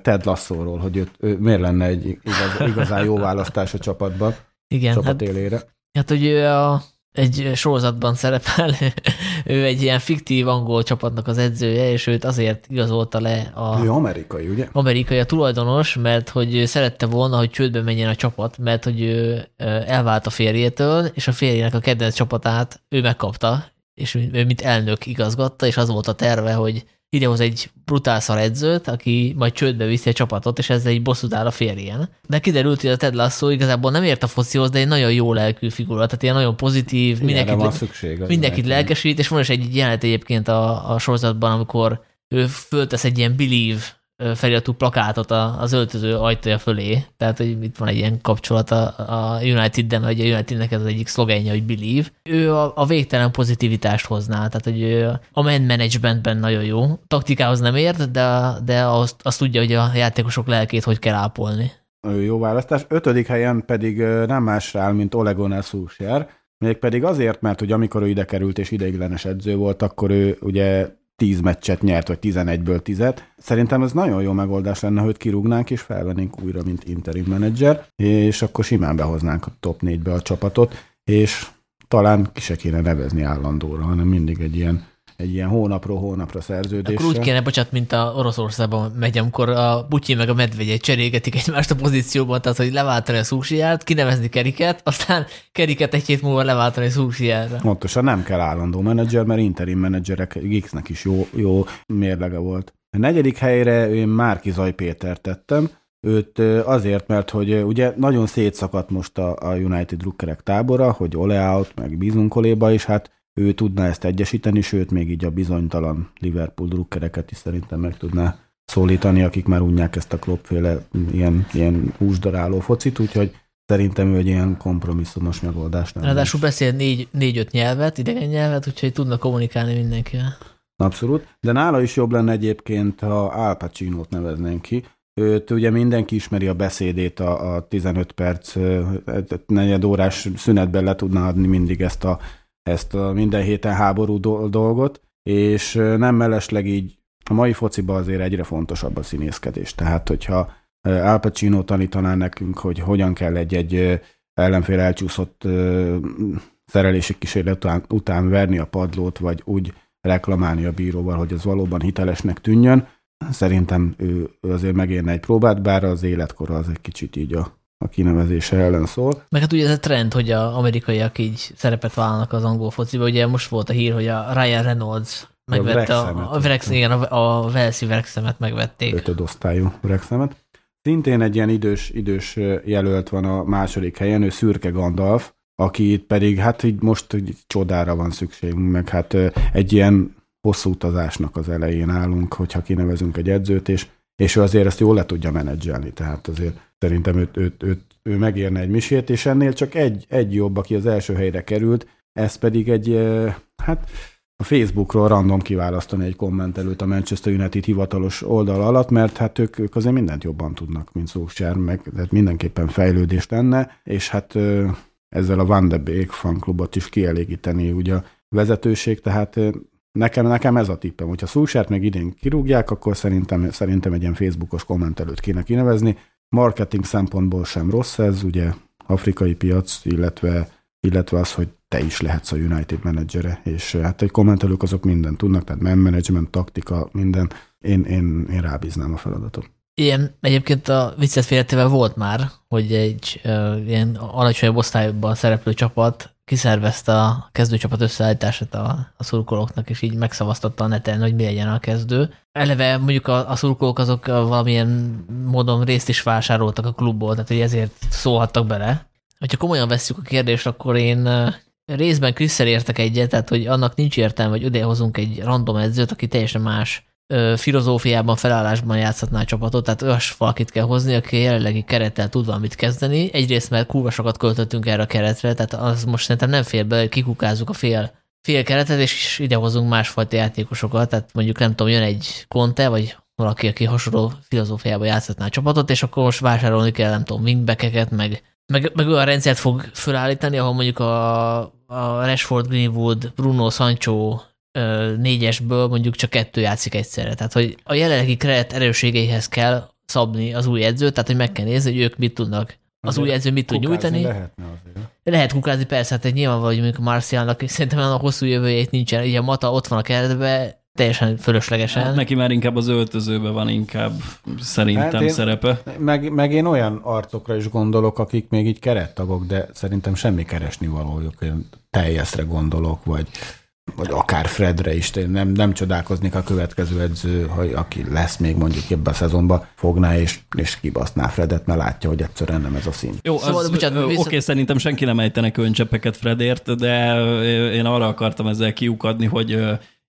Ted Lasszóról, hogy ő, ő miért lenne egy igaz, igazán jó választás a csapatban, Igen, csapat hát, élére. hát hogy ő a, egy sorozatban szerepel, ő egy ilyen fiktív angol csapatnak az edzője, és őt azért igazolta le a Ő amerikai, ugye? amerikai a tulajdonos, mert hogy szerette volna, hogy csődbe menjen a csapat, mert hogy ő elvált a férjétől, és a férjének a kedvenc csapatát ő megkapta, és ő mint elnök igazgatta, és az volt a terve, hogy idehoz egy brutál szar edzőt, aki majd csődbe viszi a csapatot, és ezzel egy bosszút áll a férjen. De kiderült, hogy a Ted Lasso igazából nem ért a focihoz, de egy nagyon jó lelkű figura, tehát ilyen nagyon pozitív, Mindenkit mindenkit, van szükség. mindenkit lelkesít, és van is egy jelenet egyébként a, a sorozatban, amikor ő föltesz egy ilyen Believe feliratú plakátot az öltöző ajtaja fölé, tehát hogy itt van egy ilyen kapcsolat a, United-den, hogy a Unitednek ez az egyik szlogenje, hogy Believe. Ő a, a végtelen pozitivitást hozná, tehát hogy a man managementben nagyon jó. Taktikához nem ért, de, de azt, azt tudja, hogy a játékosok lelkét hogy kell ápolni. Jó választás. Ötödik helyen pedig nem másra áll, mint Ole Gunnar Solskjaer, mégpedig azért, mert hogy amikor ő ide került és ideiglenes edző volt, akkor ő ugye 10 meccset nyert, vagy 11-ből 10 Szerintem ez nagyon jó megoldás lenne, hogy kirúgnánk és felvennénk újra, mint interim menedzser, és akkor simán behoznánk a top 4-be a csapatot, és talán ki se kéne nevezni állandóra, hanem mindig egy ilyen, egy ilyen hónapról hónapra szerződéssel. Akkor úgy kéne, bocsánat, mint a Oroszországban megy, amikor a Butyi meg a medvegye cserélgetik egymást a pozícióban, tehát hogy leváltani a szúsiját, kinevezni Keriket, aztán Keriket egy hét múlva leváltani szúsijára. Pontosan nem kell állandó menedzser, mert interim menedzserek Gixnek is jó, jó mérlege volt. A negyedik helyre én Márki Zaj Péter tettem, őt azért, mert hogy ugye nagyon szétszakadt most a, a United drukkerek tábora, hogy Ole out, meg bízunk Koléba, és hát ő tudná ezt egyesíteni, sőt még így a bizonytalan Liverpool drukkereket is szerintem meg tudná szólítani, akik már unják ezt a kloppféle ilyen, ilyen húsdaráló focit, úgyhogy szerintem ő egy ilyen kompromisszumos megoldás lenne. Ráadásul beszél négy, négy-öt nyelvet, idegen nyelvet, úgyhogy tudnak kommunikálni mindenkivel. Abszolút, de nála is jobb lenne egyébként, ha Al Pacino-t neveznénk ki. Őt ugye mindenki ismeri a beszédét, a, a 15 perc, negyed órás szünetben le tudná adni mindig ezt a, ezt a minden héten háború do- dolgot, és nem mellesleg így a mai fociban azért egyre fontosabb a színészkedés. Tehát, hogyha Al Pacino tanítaná nekünk, hogy hogyan kell egy-egy ellenfél elcsúszott szerelési kísérlet után, után verni a padlót, vagy úgy reklamálni a bíróval, hogy ez valóban hitelesnek tűnjön. Szerintem ő azért megérne egy próbát, bár az életkora az egy kicsit így a, a kinevezése ellen szól. Meg hát ugye ez a trend, hogy a amerikaiak így szerepet vállalnak az angol fociba. Ugye most volt a hír, hogy a Ryan Reynolds megvette a, a, igen, a, a Velszi Wrexhamet megvették. ötödosztályú Wrexhamet. Szintén egy ilyen idős, idős jelölt van a második helyen, ő Szürke Gandalf, aki pedig hát így most így csodára van szükségünk, meg hát egy ilyen hosszú utazásnak az elején állunk, hogyha kinevezünk egy edzőt, és, és ő azért ezt jól le tudja menedzselni, tehát azért szerintem őt, őt, őt, ő megérne egy misét, és ennél csak egy, egy jobb, aki az első helyre került, ez pedig egy, hát a Facebookról random kiválasztani egy kommentelőt a Manchester United hivatalos oldal alatt, mert hát ők, ők azért mindent jobban tudnak, mint Solskjaer, meg tehát mindenképpen fejlődés lenne, és hát ezzel a Van de Beek fanklubot is kielégíteni ugye a vezetőség, tehát Nekem, nekem ez a tippem. Hogyha Szulsát meg idén kirúgják, akkor szerintem, szerintem egy ilyen Facebookos kommentelőt kéne kinevezni. Marketing szempontból sem rossz ez, ugye afrikai piac, illetve, illetve az, hogy te is lehetsz a United menedzsere, és hát egy kommentelők azok mindent tudnak, tehát man management, taktika, minden. Én, én, én rábíznám a feladatot. Ilyen egyébként a viccet félretével volt már, hogy egy uh, ilyen alacsonyabb osztályban szereplő csapat kiszervezte a kezdőcsapat összeállítását a, a szurkolóknak, és így megszavaztatta a neten, hogy mi legyen a kezdő. Eleve mondjuk a, a szurkolók azok valamilyen módon részt is vásároltak a klubból, tehát hogy ezért szólhattak bele. Ha komolyan vesszük a kérdést, akkor én részben Krisszel értek egyet, tehát hogy annak nincs értelme, hogy idehozunk egy random edzőt, aki teljesen más filozófiában, felállásban játszhatná a csapatot, tehát olyas valakit kell hozni, aki jelenlegi kerettel tud valamit kezdeni. Egyrészt, mert kurva sokat költöttünk erre a keretre, tehát az most szerintem nem fér bele, kikukázzuk a fél, fél keretet, és idehozunk másfajta játékosokat, tehát mondjuk nem tudom, jön egy Conte, vagy valaki, aki hasonló filozófiában játszhatná a csapatot, és akkor most vásárolni kell, nem tudom, wingbackeket, meg, meg, meg olyan rendszert fog felállítani, ahol mondjuk a, a Rashford, Greenwood, Bruno, Sancho négyesből mondjuk csak kettő játszik egyszerre. Tehát, hogy a jelenlegi keret erőségeihez kell szabni az új edzőt, tehát, hogy meg kell nézni, hogy ők mit tudnak. Az új edző mit tud nyújtani. Lehetne azért. Lehet kukázni, persze, hát egy nyilvánvaló, hogy mondjuk Marcialnak szerintem a hosszú jövőjét nincsen. Ugye a Mata ott van a keretben, teljesen fölöslegesen. Hát neki már inkább az öltözőbe van inkább szerintem hát én, szerepe. Meg, meg én olyan arcokra is gondolok, akik még így kerettagok, de szerintem semmi keresni valójuk. Teljesre gondolok, vagy vagy akár Fredre is, én nem, nem csodálkoznék a következő edző, hogy aki lesz még mondjuk ebben a szezonban, fogná és, és kibaszná Fredet, mert látja, hogy egyszerűen nem ez a szín. Jó, szóval, bocsánat, oké, okay, szerintem senki nem ejtene könycsepeket Fredért, de én arra akartam ezzel kiukadni, hogy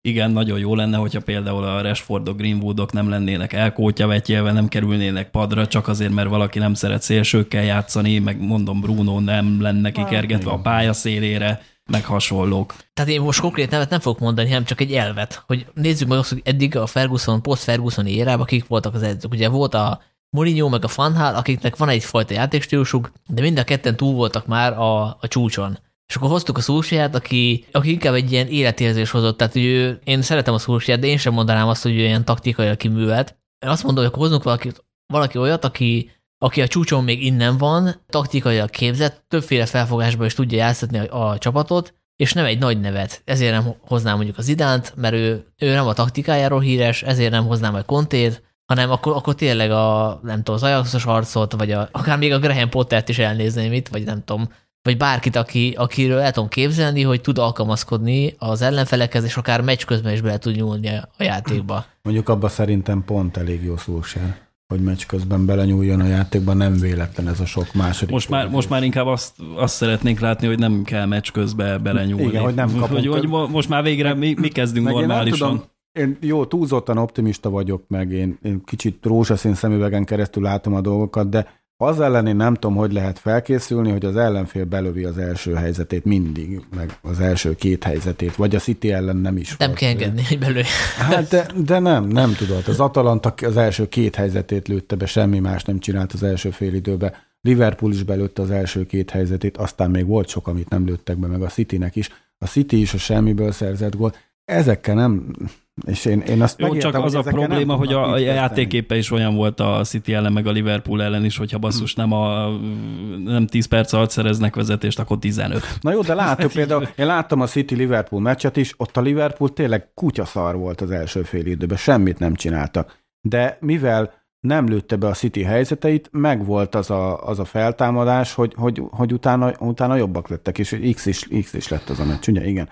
igen, nagyon jó lenne, hogyha például a Rashfordok, Greenwoodok nem lennének elkótya vetjelve, nem kerülnének padra, csak azért, mert valaki nem szeret szélsőkkel játszani, meg mondom Bruno nem lenne kikergetve a pálya szélére meg hasonlók. Tehát én most konkrét nevet nem fogok mondani, hanem csak egy elvet, hogy nézzük meg azt, hogy eddig a Ferguson, post-Ferguson érában akik voltak az edzők. Ugye volt a Mourinho meg a Fanhal, akiknek van egyfajta játékstílusuk, de mind a ketten túl voltak már a, a csúcson. És akkor hoztuk a szúrsiát, aki, aki inkább egy ilyen életérzés hozott. Tehát hogy ő, én szeretem a szúrsiát, de én sem mondanám azt, hogy ő ilyen taktikai kiművelt. Én azt mondom, hogy akkor hozunk valaki, valaki olyat, aki, aki a csúcson még innen van, taktikailag képzett, többféle felfogásban is tudja játszatni a, a csapatot, és nem egy nagy nevet. Ezért nem hoznám mondjuk az idánt, mert ő, ő nem a taktikájáról híres, ezért nem hoznám a kontét, hanem akkor, akkor tényleg a, nem tudom, az Ajaxos arcot, vagy a, akár még a Graham Pottert is elnézném itt, vagy nem tudom, vagy bárkit, aki, akiről el tudom képzelni, hogy tud alkalmazkodni az ellenfelekhez, és akár meccs közben is bele tud nyúlni a játékba. Mondjuk abban szerintem pont elég jó szólsár hogy meccs közben belenyúljon a játékban, nem véletlen ez a sok második. Most már, most már inkább azt, azt szeretnénk látni, hogy nem kell meccs közben belenyúlni. Igen, hogy nem kapunk. Hogy, hogy most már végre mi, mi kezdünk meg normálisan. Én, tudom, én jó, túlzottan optimista vagyok, meg én, én kicsit rózsaszín szemüvegen keresztül látom a dolgokat, de az ellen én nem tudom, hogy lehet felkészülni, hogy az ellenfél belövi az első helyzetét mindig, meg az első két helyzetét, vagy a City ellen nem is. Nem kell engedni, hogy belőle. Hát de, de nem, nem tudod. Az Atalanta az első két helyzetét lőtte be, semmi más nem csinált az első fél időben. Liverpool is belőtte az első két helyzetét, aztán még volt sok, amit nem lőttek be, meg a Citynek is. A City is a semmiből szerzett gól. Ezekkel nem, és én, én azt Jó, csak az a probléma, hogy a, a játéképe is olyan volt a City ellen, meg a Liverpool ellen is, hogyha basszus nem, a, nem 10 perc alatt szereznek vezetést, akkor 15. Na jó, de láttuk például, én láttam a City-Liverpool meccset is, ott a Liverpool tényleg kutyaszar volt az első fél időben, semmit nem csináltak. De mivel nem lőtte be a City helyzeteit, meg volt az a, az a feltámadás, hogy, hogy, hogy utána, utána jobbak lettek, és X is, X is lett az a meccs, ugye? Igen.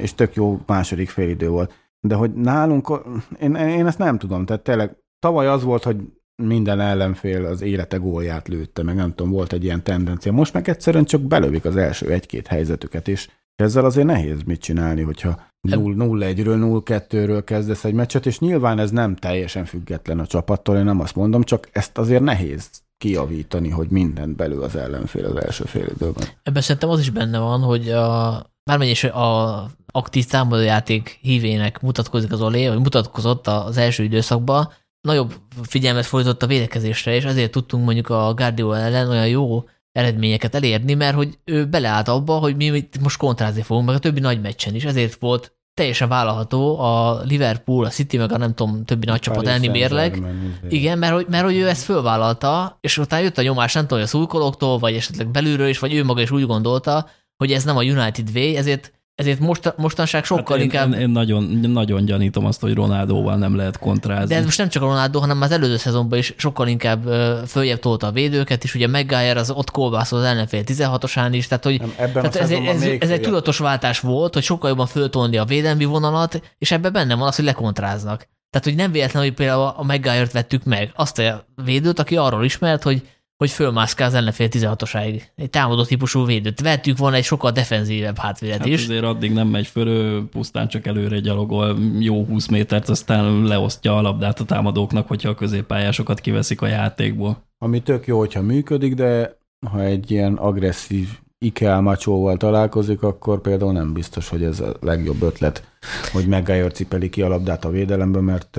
És tök jó második félidő volt de hogy nálunk, én, én ezt nem tudom, tehát tényleg tavaly az volt, hogy minden ellenfél az élete gólját lőtte, meg nem tudom, volt egy ilyen tendencia. Most meg egyszerűen csak belövik az első egy-két helyzetüket, és ezzel azért nehéz mit csinálni, hogyha 0-1-ről, 0-2-ről kezdesz egy meccset, és nyilván ez nem teljesen független a csapattól, én nem azt mondom, csak ezt azért nehéz kijavítani, hogy mindent belül az ellenfél az első fél időben. Ebben szerintem az is benne van, hogy a, bármennyis a aktív támadójáték hívének mutatkozik az Olé, vagy mutatkozott az első időszakban, nagyobb figyelmet fordított a védekezésre, és ezért tudtunk mondjuk a Guardiola ellen olyan jó eredményeket elérni, mert hogy ő beleállt abba, hogy mi most kontrázni fogunk, meg a többi nagy meccsen is, ezért volt teljesen vállalható a Liverpool, a City, meg a nem tudom, többi nagy csapat elni mérleg. Igen, mert, hogy, mert hogy ő ezt fölvállalta, és utána jött a nyomás, nem tudom, hogy a szurkolóktól, vagy esetleg belülről is, vagy ő maga is úgy gondolta, hogy ez nem a United way, ezért ezért most, mostanság sokkal hát én, inkább... Én, én nagyon, nagyon gyanítom azt, hogy Ronaldóval nem lehet kontrázni. De ez most nem csak a Ronaldo, hanem az előző szezonban is sokkal inkább följebb tolta a védőket, és ugye Maguire az ott kolbászol az ellenfél 16-osán is, tehát, hogy nem, ebben tehát ez, ez, ez, ez egy tudatos váltás volt, hogy sokkal jobban föltolni a védelmi vonalat, és ebben benne van az, hogy lekontráznak. Tehát, hogy nem véletlen, hogy például a Maguire-t vettük meg, azt a védőt, aki arról ismert, hogy hogy fölmászkál az ellenfél 16-osáig. Egy támadó típusú védőt. Vettük volna egy sokkal defenzívebb hátvédet hát is. azért addig nem megy föl, pusztán csak előre gyalogol jó 20 métert, aztán leosztja a labdát a támadóknak, hogyha a középpályásokat kiveszik a játékból. Ami tök jó, hogyha működik, de ha egy ilyen agresszív Ikea macsóval találkozik, akkor például nem biztos, hogy ez a legjobb ötlet, hogy Meggájör cipeli ki a labdát a védelembe, mert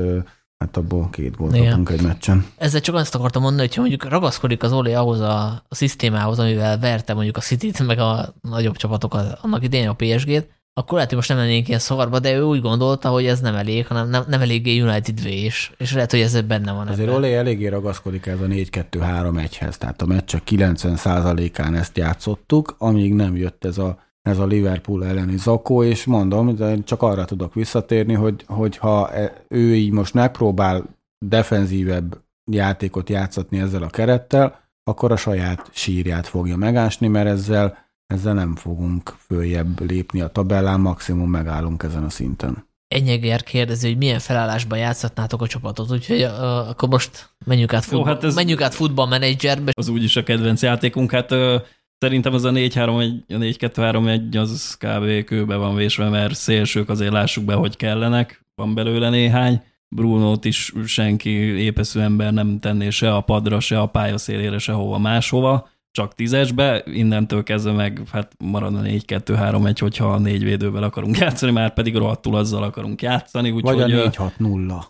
Hát abból két gólt kapunk egy meccsen. Ezzel csak azt akartam mondani, hogy ha mondjuk ragaszkodik az Oli ahhoz a, a szisztémához, amivel verte mondjuk a City-t, meg a nagyobb csapatokat, annak idején a PSG-t, akkor lehet, hogy most nem lennénk ilyen szarba, de ő úgy gondolta, hogy ez nem elég, hanem nem, nem eléggé United v és, és lehet, hogy ez benne van. Azért Oli eléggé ragaszkodik ez a 4-2-3-1-hez, tehát a meccsek 90%-án ezt játszottuk, amíg nem jött ez a ez a Liverpool elleni zakó, és mondom, de csak arra tudok visszatérni, hogy, hogy ha e, ő így most megpróbál defenzívebb játékot játszatni ezzel a kerettel, akkor a saját sírját fogja megásni, mert ezzel, ezzel nem fogunk följebb lépni a tabellán, maximum megállunk ezen a szinten. Enyeger kérdezi, hogy milyen felállásban játszhatnátok a csapatot, úgyhogy uh, akkor most menjünk át, futball, Jó, hát ez menjünk át futballmenedzserbe. Az úgyis a kedvenc játékunk, hát uh, Szerintem az a 4-3-1, az kb. kőbe van vésve, mert szélsők azért lássuk be, hogy kellenek, van belőle néhány. Brunót is senki épeszű ember nem tenné se a padra, se a pályaszélére, se hova máshova, csak tízesbe, innentől kezdve meg hát marad a 4-2-3-1, hogyha a négy védővel akarunk játszani, már pedig rohadtul azzal akarunk játszani. Úgy, Vagy hogy a 4-6-0.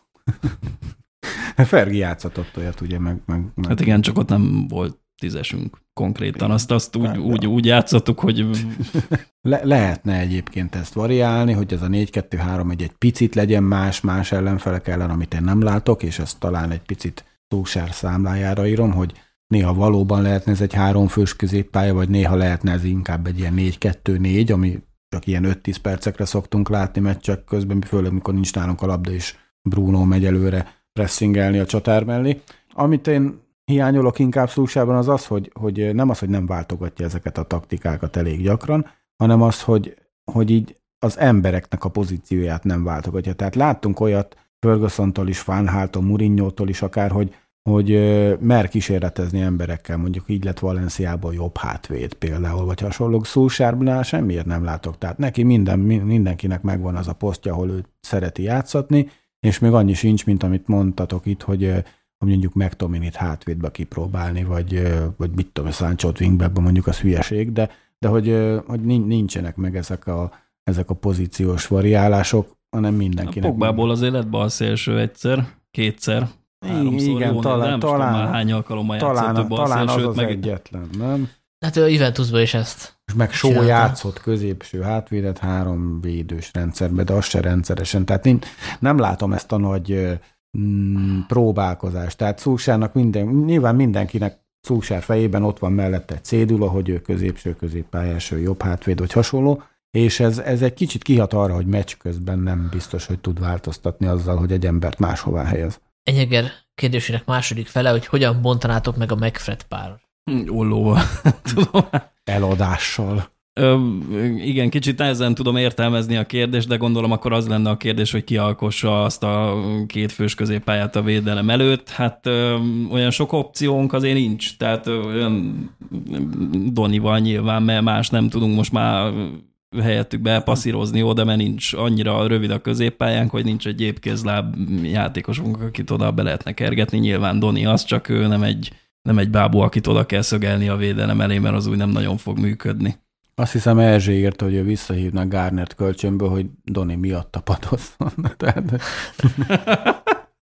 Fergi játszatott olyat, ugye, meg, meg, meg... Hát igen, csak ott nem volt tízesünk konkrétan. Azt, azt úgy, úgy, úgy játszottuk, hogy... Le, lehetne egyébként ezt variálni, hogy ez a 4-2-3 egy, picit legyen más, más ellenfelek ellen, amit én nem látok, és ezt talán egy picit túlsár számlájára írom, hogy néha valóban lehetne ez egy háromfős középpálya, vagy néha lehetne ez inkább egy ilyen 4-2-4, ami csak ilyen 5-10 percekre szoktunk látni meccsek közben, főleg mikor nincs nálunk a labda, és Bruno megy előre pressingelni a csatár mellé. Amit én hiányolok inkább szúsában az az, hogy, hogy nem az, hogy nem váltogatja ezeket a taktikákat elég gyakran, hanem az, hogy, hogy így az embereknek a pozícióját nem váltogatja. Tehát láttunk olyat Ferguson-tól is, Van Halton, Mourinho-tól is akár, hogy, hogy mer kísérletezni emberekkel, mondjuk így lett Valenciában jobb hátvéd például, vagy hasonló Szulsárbnál semmiért nem látok. Tehát neki minden, mindenkinek megvan az a posztja, ahol ő szereti játszatni, és még annyi sincs, mint amit mondtatok itt, hogy hogy mondjuk McTominit hátvédbe kipróbálni, vagy, vagy mit tudom, Sancho-t wingbackbe mondjuk az hülyeség, de, de hogy, hogy nincsenek meg ezek a, ezek a pozíciós variálások, hanem mindenkinek. A Pogbából azért lett bal szélső egyszer, kétszer, háromszor, igen, jó, talán, nem talán, tudom már hány alkalommal talán, játszott talán az az meg... egyetlen, nem? Hát ő Juventusban is ezt. És meg Só játszott középső hátvédet három védős rendszerbe, de az se rendszeresen. Tehát én nem látom ezt a nagy mm, próbálkozás. Tehát Szúsárnak minden, nyilván mindenkinek Szúsár fejében ott van mellette egy cédula, hogy ő középső, középpályás, ő jobb hátvéd, vagy hasonló, és ez, ez egy kicsit kihat arra, hogy meccs közben nem biztos, hogy tud változtatni azzal, hogy egy embert máshová helyez. Enyeger kérdésének második fele, hogy hogyan bontanátok meg a megfred pár? Hm, ollóval. Tudom. Eladással. Ö, igen, kicsit nehezen tudom értelmezni a kérdést, de gondolom akkor az lenne a kérdés, hogy ki alkossa azt a két fős középpályát a védelem előtt. Hát ö, olyan sok opciónk azért nincs, tehát ö, olyan Donival nyilván, mert más nem tudunk most már helyettük bepasszírozni oda, mert nincs annyira rövid a középpályánk, hogy nincs egy épkézláb játékosunk, akit oda be lehetne kergetni. Nyilván Doni az, csak ő nem egy, nem egy bábú, akit oda kell szögelni a védelem elé, mert az úgy nem nagyon fog működni. Azt hiszem Erzsé írta, hogy ő visszahívna Garnert kölcsönből, hogy Doni miatt tapadozzon. Tehát...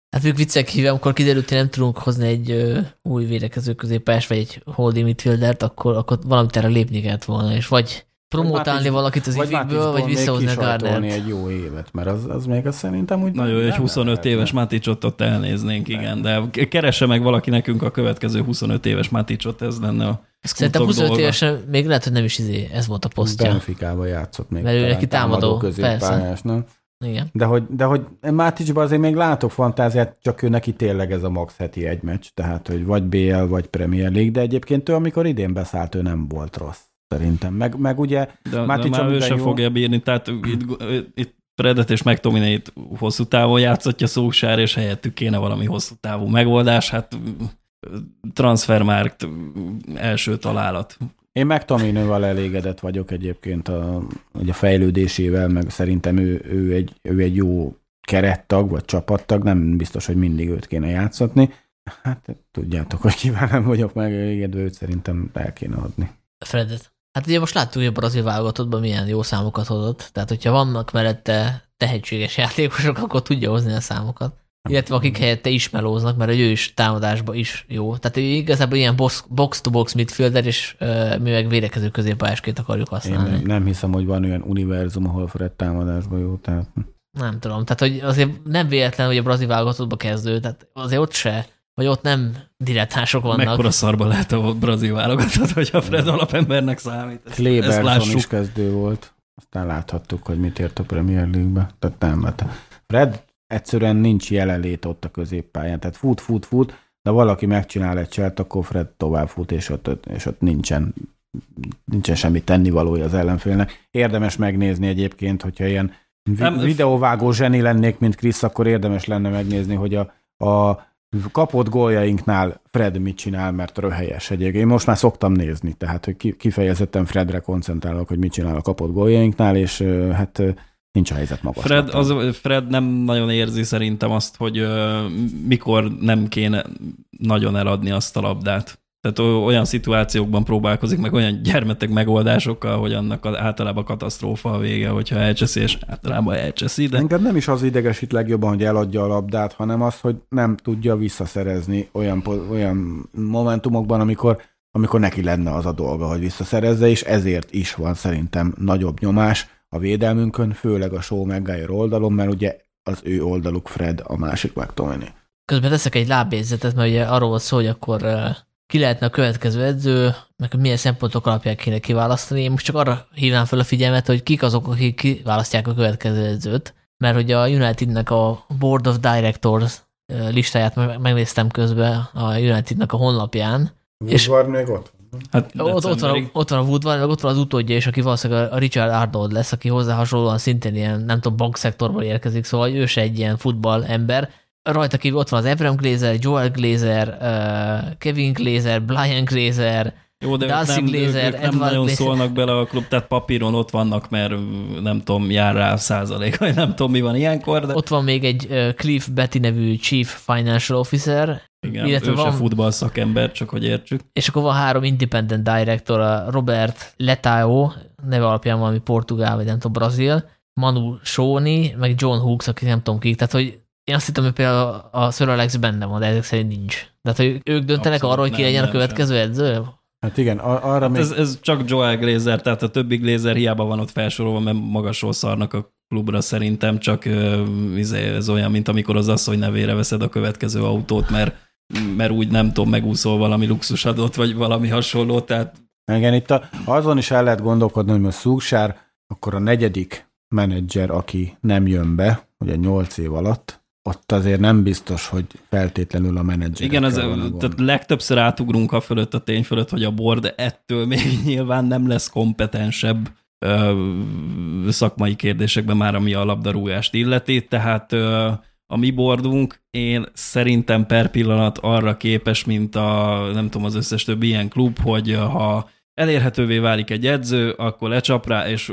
Hát ők viccek hívem, amikor kiderült, hogy nem tudunk hozni egy ö, új védekező középás, vagy egy holding midfieldert, akkor, akkor valamit erre lépni kellett volna, és vagy promotálni valakit az ifiből, vagy visszahozni a Gardnert. egy jó évet, mert az, az még azt szerintem úgy... Na jó, egy 25 éves Maticsot ott elnéznénk, igen, de keresse meg valaki nekünk a következő 25 éves Maticsot, ez lenne a Szerintem 25 évesen még lehet, hogy nem is izé, ez volt a posztja. Benficába játszott még. Mert ő neki támadó, persze. nem? Igen. De hogy, de hogy Máticsban azért még látok fantáziát, csak ő neki tényleg ez a max heti egy meccs, tehát hogy vagy BL, vagy Premier League, de egyébként ő, amikor idén beszállt, ő nem volt rossz, szerintem. Meg, meg ugye de, Mátic, de már ő sem jó... fogja bírni, tehát itt, itt Predet és McTominay hosszú távon játszottja szósár, és helyettük kéne valami hosszú távú megoldás, hát transfermarkt első találat. Én meg Tominővel elégedett vagyok egyébként a, a fejlődésével, meg szerintem ő, ő, egy, ő egy jó kerettag, vagy csapattag, nem biztos, hogy mindig őt kéne játszatni. Hát tudjátok, hogy kivel nem vagyok meg elégedve, őt szerintem el kéne adni. Fredet. Hát ugye most láttuk, hogy a brazil válogatottban milyen jó számokat hozott, tehát hogyha vannak mellette tehetséges játékosok, akkor tudja hozni a számokat. Illetve akik helyette is melóznak, mert ő is támadásba is jó. Tehát ő igazából ilyen box-to-box midfielder, és uh, mi meg védekező középpályásként akarjuk használni. Én nem, nem hiszem, hogy van olyan univerzum, ahol Fred támadásba jó. Tehát... Nem tudom. Tehát hogy azért nem véletlen, hogy a brazil válogatottba kezdő, tehát azért ott se, vagy ott nem dilettások vannak. Mekkora szarba lehet a brazil válogatott, hogy a Fred alapembernek számít. Kleberson is kezdő volt. Aztán láthattuk, hogy mit ért a Premier League-be. Tehát nem, mert Fred egyszerűen nincs jelenlét ott a középpályán. Tehát fut, fut, fut, de valaki megcsinál egy cselt, akkor Fred tovább fut, és ott, és ott nincsen, nincsen semmi tennivalója az ellenfélnek. Érdemes megnézni egyébként, hogyha ilyen vi- videóvágó zseni lennék, mint Krisz, akkor érdemes lenne megnézni, hogy a, a kapott góljainknál Fred mit csinál, mert röhelyes egyébként. Én most már szoktam nézni, tehát hogy kifejezetten Fredre koncentrálok, hogy mit csinál a kapott góljainknál, és hát nincs a helyzet magas. Fred, az, Fred nem nagyon érzi szerintem azt, hogy uh, mikor nem kéne nagyon eladni azt a labdát. Tehát olyan szituációkban próbálkozik, meg olyan gyermetek megoldásokkal, hogy annak általában katasztrófa a vége, hogyha elcseszi, és általában elcseszi. De... Engem nem is az idegesít legjobban, hogy eladja a labdát, hanem az, hogy nem tudja visszaszerezni olyan, olyan momentumokban, amikor, amikor neki lenne az a dolga, hogy visszaszerezze, és ezért is van szerintem nagyobb nyomás, a védelmünkön, főleg a Show Maguire oldalon, mert ugye az ő oldaluk Fred, a másik McTominay. Közben teszek egy lábézetet, mert ugye arról volt szó, hogy akkor ki lehetne a következő edző, meg milyen szempontok alapján kéne kiválasztani. Én most csak arra hívnám fel a figyelmet, hogy kik azok, akik kiválasztják a következő edzőt, mert hogy a Unitednek a Board of Directors listáját megnéztem közben a Unitednek a honlapján. Woodward és még ott Hát ott, ott, van, ott van a Woodward, meg ott van az utódja is, aki valószínűleg a Richard Arnold lesz, aki hozzá hasonlóan szintén ilyen, nem tudom, bankszektorból érkezik, szóval ő se egy ilyen futball ember. Rajta kívül ott van az Evram Glazer, Joel Glazer, uh, Kevin Glazer, Brian Glazer, jó, de Darcy nem, Glazer, ők, ők nem nagyon Glazer. szólnak bele a klub, tehát papíron ott vannak, mert nem tudom, jár rá százalék, vagy nem tudom, mi van ilyenkor. De... Ott van még egy Cliff Betty nevű Chief Financial Officer, igen, illetve ő van, se futball szakember, csak hogy értsük. És akkor van három independent director, a Robert Letao, neve alapján valami portugál, vagy nem tudom, brazil, Manu Sóni, meg John Hooks, aki nem tudom kik, tehát hogy én azt hittem, hogy például a Sir Alex benne van, de ezek szerint nincs. Tehát, hogy ők döntenek Abszolút arról, hogy ki nem, legyen a következő sem. edző? Hát igen, ar- arra hát még... ez, ez, csak Joel Glazer, tehát a többi Glazer hiába van ott felsorolva, mert magasról szarnak a klubra szerintem, csak uh, ez olyan, mint amikor az asszony nevére veszed a következő autót, mert mert úgy nem tudom, megúszol valami luxusadót, vagy valami hasonló, tehát... Igen, itt a, azon is el lehet gondolkodni, hogy most Szúksár, akkor a negyedik menedzser, aki nem jön be, ugye nyolc év alatt, ott azért nem biztos, hogy feltétlenül a menedzser. Igen, az, tehát legtöbbször átugrunk a fölött, a tény fölött, hogy a board ettől még nyilván nem lesz kompetensebb ö, szakmai kérdésekben már, ami a labdarúgást illeti, tehát ö, a mi bordunk, én szerintem per pillanat arra képes, mint a, nem tudom, az összes többi ilyen klub, hogy ha elérhetővé válik egy edző, akkor lecsap rá, és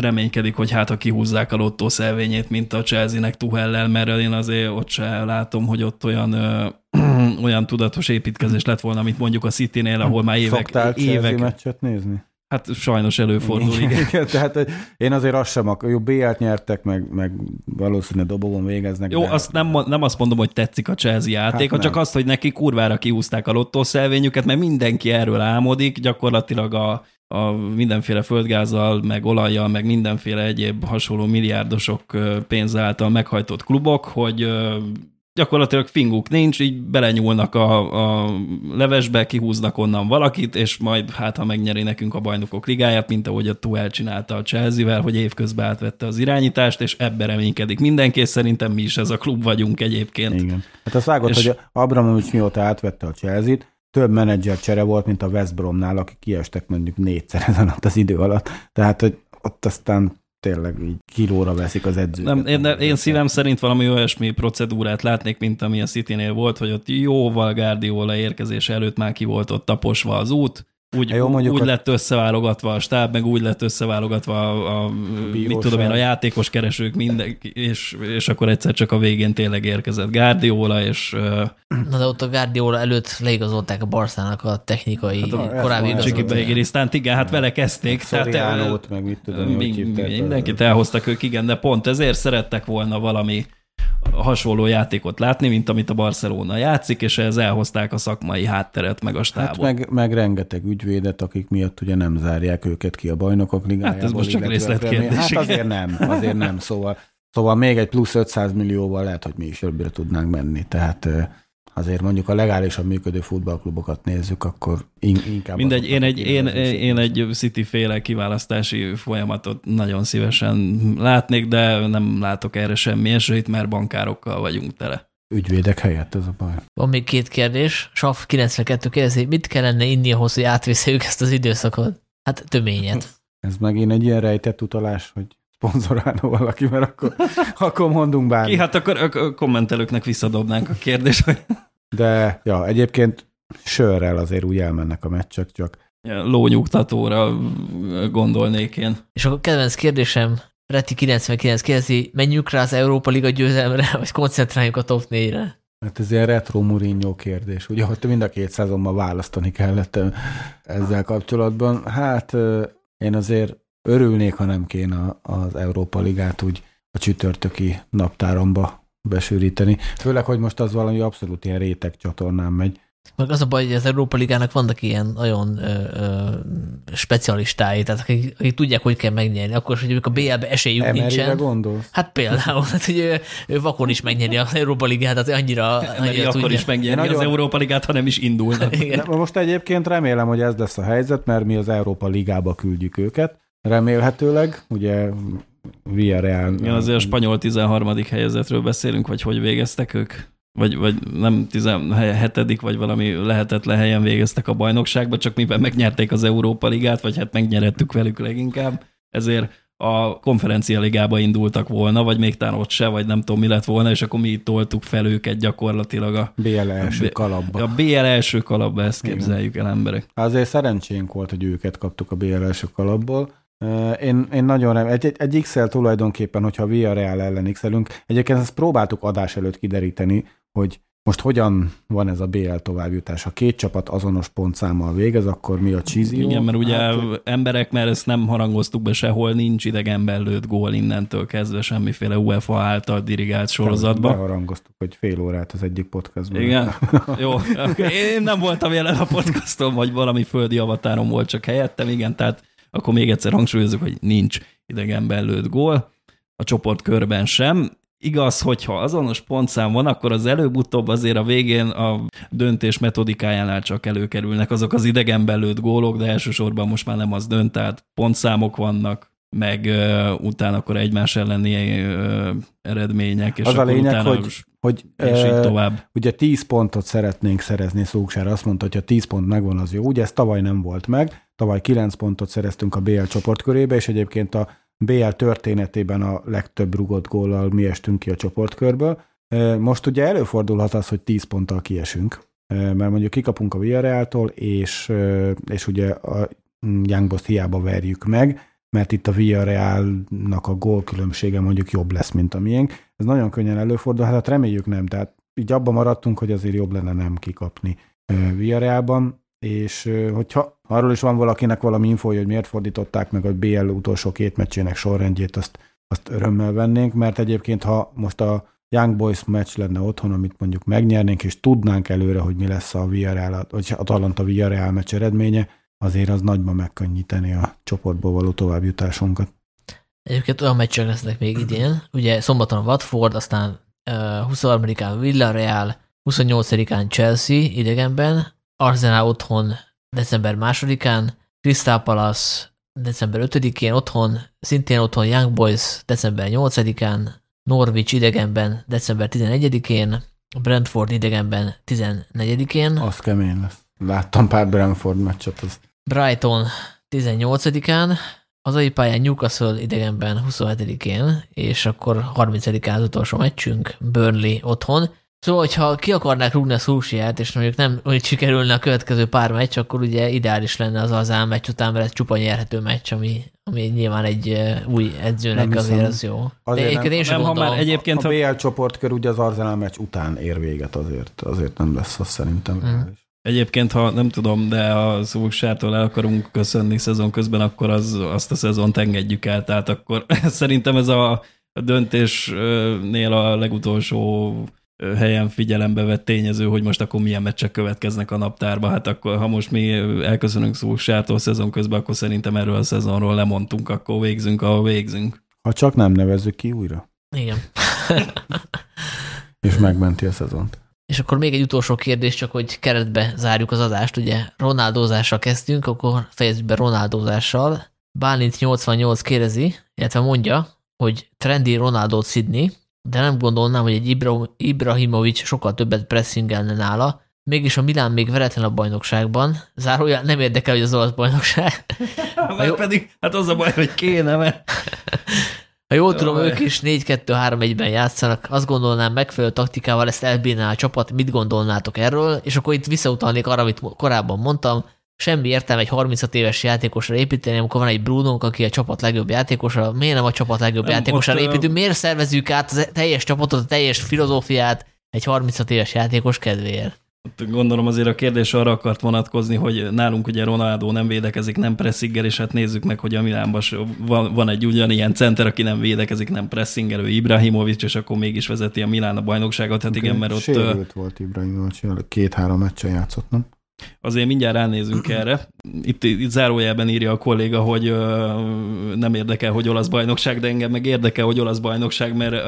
reménykedik, hogy hát ha kihúzzák a lottó szelvényét, mint a Chelsea-nek Tuhellel, mert én azért ott se látom, hogy ott olyan, ö, olyan tudatos építkezés lett volna, mint mondjuk a City-nél, ahol már évek... Szoktál évek... meccset nézni? Hát sajnos előfordul, igen. igen. Tehát én azért azt sem akar, jó, BL-t nyertek, meg, meg valószínűleg dobogón végeznek. Jó, de... azt nem, nem azt mondom, hogy tetszik a Chelsea játék, hát csak azt, hogy neki kurvára kiúzták a lottószelvényüket, mert mindenki erről álmodik, gyakorlatilag a, a mindenféle földgázzal, meg olajjal, meg mindenféle egyéb hasonló milliárdosok pénz által meghajtott klubok, hogy gyakorlatilag finguk nincs, így belenyúlnak a, a levesbe, kihúznak onnan valakit, és majd hát, ha megnyeri nekünk a bajnokok ligáját, mint ahogy a Tuel csinálta a Chelsea-vel, hogy évközben átvette az irányítást, és ebben reménykedik mindenki, és szerintem mi is ez a klub vagyunk egyébként. Igen. Hát azt vágott, és... hogy Abramovics mióta átvette a Chelsea-t, több menedzser csere volt, mint a West Bromnál, akik kiestek mondjuk négyszer ezen az idő alatt. Tehát, hogy ott aztán tényleg így kilóra veszik az edzőket. Nem, én, én szívem szerint valami olyasmi procedúrát látnék, mint ami a City-nél volt, hogy ott jóval Guardiola érkezés előtt már ki volt ott taposva az út, úgy, jó, mondjuk úgy a... lett összeválogatva a stáb, meg úgy lett összeválogatva a, a, a mit tudom én, a játékos keresők, minden, és, és akkor egyszer csak a végén tényleg érkezett Guardiola, és... Na de ott a Guardiola előtt leigazolták a Barszának a technikai hát a, korábbi igazolót. igen, hát vele kezdték. Tehát, meg mit tudom, mi, mindenkit elhoztak ők, igen, de pont ezért szerettek volna valami hasonló játékot látni, mint amit a Barcelona játszik, és ez elhozták a szakmai hátteret, meg a stábot. Hát meg, meg rengeteg ügyvédet, akik miatt ugye nem zárják őket ki a bajnokok ligájából. Hát ez most csak részletkérdés. Hát azért nem, azért nem, szóval, szóval még egy plusz 500 millióval lehet, hogy mi is jobbra tudnánk menni, tehát azért mondjuk a legálisan működő futballklubokat nézzük, akkor inkább... Mindegy, én egy, én, én egy City-féle kiválasztási folyamatot nagyon szívesen látnék, de nem látok erre semmi esélyt, mert bankárokkal vagyunk tele. Ügyvédek helyett ez a baj. Van még két kérdés. Saf 92 kérdezi, mit kellene inni ahhoz, hogy átvészeljük ezt az időszakot? Hát töményet. Ez megint egy ilyen rejtett utalás, hogy szponzorálna valaki, mert akkor, akkor mondunk bármit. Ki, hát akkor a kommentelőknek visszadobnánk a kérdést. Hogy... De, ja, egyébként sörrel azért úgy elmennek a meccsek, csak lónyugtatóra gondolnék én. És akkor kedvenc kérdésem, Reti 99 kérdezi, menjünk rá az Európa Liga győzelemre, vagy koncentráljunk a top 4-re? Hát ez ilyen retro Mourinho kérdés, ugye, hogy mind a két szezonban választani kellett ezzel kapcsolatban. Hát én azért örülnék, ha nem kéne az Európa Ligát úgy a csütörtöki naptáromba besűríteni. Főleg, hogy most az valami abszolút ilyen réteg csatornán megy. Meg az a baj, hogy az Európa Ligának vannak ilyen nagyon ö, ö, specialistái, tehát akik, akik tudják, hogy kell megnyerni, akkor, hogy a BL-be esélyük Emeryre nincsen. gondolsz? Hát például, hát, hogy ő, ő vakon is megnyeri az Európa Ligát, tehát annyira, annyira akkor is megnyeri nagyon... az Európa Ligát, ha nem is indulnak. Igen. Most egyébként remélem, hogy ez lesz a helyzet, mert mi az Európa Ligába küldjük őket, remélhetőleg, ugye Villarreal. Igen, azért a spanyol 13. helyezetről beszélünk, vagy hogy végeztek ők? Vagy, vagy nem 17. vagy valami lehetetlen helyen végeztek a bajnokságba, csak mivel megnyerték az Európa Ligát, vagy hát megnyerettük velük leginkább, ezért a konferencia ligába indultak volna, vagy még talán ott se, vagy nem tudom mi lett volna, és akkor mi toltuk fel őket gyakorlatilag a BL első kalapba. A BL első kalapba, ezt képzeljük el emberek. Azért szerencsénk volt, hogy őket kaptuk a BL első kalapból, én, én nagyon remélem, egy, egy, egy XL tulajdonképpen, hogyha a Villarreal ellen x egyébként ezt próbáltuk adás előtt kideríteni, hogy most hogyan van ez a BL továbbjutás? Ha két csapat azonos pontszámmal végez, akkor mi a cheesy? Igen, mert ugye hát, emberek, mert ezt nem harangoztuk be sehol, nincs idegenben lőtt gól innentől kezdve semmiféle UEFA által dirigált sorozatban. Beharangoztuk, hogy fél órát az egyik podcastban. Igen, jó. Én nem voltam jelen a podcaston, vagy valami földi avatárom volt csak helyettem, igen, tehát akkor még egyszer hangsúlyozok, hogy nincs idegenben lőtt gól, a csoportkörben sem. Igaz, hogyha azonos pontszám van, akkor az előbb-utóbb azért a végén a döntés metodikájánál csak előkerülnek azok az idegenben lőtt gólok, de elsősorban most már nem az dönt, tehát pontszámok vannak, meg uh, utána akkor egymás elleni uh, eredmények, és az akkor a lényeg, utána hogy, hogy és így tovább. Ugye 10 pontot szeretnénk szerezni, Szóksár azt mondta, hogy ha 10 pont megvan, az jó. Ugye ez tavaly nem volt meg, tavaly 9 pontot szereztünk a BL csoportkörébe, és egyébként a BL történetében a legtöbb rugott góllal mi estünk ki a csoportkörből. Most ugye előfordulhat az, hogy 10 ponttal kiesünk, mert mondjuk kikapunk a Villarrealtól, és, és ugye a Young Boss hiába verjük meg, mert itt a Villarrealnak a gólkülönbsége mondjuk jobb lesz, mint a miénk. Ez nagyon könnyen előfordul, hát reméljük nem, tehát így abban maradtunk, hogy azért jobb lenne nem kikapni Villarrealban, és hogyha arról is van valakinek valami infója, hogy miért fordították meg a BL utolsó két meccsének sorrendjét, azt, azt örömmel vennénk, mert egyébként ha most a Young Boys meccs lenne otthon, amit mondjuk megnyernénk, és tudnánk előre, hogy mi lesz a Villarreal, vagy a Atalanta Villarreal meccs eredménye, azért az nagyban megkönnyíteni a csoportból való továbbjutásunkat. Egyébként olyan meccsek lesznek még idén. Ugye szombaton Watford, aztán uh, 23-án Villarreal, 28-án Chelsea idegenben, Arsenal otthon december 2-án, Crystal Palace december 5-én otthon, szintén otthon Young Boys december 8-án, Norwich idegenben december 11-én, Brentford idegenben 14-én. Az kemény lesz. Láttam pár Brentford meccset. Az... Brighton 18-án, hazai pályán Newcastle idegenben 27-én, és akkor 30-án az utolsó meccsünk, Burnley otthon. Szóval, hogyha ki akarnák rúgni a Szulsiát, és mondjuk nem úgy sikerülne a következő pár meccs, akkor ugye ideális lenne az az meccs után, mert ez csupa nyerhető meccs, ami, ami nyilván egy új edzőnek nem azért az jó. Azért De nem, én sem nem, ha már egyébként... A, a BL csoportkör ugye az Arsenal meccs után ér véget azért, azért nem lesz az szerintem. Hmm. Egyébként, ha nem tudom, de a Szulsától el akarunk köszönni szezon közben, akkor az, azt a szezont engedjük el, tehát akkor szerintem ez a döntésnél a legutolsó helyen figyelembe vett tényező, hogy most akkor milyen meccsek következnek a naptárba. Hát akkor, ha most mi elköszönünk Szulsától szezon közben, akkor szerintem erről a szezonról lemondtunk, akkor végzünk, ahol végzünk. Ha csak nem nevezzük ki újra. Igen. És megmenti a szezont. És akkor még egy utolsó kérdés, csak hogy keretbe zárjuk az adást, ugye Ronaldózással kezdtünk, akkor fejezzük be Ronaldózással. Bálint 88 kérdezi, illetve mondja, hogy trendi Ronaldo Sydney, de nem gondolnám, hogy egy Ibra- Ibrahimovic sokkal többet pressingelne nála, mégis a Milán még veretlen a bajnokságban, zárója nem érdekel, hogy az olasz bajnokság. Mert jó... pedig, hát az a baj, hogy kéne, mert... Ha jól tudom, ők is 4-2-3-1-ben játszanak, azt gondolnám megfelelő taktikával ezt elbírná a csapat, mit gondolnátok erről, és akkor itt visszautalnék arra, amit korábban mondtam, semmi értelme egy 36 éves játékosra építeni, amikor van egy Brunónk, aki a csapat legjobb játékosa, miért nem a csapat legjobb nem, játékosra építünk, miért szervezzük át a teljes csapatot, a teljes filozófiát egy 36 éves játékos kedvéért? Gondolom azért a kérdés arra akart vonatkozni, hogy nálunk ugye Ronaldo nem védekezik, nem pressingel, és hát nézzük meg, hogy a Milánban van, van egy ugyanilyen center, aki nem védekezik, nem pressingelő Ibrahimovic, és akkor mégis vezeti a Milán a bajnokságot. Hát igen, mert ott... Sérült volt Ibrahimovic, két-három meccsen játszott, nem? Azért mindjárt ránézünk erre. Itt, itt zárójelben írja a kolléga, hogy ö, nem érdekel, hogy olasz bajnokság, de engem meg érdekel, hogy olasz bajnokság, mert ö,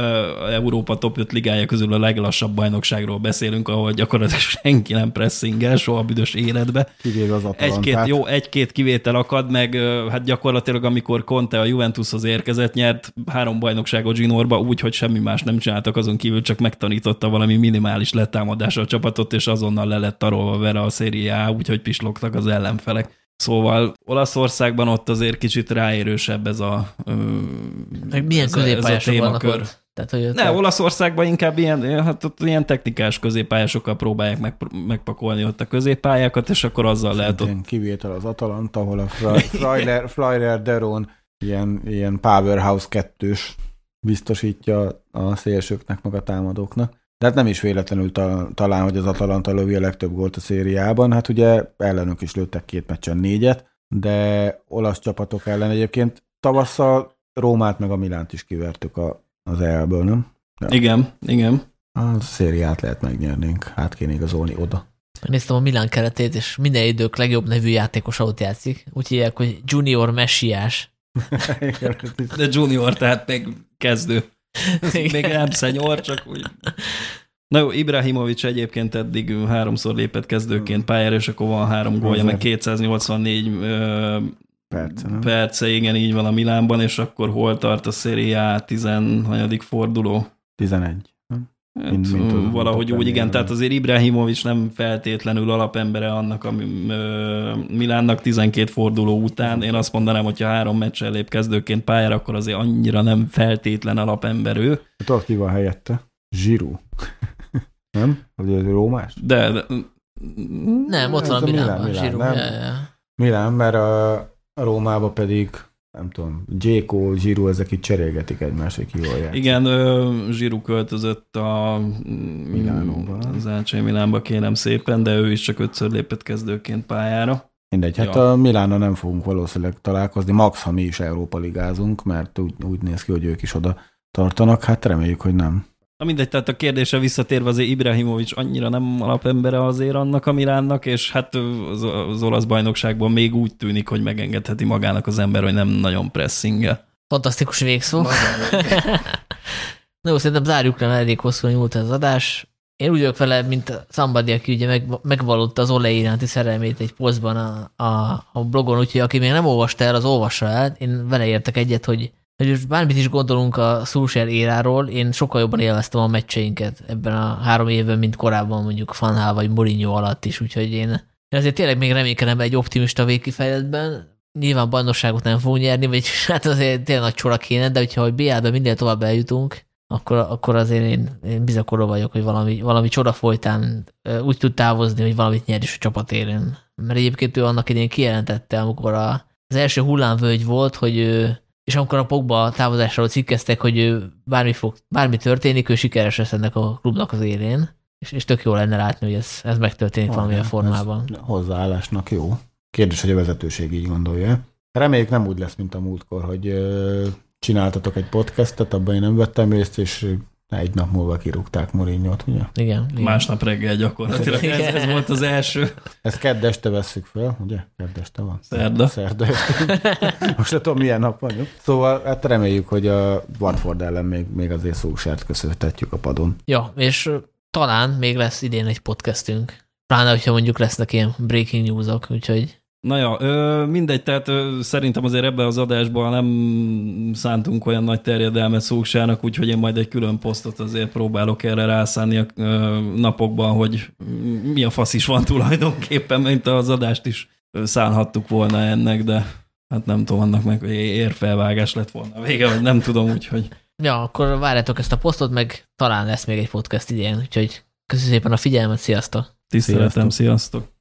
Európa top 5 ligája közül a leglassabb bajnokságról beszélünk, ahol gyakorlatilag senki nem pressingel soha büdös életbe. Kivéve az Egy-két, jó, egy-két kivétel akad, meg ö, hát gyakorlatilag amikor Conte a Juventushoz érkezett, nyert három bajnokságot Ginorba úgy, hogy semmi más nem csináltak, azon kívül csak megtanította valami minimális letámadásra a csapatot, és azonnal le lett tarolva vele a széri A, úgyhogy pislogtak az ellenfelek. Szóval Olaszországban ott azért kicsit ráérősebb ez a Meg milyen középpályások vannak ott? Tehát, hogy ne, Olaszországban inkább ilyen, hát ott ilyen technikás középpályásokkal próbálják meg, megpakolni ott a középpályákat, és akkor azzal lehet ott... Kivétel az Atalanta, ahol a Flyer, Flyer Deron ilyen, ilyen powerhouse kettős biztosítja a szélsőknek, meg a támadóknak. De hát nem is véletlenül ta, talán, hogy az Atalanta lövi a legtöbb gólt a szériában. Hát ugye ellenük is lőttek két meccsen négyet, de olasz csapatok ellen egyébként tavasszal Rómát meg a Milánt is kivertük a, az EL-ből, nem? Ja. Igen, igen. A szériát lehet megnyernénk, hát kéne igazolni oda. Néztem a Milán keretét, és minden idők legjobb nevű játékos ott játszik. Úgy hívják, hogy Junior Messiás. De Junior, tehát még kezdő. Még nem szenyor, csak úgy. Na jó, Ibrahimovic egyébként eddig háromszor lépett kezdőként pályára, és akkor van három gólja, meg 284 ö, perce, nem? perce, igen, így van a Milánban, és akkor hol tart a Serie A 10. forduló? 11. Hát, mint, mint az valahogy úgy, igen, tehát azért Ibrahimovic nem feltétlenül alapembere annak a Milánnak 12 forduló után. Én azt mondanám, hogy ha három meccsel lép kezdőként pályára, akkor azért annyira nem feltétlen alapember ő. Tudod, ki van helyette? Zsirú. nem? Vagy ez Rómás? De, de... Nem, ott van a Milán, Milán, Milán, mert a, a Rómába pedig nem tudom, Jéko, Zsiru, ezek itt cserélgetik egymást, hogy ki jól játszik. Igen, Zsiru költözött a Milánóba. Az Ácsai Milánba kérem szépen, de ő is csak ötször lépett kezdőként pályára. Mindegy, hát ja. a Milánnal nem fogunk valószínűleg találkozni, max, ha mi is Európa ligázunk, mert úgy, úgy néz ki, hogy ők is oda tartanak, hát reméljük, hogy nem. Na mindegy, tehát a kérdése visszatérve azért Ibrahimovics annyira nem alapembere azért annak a Milánnak, és hát az, az olasz bajnokságban még úgy tűnik, hogy megengedheti magának az ember, hogy nem nagyon pressingel. Fantasztikus végszó. Na jó, szerintem zárjuk le, mert elég hosszú nyúlt ez az adás. Én úgy vagyok vele, mint Szambadi, aki ugye meg, megvallotta az Ole iránti szerelmét egy posztban a, a, a blogon, úgyhogy aki még nem olvasta el, az olvassa el. Én vele értek egyet, hogy, hogy bármit is gondolunk a Szulser éráról, én sokkal jobban élveztem a meccseinket ebben a három évben, mint korábban mondjuk Fanhal vagy Mourinho alatt is, úgyhogy én, én azért tényleg még reménykedem egy optimista végkifejletben. Nyilván bajnokságot nem fogunk nyerni, vagy hát azért tényleg nagy csora kéne, de hogyha BL-ben minél tovább eljutunk, akkor, akkor azért én, én bizakodó vagyok, hogy valami, valami csoda folytán úgy tud távozni, hogy valamit nyer is a csapat érén. Mert egyébként ő annak idén kijelentette, amikor a, az első hullámvölgy volt, hogy ő, és amikor a Pogba távozásról cikkeztek, hogy bármi, fog, bármi történik, ő sikeres lesz ennek a klubnak az érén, és, és tök jó lenne látni, hogy ez, ez megtörténik Ah, valamilyen ez formában. Hozzáállásnak jó. Kérdés, hogy a vezetőség így gondolja. Reméljük nem úgy lesz, mint a múltkor, hogy csináltatok egy podcastet, abban én nem vettem részt, és egy nap múlva kirúgták Mourinho-t, ugye? Igen, igen. Másnap reggel gyakorlatilag ez, ez volt az első. Ezt kedd este vesszük fel, ugye? Kedd este van. Szerda. Szerda este. Most nem tudom, milyen nap vagyok. Szóval hát reméljük, hogy a Watford ellen még, még azért szósert köszönhetjük a padon. Ja, és talán még lesz idén egy podcastünk. Pláne, hogyha mondjuk lesznek ilyen breaking newsok, úgyhogy Na ja, ö, mindegy, tehát ö, szerintem azért ebben az adásban nem szántunk olyan nagy terjedelmet Szúksának, úgyhogy én majd egy külön posztot azért próbálok erre rászánni a ö, napokban, hogy mi a fasz is van tulajdonképpen, mint az adást is szánhattuk volna ennek, de hát nem tudom, annak meg érfelvágás lett volna a vége, vagy nem tudom, úgyhogy Ja, akkor várjátok ezt a posztot, meg talán lesz még egy podcast idén, úgyhogy köszönöm szépen a figyelmet, sziasztok! tiszteletem, sziasztok!